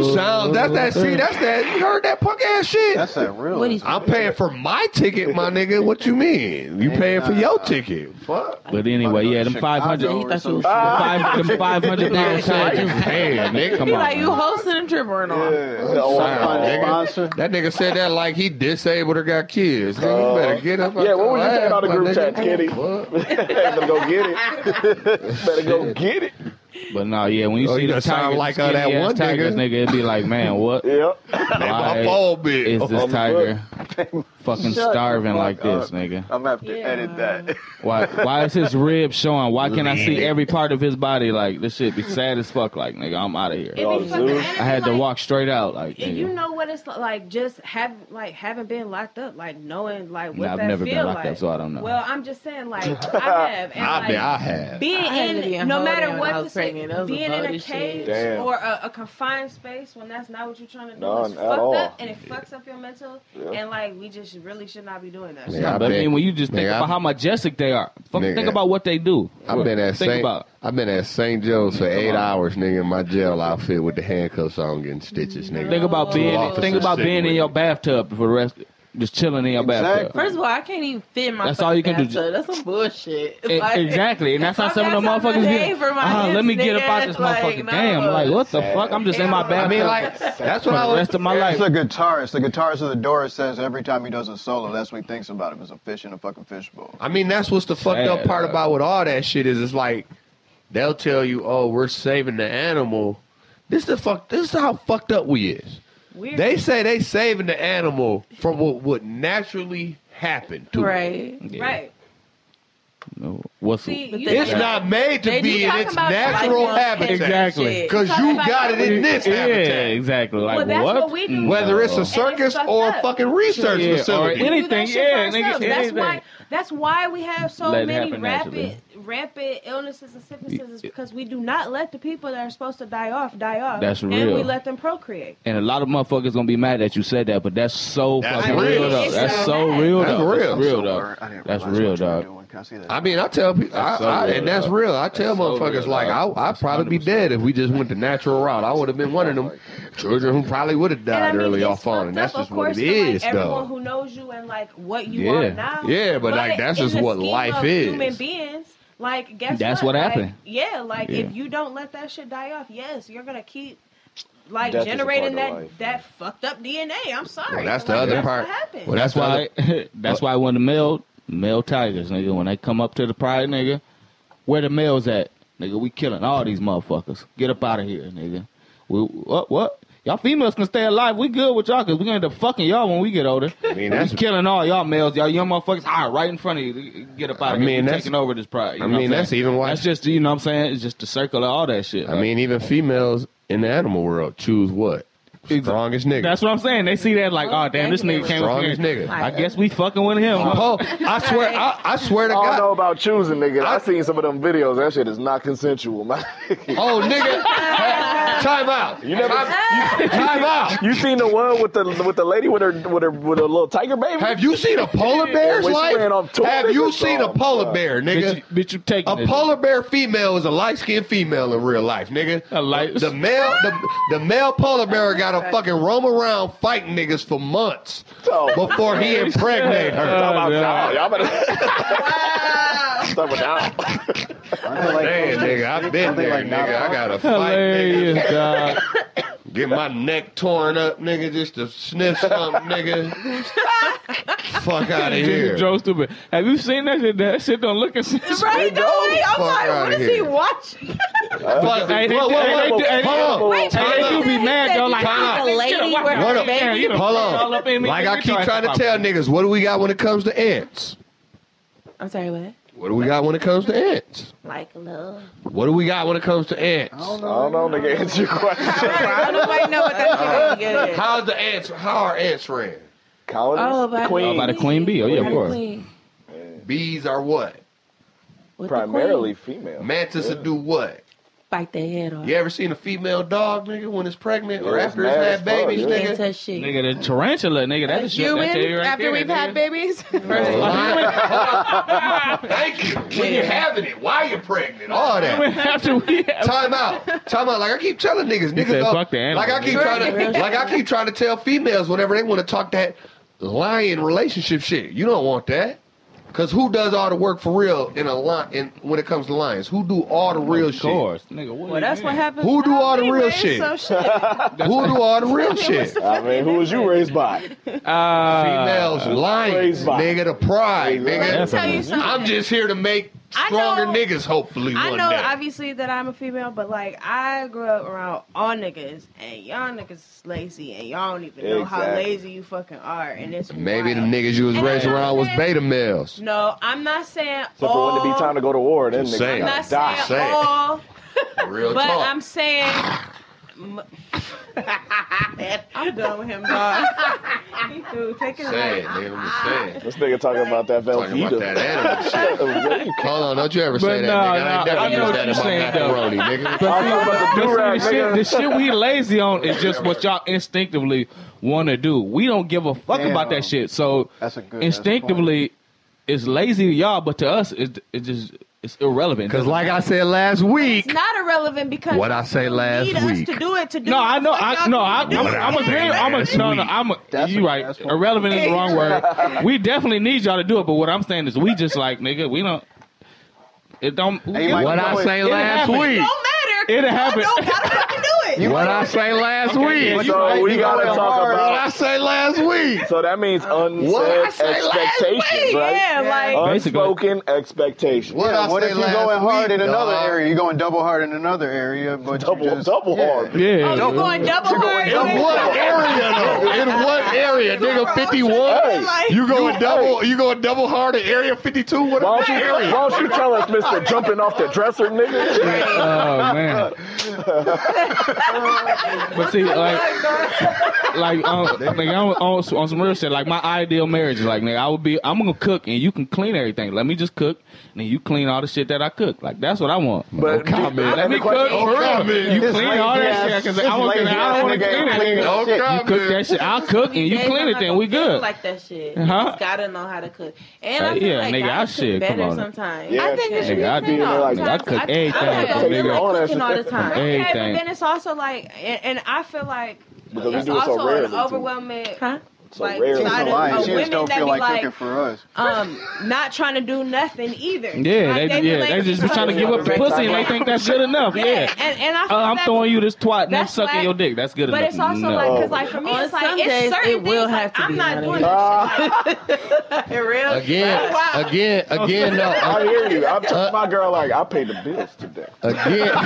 Oh. Sound. That's that. See, that's that. You heard that punk ass shit. That's that real. What is- I'm paying for my ticket, my nigga. What you mean? You paying for your ticket? Fuck. But anyway, yeah, them five hundred, He thought you was five, them five hundred dollars. Hey, nigga, Come He on, like you hosting a trip or not? Yeah. Oh, Sound, That nigga said that like he disabled or got kids. Nigga, you better uh, get up. Yeah, what was you out saying your on the group chat. Kitty? Fuck. Better go get it. Better go get it. But no, yeah, when you Oh, see you the gonna sound tigers, like, like uh, that one tigers, nigga. nigga, it'd be like, man, what? Yep. My Why phone big. is this tiger fucking Shut starving fuck like this, up. nigga? I'm gonna have to edit that. Why? Why is his rib showing? Why can't I see every part of his body? Like this shit be sad as fuck. Like nigga, I'm out of here. It be fucking, Zeus. and it I had be to walk straight out. Like And you know what it's like, just have like having been locked up, like knowing like what Nah, I've that never feel been locked like. up, so I don't know. Well, I'm just saying, like I have, and I like mean, I have. being I had to be in, in no matter what I the was pregnant. That was the being in a cage shit. Or a, a confined space when that's not what you're trying to do, None it's fucked all. up and it fucks up your mental, and like we just really should not be doing that. Yeah, shit. I but I bet- mean, when you just think nigga, about I- how majestic they are, fuck, Nigga. think about what they do. I've been at think St. about. I've been at St. Joe's for eight hours, nigga, in my jail outfit with the handcuffs on, getting stitches, nigga. Think about oh, being. Think about being in your bathtub for the rest. Just chilling in your Exactly. bathtub. First of all, I can't even fit in my. That's all you can do. That's some bullshit. E- Like, exactly, and that's how some of them got something motherfuckers get. for my Ah, let me get up out nigga. this Like, motherfucker. no. Damn, like what the fuck? I'm just in my bathtub. I mean, like that's what I the rest of my It's life. a guitarist. The guitarist of the Doors says every time he does a solo, that's what he thinks about him as a fish in a fucking fishbowl. I mean, that's what's the fucked up part dog. about with all that shit is it's like they'll tell you, "Oh, we're saving the animal." This the fuck. This is how fucked up we is. Weird. They say they saving the animal from what would naturally happen to it. Right. Yeah. right. No, What's See, you It's Yeah. not made to They be in talk its about natural lifelong habitat. Exactly. shit. Because Talk you about got it in this yeah, habitat. exactly. Like Well, that's what? what we do. Mm. Whether it's a No. it's circus fucked or a up. fucking research Yeah, or facility. any- We do Anything, that shit yeah, for nigga, ourselves. That's anything. why. That's why we have so Let it many happen rapid, naturally. rampant illnesses and sicknesses. Is because we do not let the people that are supposed to die off die off. That's real. And real. we let them procreate. And a lot of motherfuckers gonna be mad that you said that, but that's so That's fucking real. real, though. It's That's so so bad. real, That's though. real. That's real, though. worried. I didn't That's real, what dog. Doing. Can I see that? I mean, I tell people, I, That's so I, real, and that's dog. real. I tell That's so motherfuckers real, like, I, dog. I'd probably be 100%. dead if we just went the natural route. I would have been one of them children who probably would have And I died mean, early it's off on, fucked and that's up, just of what course, it for, is, like, Everyone though. who knows you and like what you Yeah. are now. Yeah, but, like, that's in just the what scheme life of is. Human beings. Like, guess That's what? what Like, happened. yeah, like Yeah. if you don't let that shit die off, yes, you're gonna keep like Death is a generating part that of life. that fucked up DNA. I'm sorry. Well, that's the like, other that's part. What happened. Well, That's other- why. That's why when the male male tigers, nigga, when they come up to the pride, nigga, where the males at, nigga? We killing all these motherfuckers. Get up out of here, nigga. We, what? What? Y'all females can stay alive. We good with y'all because we gonna end up fucking y'all when we get older. I mean, we that's killing all y'all males, y'all young motherfuckers. Ah, right in front of you. Get up out I of here. mean, We that's- taking over this pride. you I know what mean, that's even why. That's just you know what I'm saying. It's just the circle of all that shit. I like. mean, even females in the animal world choose what strongest nigga. That's what I'm saying. They see that like, oh damn, this nigga came up strongest here. nigga. I guess we fucking with him. huh? Oh, I swear, I, I swear to god I don't know about choosing, nigga. I, I- seen some of them videos. That shit is not consensual, man. Oh, nigga, time out. You never- time, time out. you seen the one with the with the lady with her with her with a little tiger baby? Have you seen a polar bear's When she life? ran off tour, Have you seen a Oh, polar God. bear, Bitch, nigga? you- bitch, you taking A it. polar bear female is a light skinned female in real life, nigga. A light- the male, the, the male polar bear got to fucking roam around fighting niggas for months Oh. before he impregnate her. Talk about oh, Yeah. y'all. Y'all better start with y'all. Aren't like Man, nigga, I've been there, like nigga. I gotta fight, nigga. Hilarious, dog. Get my neck torn up, nigga, just to sniff something, nigga. Fuck out of here. Joe stupid. Have you seen that shit? That shit don't look as Right, though. I'm Fuck like, outta what is here. he watching? Fuck, Hey, they- whoa, whoa, hey, whoa, they- hey, hold on. Wait, Hey, they do be mad though. Like, Time out. The lady with What her up? baby. you know, Hold all up in on. me, Like I keep trying to tell niggas, what do we got when it comes to ants? I'm sorry, what? What do we got when it comes to ants? Like love. What do we got when it comes to ants? I don't know. I know. don't know, nigga. Answer your question. I don't quite know what that shit is. How's the ants? How are ants ran? Colonies? Oh, by Queen. Oh, by the queen bee. Oh, yeah, of course. queen. Bees are what? With Primarily female. Mantis Yeah. do what? Bite their head off. You ever seen a female dog, nigga, when it's pregnant or after it's had babies, fuck, yeah. Can't nigga? touch shit. Nigga, the tarantula, nigga, that is shit. That tell you Human, right after there, we've nigga. had babies. Thank you. When you having it, why you pregnant, all that. after we have Time out. Time out. Like I keep telling niggas, niggas said go- fuck the animal. like I keep trying to like I keep trying to tell females whenever they want to talk that lion relationship shit. You don't want that. Cause who does all the work for real in a line in when it comes to lions? Who do all the real shit? Of shit? course, nigga. What Well, that's what happens. Who do all the real shit? So shit. Who do all the real shit? I mean, who was you raised by? Uh, Females, lions, raised by- nigga, the pride, nigga. tell you something. I'm just here to make I stronger know- niggas, hopefully, I one know day. obviously that I'm a female, but like I grew up around all niggas, and y'all niggas is lazy, and y'all don't even know how lazy you fucking are, and it's Maybe the niggas you was And raised I'm around was beta males. No, I'm not saying So for when it be time to go to war, then Just niggas saying. I'm not die. saying all, Real but talk. I'm saying. I'm done with him, dog. he threw. Take it Say it, nigga. I'm just saying. This nigga talking about that Talking about Velveeta. that animal shit. Hold on, don't you ever say But that, nah, nigga. I nah, ain't never I know used what that you're in my saying, though. macaroni, nigga. But I'm about the see, do-rag, the, shit, nigga. the shit we lazy on is just what y'all instinctively want to do. We don't give a fuck Damn. about that shit. So That's a good- that's a instinctively, it's lazy to y'all, but to us, it, it just it's irrelevant. Because like I said last week, It's not irrelevant because What I say you last need week. us to do it to do. no, what I know, I y'all no, need I, to do. I'm, I'm agreeing. I'm a, no, no, I'm a, That's you what- right. Irrelevant is the wrong word. We definitely need y'all to do it, but what I'm saying is, we just like nigga, we don't. It don't. Hey, what I It say last happened. week, Don't matter. It Y'all happened. Don't gotta fucking do it. what I say last Okay, week, So we gotta talk hard. what. I say last week. So that means What unsaid expectations, right? Yeah, like Basically. Unspoken expectations. What Yeah, I what say if you're last going hard week, in another area? You're going double hard in another area, but Double, you just, double yeah. hard. Yeah. oh, you going double hard? In what area though? In what area, nigga? Fifty one. Hey, Like, You going double? You going double hard in Area Fifty Two? What Why about don't, area? why don't you tell us, Mister Jumping off the dresser, nigga? Oh man. but see, like, like, um, like on, on, on some real shit. Like my ideal marriage is like, nigga, I would be, I'm gonna cook and you can clean everything. Let me just cook and then you clean all the shit that I cook. Like that's what I want. But comment. Let me cook question- for real. comment. You clean all that shit because I want I don't want to ass clean nigga it. No You cook that shit. I'll cook and you clean it. Then we good. Like that shit. Huh? Gotta know how to cook. And I feel like nigga, I guys shit, cook come better on. sometimes. I think it should be Nigga, I the do all the Nigga, I cook I- everything. I Yeah, feel nigga. they All that cooking all the time. Okay, Everything. but then it's also like, and, and I feel like Because we it's do it so also rarely, an too. overwhelming Huh? So like rarely. She's side a of, lion. of She just women don't that feel be like, like, cooking for us. um, not trying to do nothing either. Yeah, Like, they, be yeah, like, they just be trying to give up the pussy and they think that's good enough. Yeah, Yeah. and, and I feel Uh, I'm throwing you this twat and I'm sucking why- your dick. That's good But enough. But it's also no. like, cause like for me, it's like some it's certain it will things, have like, to I'm not doing these. that shit. Real? Again, again, again, no. I hear you. I'm telling my girl like I paid the bills today. Again,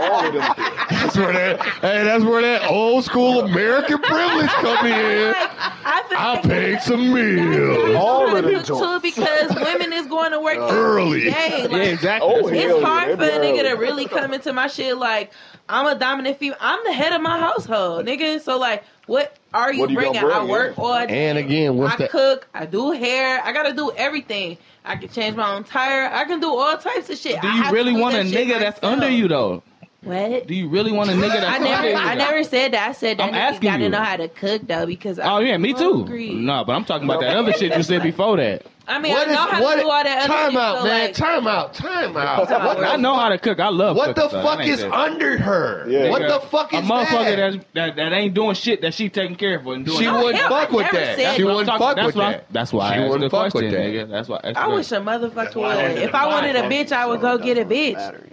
All of them. that's where that. Hey, that's where that old school American privilege come in. I feel I paid some meals All of to them too because women is going to work Early. Day. Yeah, exactly. Oh, It's hard they for a nigga to really come into my shit like I'm a dominant female. I'm the head of my household, nigga. So like, what are you What are you gonna bringing? I work yeah. all day. And again, what's I that? cook. I do hair. I gotta do everything. I can change my own tire. I can do all types of shit. Do you really want a that shit nigga that's under you though? What? Do you really want a nigga that's I under never. I never said that. I said that I'm nigga asking gotta you. know how to cook though because Oh I'm yeah, me too. hungry. No, but I'm talking about that other shit you said before that. I mean, What I is know how what? to do all that other Time shit, out, so, man. like, Time out. Time out. What the I know how to cook. I love. What the cooking, so fuck that ain't is that. under her? Yeah. What Nigga, the fuck is a motherfucker that? that's, that that ain't doing shit that she taking care of and doing. She it. Wouldn't oh, hell, fuck I with never that. said She that. wouldn't fuck talking- with that's why, that. That's why She I asked wouldn't fuck question, with that. nigga. That's why. That's I why- wish a motherfucker would. If I wanted a bitch, I would go get a bitch.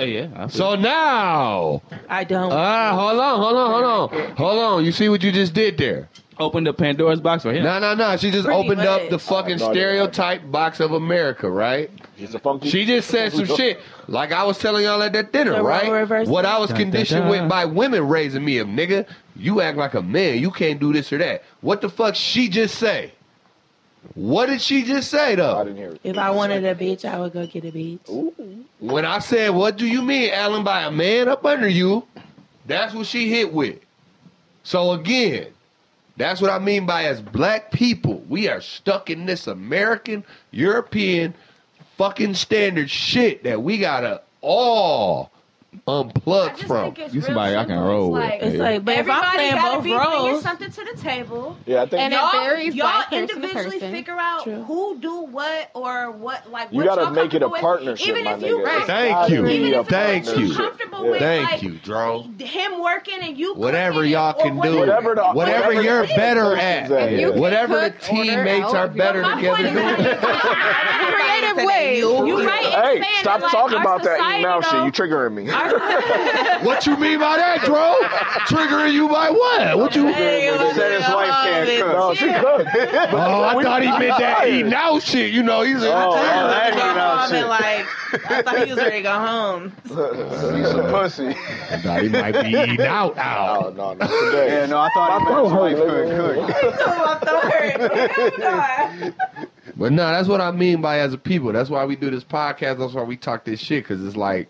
Matter, you know. Hey, yeah. I So now, I don't. ah, hold on, hold on, hold on, hold on. You see what you just did there? open the Pandora's box for him. No, no, no. She just Pretty opened up the fucking No, no, no. stereotype box of America, right? He's a funky. She just said some shit like I was telling y'all at that dinner, The role right? reversal? What I was Dun, dun, conditioned dun. with by women raising me up, nigga. You act like a man. You can't do this or that. What the fuck she just say? What did she just say I though? didn't hear it. If I wanted a bitch, I would go get a bitch. When I said, "What do you mean, Alan, by a man up under you?" That's what she hit with. So again, that's what I mean by as black people, we are stuck in this American, European, fucking standard shit that we gotta all I unplugged just from. You real somebody I can roll It's with. like, It's like, but if I'm everybody playing gotta both be bringing roles, something to the table. Yeah, I think And it y'all, varies y'all by person to individually person. figure out True. who do what or what like You what gotta y'all make it a comfortable with. partnership, Even my if you nigga. right. It's Thank gotta you. be Even a if Thank you. you're comfortable Yeah. with, Thank like, you, Dro. him working and you Whatever cooking y'all or can do, Whatever the- whatever whatever you're the better at, at, If you can whatever the cook, teammates out. are If better My together point is doing. Creative ways. You might Hey, expand stop like, talking our about that society, eating shit. though- You triggering me. What you mean by that, Dro? Triggering you by what? What you? Hey, He said his wife can't bitch? cook. No, she cooked. Oh, I thought he meant that eating out shit. You know, he's Oh, a. oh, that Go ain't out home and like, I thought he was ready to go home. He's a pussy. Nah, he might be eating out Oh, out. no, not today. Yeah, no, I thought he meant his wife hurt, couldn't cook. But no, that's what I mean by as a people. That's why we do this podcast. That's why we talk this shit because it's like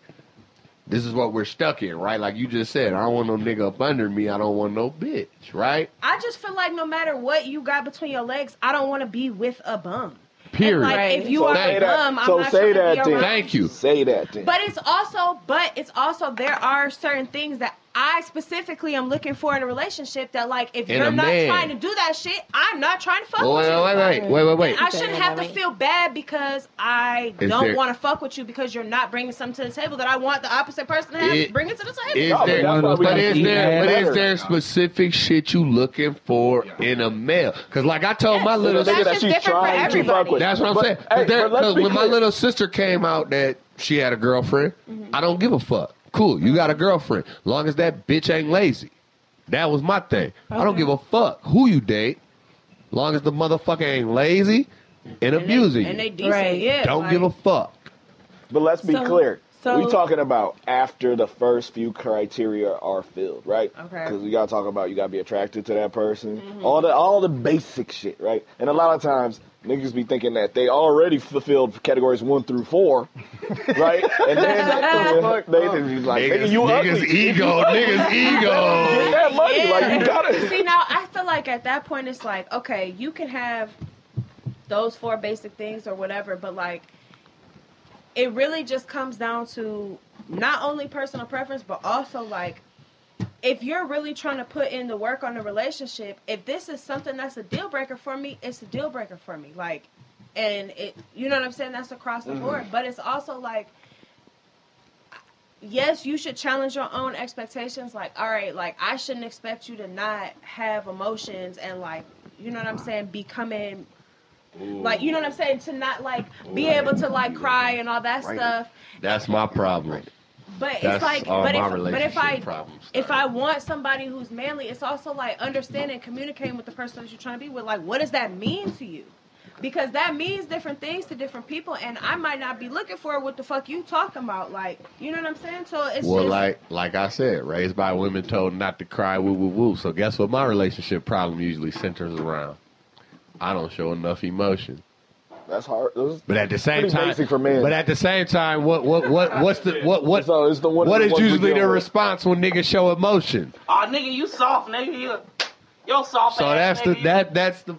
this is what we're stuck in, right? Like you just said, I don't want no nigga up under me. I don't want no bitch, right? I just feel like no matter what you got between your legs, I don't want to be with a bum. Period. Like Right. if you So are say a that- bum, I'm so not say trying to that be then. around Thank you. Say that then. But it's also, but it's also there are certain things that I specifically am looking for in a relationship that like if In you're not man. trying to do that shit, I'm not trying to fuck Wait, with you. wait, wait, wait, wait, wait. I shouldn't have to feel bad because I Is don't there- want to fuck with you because you're not bringing something to the table that I want the opposite person to have It- bring it to the table. Is No, but there, that's why but gotta is there, but is there specific shit you looking for in a male? Because like I told my little, the nigga that she's different for trying to fuck with. that's what I'm But, saying. hey, there- but let's 'cause be when my little sister came out that she had a girlfriend, mm-hmm. I don't give a fuck. Cool, you got a girlfriend. Long as that bitch ain't lazy. That was my thing. I don't give a fuck who you date. Long as the motherfucker ain't lazy and abusing and they you. decent, Right. yeah. Don't like- give a fuck. But let's be So- clear. so- we talking about after the first few criteria are filled, right? Okay. Because we gotta talk about you gotta be attracted to that person, Mhm. all the all the basic shit, right? And a lot of times niggas be thinking that they already fulfilled categories one through four, right? And then they, they, they like, nigga, you niggas ugly. ego, niggas Get ego. that money, Yeah. like you gotta. See now, I feel like at that point it's like, okay, you can have those four basic things or whatever, but like, it really just comes down to not only personal preference, but also like, if you're really trying to put in the work on the relationship, if this is something that's a deal breaker for me, it's a deal breaker for me. Like, and it, you know what I'm saying? That's across the mm-hmm. board, but it's also like yes, you should challenge your own expectations. Like, all right, like I shouldn't expect you to not have emotions and like, you know what I'm saying, becoming like, you know what I'm saying, to not like be able to like cry and all that stuff. That's my problem. But it's like, but if, but if I problems. if I want somebody who's manly, it's also like understanding, communicating with the person that you're trying to be with. Like, what does that mean to you? Because that means different things to different people, and I might not be looking for what the fuck you talking about. Like, you know what I'm saying? So it's Well, just, like like I said, raised by women told not to cry, woo woo woo. So guess what? My relationship problem usually centers around. I don't show enough emotion. That's hard. Those- But at the same time, basic for men. but at the same time, what what what what's the what what So it's the one. what the is ones we usually deal the with. response when niggas show emotion? Oh, nigga, you soft, nigga. You, yo soft So ass that's the that that's the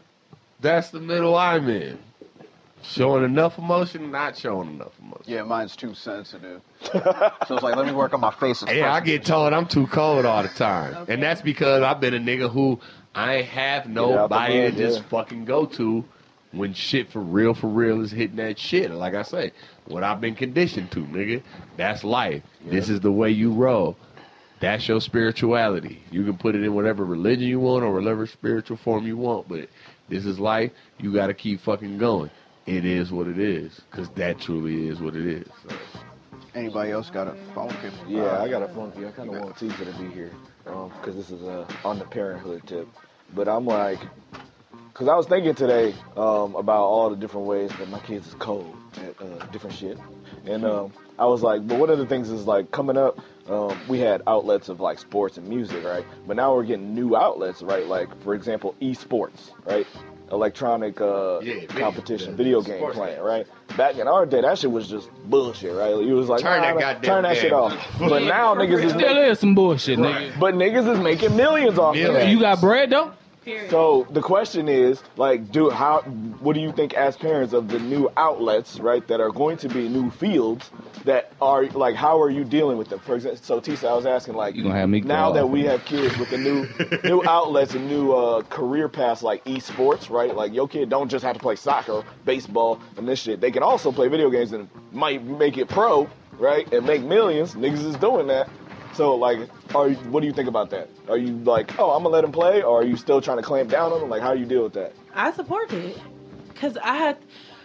that's the middle I'm in. Showing enough emotion, not showing enough emotion. Yeah, mine's too sensitive. so it's like, let me work on my face. Yeah, I get told I'm too cold all the time, and that's because I've been a nigga who I ain't have nobody mud, to just yeah. fucking go to when shit for real, for real is hitting that shit. Like I say, what I've been conditioned to, nigga. That's life. This is the way you roll. That's your spirituality. You can put it in whatever religion you want or whatever spiritual form you want, but this is life. You got to keep fucking going. It is what it is, because that truly is what it is. So. Anybody else got a phone? Yeah, I got a funky. I kind of want Tisa to be here because this is uh, on the parenthood tip. But I'm like, because I was thinking today um, about all the different ways that my kids is cold at uh, different shit, and um, I was like, but one of the things is like coming up, um, we had outlets of like sports and music, right? But now we're getting new outlets, right? Like for example, esports, right? Electronic uh, Yeah, competition, the video game sports playing, games. right? Back in our day, that shit was just bullshit, right? You was like, Turn that nah, goddamn turn that shit game off. off. But now niggas is Still is some bullshit, nigga. but niggas is making millions off of Millions. that. You got bread though? Period. So the question is, like, do how? What do you think as parents of the new outlets, right, that are going to be new fields that are like, how are you dealing with them? For example, so Tisa, I was asking, like, You gonna have me now that we have kids with the new new outlets and new uh, career paths like esports, right? Like, your kid don't just have to play soccer, baseball, and this shit. They can also play video games and might make it pro, right, and make millions. Niggas is doing that. So like, are you, what do you think about that? Are you like, oh, I'm gonna let him play, or are you still trying to clamp down on him? Like, how do you deal with that? I support it because I had,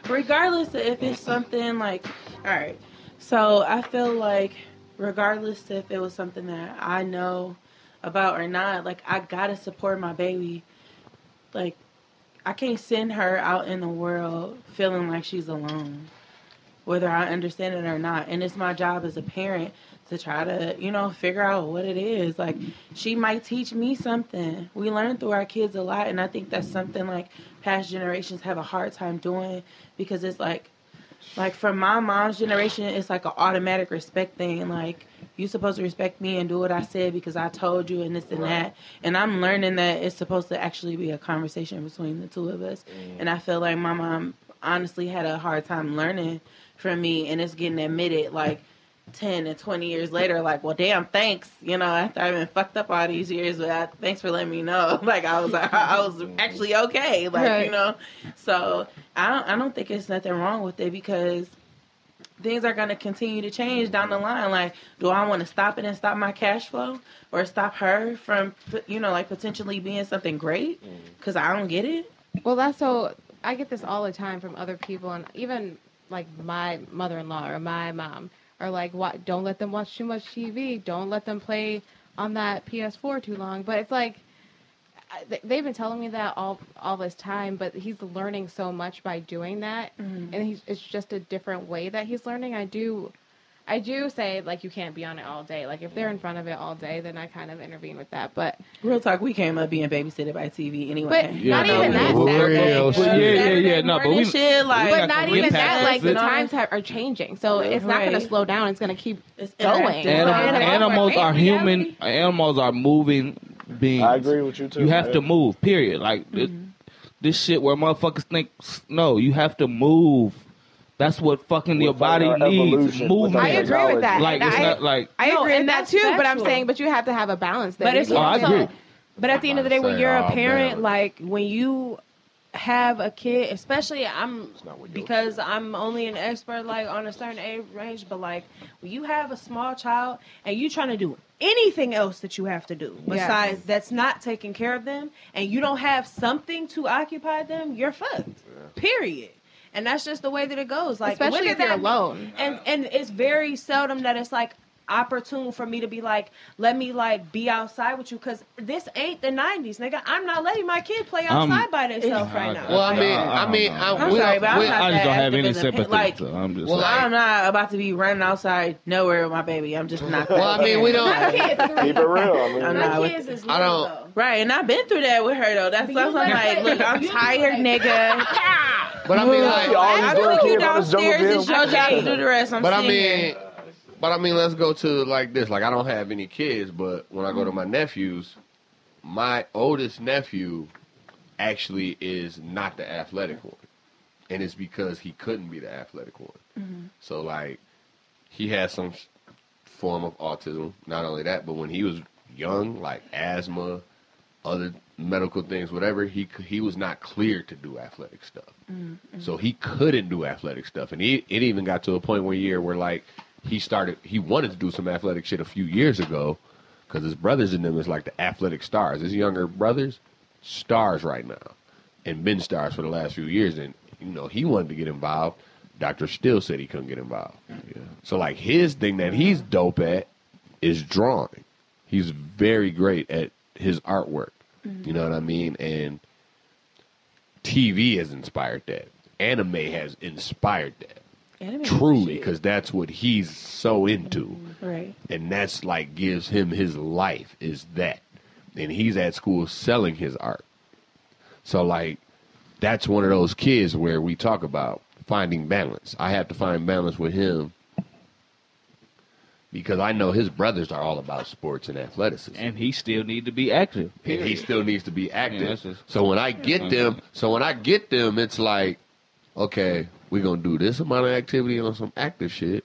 regardless if it's something like, all right. So I feel like, regardless if it was something that I know about or not, like I gotta support my baby. Like I can't send her out in the world feeling like she's alone, whether I understand it or not. And it's my job as a parent to try to, you know, figure out what it is. Like she might teach me something. We learn through our kids a lot, and I think that's something like past generations have a hard time doing because it's like like from my mom's generation it's like an automatic respect thing. Like you're supposed to respect me and do what i said because i told you and this and that. And i'm learning that it's supposed to actually be a conversation between the two of us. Mm. And i feel like my mom honestly had a hard time learning from me and it's getting admitted. Like 10 and 20 years later like well damn thanks you know after i've been fucked up all these years but I, thanks for letting me know. Like i was i was mm-hmm. actually okay like Right. you know. So i don't i don't think it's nothing wrong with it because things are going to continue to change down the line. Like do i want to stop it and stop my cash flow or stop her from you know like potentially being something great? Mm-hmm. Because i don't get it. Well, that's so. I get this all the time from other people, and even like my mother-in-law or my mom are like, "What? Don't let them watch too much TV. Don't let them play on that PS4 too long." But it's like they- they've been telling me that all all this time. But he's learning so much by doing that, mm-hmm. and he's, it's just a different way that he's learning. I do. I do say like you can't be on it all day. Like if they're in front of it all day, then I kind of intervene with that. But real talk we came up being babysitted by tv anyway but Yeah, not no, even we- that. we- Saturday. yeah, yeah, yeah, yeah, no, but we- shit, like, but not even that. Like the times have, are changing, so it's not going to slow down. It's going to keep It's going. interactive. Anim- oh, Right. animals are Reality. human. Animals are moving beings. I agree with you too. You have man. to move. Period. Like this, mm-hmm. this shit where motherfuckers think no, you have to move. That's what fucking your body needs. Movement. I agree with that. Like And it's I, not like I No, agree with and that that's too. But I'm saying, but you have to have a balance there. But it's Oh, I agree. But at the end of the day, when you're a parent, balance. like when you have a kid, especially I'm not what because I'm only an expert like on a certain age range, but like when you have a small child and you're trying to do anything else that you have to do besides that's not taking care of them and you don't have something to occupy them, you're fucked. Period. And that's just the way that it goes. Like when especially did if you're that- alone. and and it's very seldom that it's like opportune for me to be like let me like be outside with you because this ain't the 90s nigga i'm not letting my kid play Um, outside by themselves right now Well, I mean, I I mean, know. I, I'm sorry, but I'm we- not I just don't that have any active as sympathy. like, so I'm just well, like, I'm not about to be running outside nowhere with my baby. I'm just not. well, I mean, we don't. my kids Keep it real. I mean, I'm my not with- kids is I don't- though. Right, and I've been through that with her though. That's But why I'm let like, look, I'm you tired, nigga. But I mean, like, I these little took you kids on this jungle downstairs. It's gym. your job to do the rest. I'm but I mean, here. but I mean, let's go to like this. Like, I don't have any kids, but when I go to my nephews, my oldest nephew actually is not the athletic one, and it's because he couldn't be the athletic one. So like, he has some form of autism. Not only that, but when he was young, like asthma, other medical things, whatever, he he was not cleared to do athletic stuff. Mm-hmm. So he couldn't do athletic stuff, and he it even got to a point one year where like he started he wanted to do some athletic shit a few years ago because his brothers in them is like the athletic stars. His younger brothers stars right now, and been stars for the last few years, and you know he wanted to get involved. Doctor still said he couldn't get involved. Mm-hmm. Yeah. So like his thing that he's dope at is drawing. He's very great at his artwork. Mm-hmm. You know what I mean? And TV has inspired that. Anime has inspired that. Anime Truly, because that's what he's so into. Mm-hmm. right. And that's like gives him his life is that. And he's at school selling his art. So like that's one of those kids where we talk about finding balance. I have to find balance with him because I know his brothers are all about sports and athleticism. and he still need to be active. and he still needs to be active. that's just- so when I get mm-hmm. them, so when I get them, it's like, okay, we're gonna do this amount of activity on some active shit,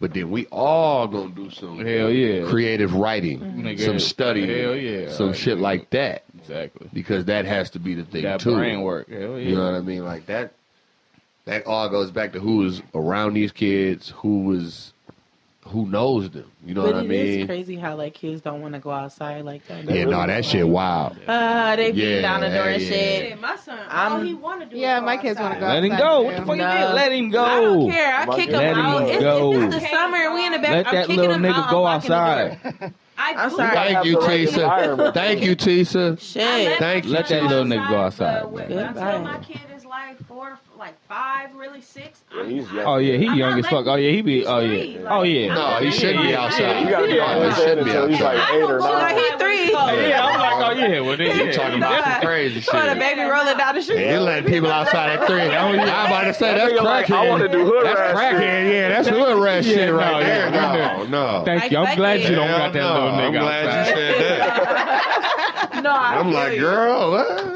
but then we all gonna do some Hell yeah. creative writing, Nigga, some studying, Hell yeah. some shit like that, Exactly. because that has to be the thing That too. brain work. Hell yeah. You know what I mean? Like that. That all goes back to who is around these kids, who was, who knows them. You know but what I it is mean? crazy how like kids don't want to go outside like that. Yeah, no, that shit wild. Uh, they beat Yeah, down the door and yeah. shit. Shit, my son, I'm- all he want to do. Yeah, is go my kids wanna go Let him go. What the too. fuck you No. did? Let him go. I don't care. I Let kick him them out. It's, go. If it's the summer and we in the back, Let I'm that kicking little them nigga out. go I'm locking the door. outside. I I'm do sorry. Thank you, the Tisa. Thank you, Tisa. Shit. Thank you. Let that little nigga go outside, man. Goodbye. Kid like four, like five, really six. Yeah, he's young. Oh yeah, he I'm young as fuck. Oh yeah, he be. he's Oh three, yeah. like- Oh yeah. No, he shouldn't be outside. You gotta be Yeah, he shouldn't be until he's like outside. eight or Well, nine. he three. Yeah, I'm like, oh yeah. Well, then, You yeah. talking about some crazy Saw the shit. baby rolling down the street. You letting people outside at three. I'm about to say that's nigga like, I wanna do hood That's rat crackhead. Yeah, that's hood rat shit right there. No, no. Thank you. I'm glad you don't got that no. little I'm glad you said that. No, I I'm like, girl,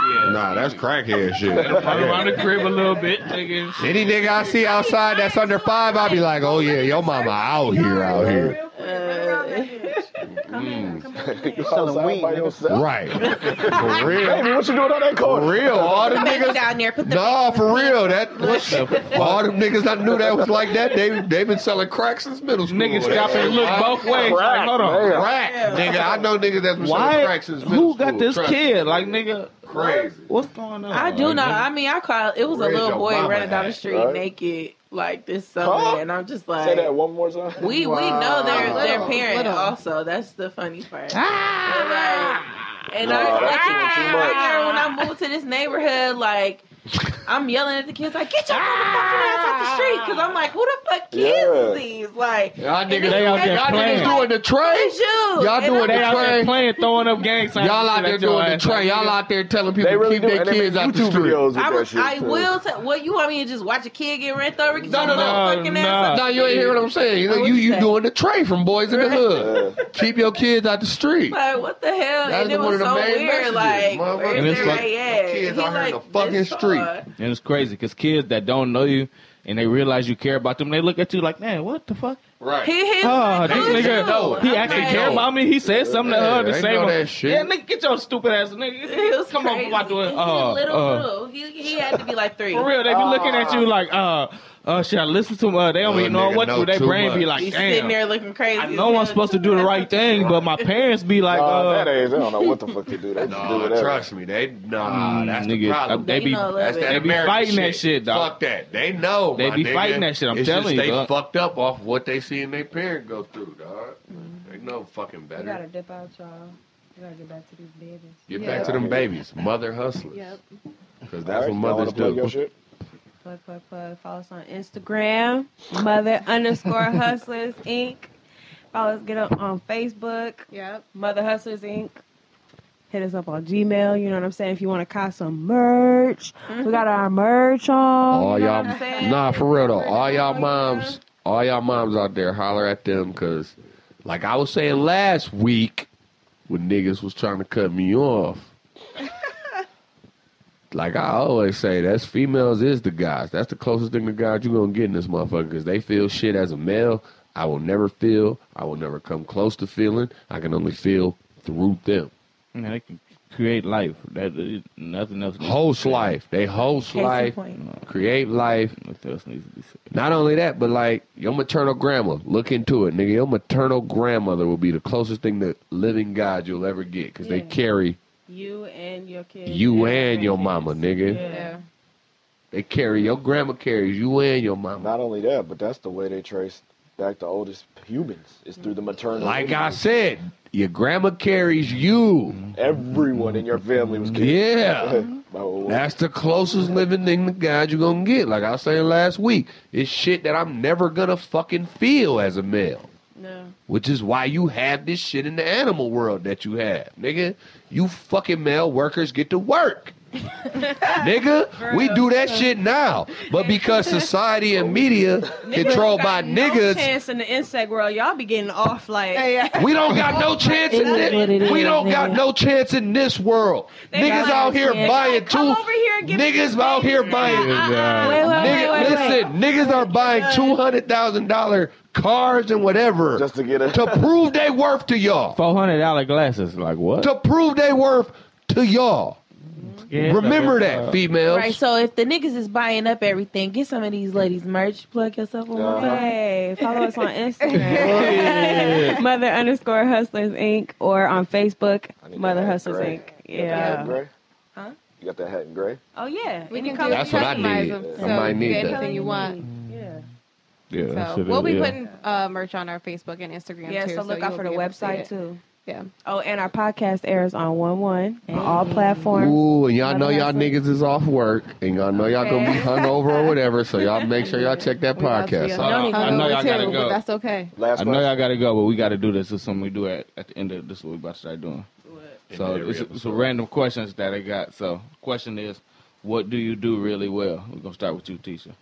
what? Nah, that's crackhead shit. Run around the crib a little bit, nigga. Any nigga I see outside that's under five, I'll be like, oh yeah, your mama out here, out here. Come in, come mm. in. You selling weed, by yourself? Right. For Baby, real. what you doing on that For real. All them Baby niggas. down there, put the No, for real. That all them niggas I knew that was like that. They they been selling crack since middle school. Niggas stop and look both ways. Like, hold on. Damn. Crack, nigga. I know niggas that's been selling Why? crack since middle school. Who got this Trust kid? Like, nigga. Crazy. what's going on? I do Like, know. nigga, I mean, I call it was a little boy running down the street right? naked like this summer, Huh? and I'm just like, Say that one more time. we we know their their Little, parent also. That's the funny part. Ah! But, like, and No, I, that's like, too I much. remember when I moved to this neighborhood, like. I'm yelling at the kids like, get your ah! motherfucking ass out the street, because I'm like, who the fuck kids Yeah. is these? Like, Y'all niggas, They out there y'all playing. niggas doing the tray. you. Y'all And doing I'm They the out like, there tray. playing, throwing up gang signs. Y'all out there shit at your doing the ass. tray. Y'all out there telling people to really keep do. their And kids out the YouTube street. I, shit. I will. T- what you want me to just watch a kid get ran over? Get No, no, no. No, ass No, you ain't hear what I'm saying. You know, you you you doing the tray from boys in the hood. Keep your kids out the street. Like what the hell? And it one of the so main weird. messages, Like And it's like- Kids He out here in the fucking this street. And it's crazy because kids that don't know you and they realize you care about them, they look at you like, man, what the fuck? Right. He hit. Oh, this nigga, know he actually like, care about me. He said something to Yeah, her to they save know him. that shit. Yeah, nigga, get your stupid ass nigga. It was Come crazy. on, about doing. He Uh, little, uh, little. He, he had to be like three. for real, they be looking at you like, uh, uh, should I listen to him? Uh, they don't Little even know what to know do. Their too brain be much. like, He's sitting damn. there looking crazy. I know. I'm supposed to do the right thing, but my parents be like, Nah, uh, that age, they don't know what the fuck to do. They just do No, whatever. trust me, they nah. Mm, That's the problem. they They be know a little That's that They be American fighting that shit, dog. Fuck that. They know. They my be nigga. fighting that shit, I'm it's telling just you, They dog. fucked up off what they seeing their parent go through, dog. They know fucking We gotta dip out, y'all. We gotta get back to these babies. Get Yeah. back to them babies, mother hustlers. Yep. Because that's right, what mothers do. Shit? Plug, plug, plug. Follow us on Instagram, Mother underscore Hustlers Inc. Follow us, get up on Facebook, Yep. Mother Hustlers Inc. Hit us up on Gmail. You know what I'm saying? If you want to cop some merch, we got our merch on. All you know y'all, what I'm nah, for real though. All y'all moms, all y'all moms out there, holler at them because, like I was saying last week, when niggas was trying to cut me off. Like I always say, that's females is the guys. That's the closest thing to guys you're gonna get in this motherfucker because they feel shit as a male. I will never feel. I will never come close to feeling. I can only feel through them. Man, they can create life. That is- nothing else. needs Host life. They host Case life. point. Create life. Nothing else needs to be said. Not only that, but like your maternal grandma, look into it, nigga. Your maternal grandmother will be the closest thing to living God you'll ever get because they carry You and your kids. you and your mama, nigga. Yeah. Yeah. They carry your grandma carries you and your mama. Not only that, but that's the way they trace back the oldest humans. It's through the maternal. Like I said, your grandma carries you. everyone in your family was killed. Yeah. That's the closest living thing to God you're gonna get. Like I was saying last week, it's shit that I'm never gonna fucking feel as a male. Which is why you have this shit in the animal world that you have, nigga. You fucking male workers get to work. Nigga, we do that shit now. But because society and media controlled by No niggas, chance in the insect world. Y'all be getting off like. we don't got no chance in It is what it this. We don't got no chance in this world. Niggas out here chance. buying Come two. over here and give Niggas some out here buying. Uh-uh. Wait, wait, Nigga, wait, wait, wait. listen, niggas are buying two hundred thousand dollar cars and whatever Just to get a to prove they worth to y'all. Four hundred dollar glasses. Like what? To prove they worth to y'all. Yeah, Remember uh, that, females. Right, so if the niggas is buying up everything, get some of these ladies merch. Plug yourself one more time. Hey, follow us on Instagram, Mother underscore Hustlers Inc. or on Facebook, Mother that Hustlers gray. Inc. You got hat Yeah. gray? Huh? You got that hat in gray? Oh yeah. We can color do That's you what I customize need. them, I so might need get that. anything you want. Yeah. Yeah, So we'll be yeah. putting uh, merch on our Facebook and Instagram Yeah, too. so look out for the be able to see website too. Yeah. Oh, and our podcast airs on One One on all platforms. Ooh, and y'all know y'all niggas is off work, and y'all know y'all gonna be Okay. hungover or whatever. So y'all make sure y'all check that We about to podcast be out. I know y'all gotta go. But that's okay. Last I know y'all gotta go, but we gotta do this. This is something we do at, at the end of this. is What we about to start doing. So End of every it's, it's a random questions that I got. So question is, what do you do really well? We're gonna start with you, Tisha.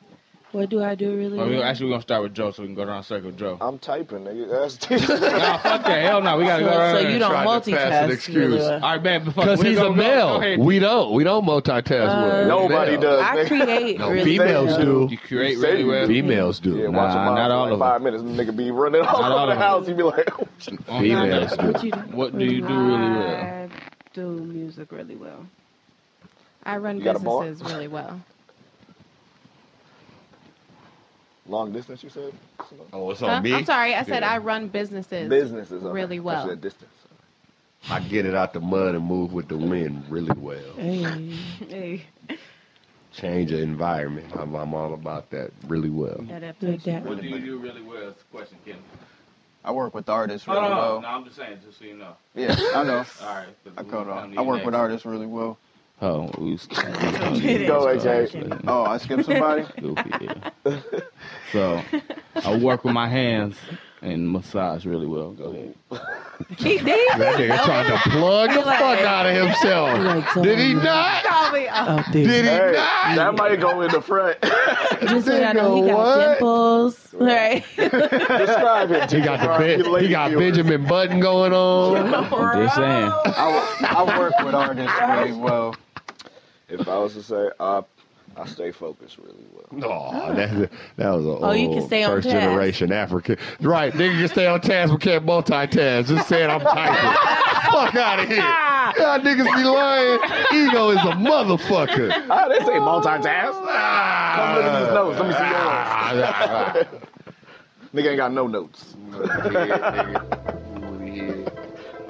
What do I do really? Or we, well? actually, we're gonna start with Joe, so we can go around circle Joe. I'm typing, nigga. That's nah, fuck that. Hell no. We gotta go around. so you don't Tried an multitask. excuse. Really All well. right, man. Because he's a go- male. go. We don't. We don't multitask Uh, well. Nobody Male. does. I nigga. create No, really females do. You create really well. Females do. Yeah, watch Nah, your not all like of five minutes. Nigga be running all over the house. them. You be like, oh, shit. On Females do. What you do? You do really well? I do music really well. I run You got a bar? businesses really well. Long distance. You said Oh, it's Huh? on me. I'm sorry. I said Yeah. I run businesses. businesses okay. really I well. said distance. I get it out the mud and move with the wind really well. Hey. Hey, Change the environment. I'm, I'm all about that really well. Like that. What do you do really well? That's the question, Ken. I work with artists Hold really on. well. No, I'm just saying, just so you know. Yeah, I know. all right. I cut off. I you work with artists really well. Oh, we was, Go, AJ. Oh, I skipped somebody. Goofy, yeah. So I work with my hands and massage really well. Go ahead. He did. That nigga tried to plug the fuck out of himself. Like, Did he not? Out there. Did he Hey, not? that might go in the front. Just so y'all know, he Nigga, got what? dimples. Right. Describe it. He got the ben- he got. Benjamin Button going on. I'm just saying. I, I work with artists really well. If I was to say, uh, I stay focused really well. No, that, that was a Oh, you can old stay on first task. generation African. Right, nigga can stay on task but can't multitask. Just saying I'm typing. Fuck out of here. Y'all niggas be lying. Ego is a motherfucker. Ah, they say multitask. Come look at these notes. Let me see Ah, yours. Nigga ain't got no notes.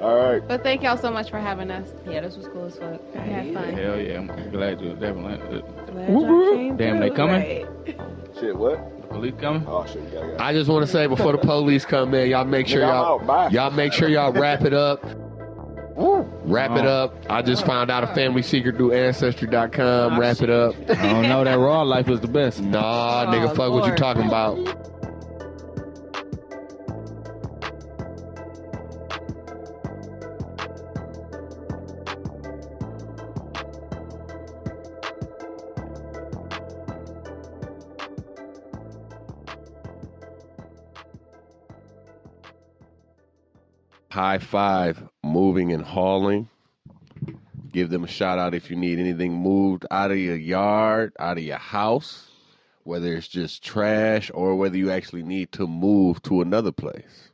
All right. But thank y'all so much for having us. yeah, this was cool as fuck. We had fun. Hell yeah, I'm glad you definitely. Uh, glad y'all came Damn, they coming? Right. Shit, what? Police coming? Oh shit, you gotta. I just want to say before the police come in, y'all make sure Nigga, I'm y'all y'all make sure y'all wrap it up. Wrap it up. I just found out a family secret through ancestry.com. Oh, wrap it up. I don't know. That raw life is the best. Nah, nigga, Oh, fuck what you talking about. High five, moving and hauling. Give them a shout out if you need anything moved out of your yard, out of your house, whether it's just trash or whether you actually need to move to another place.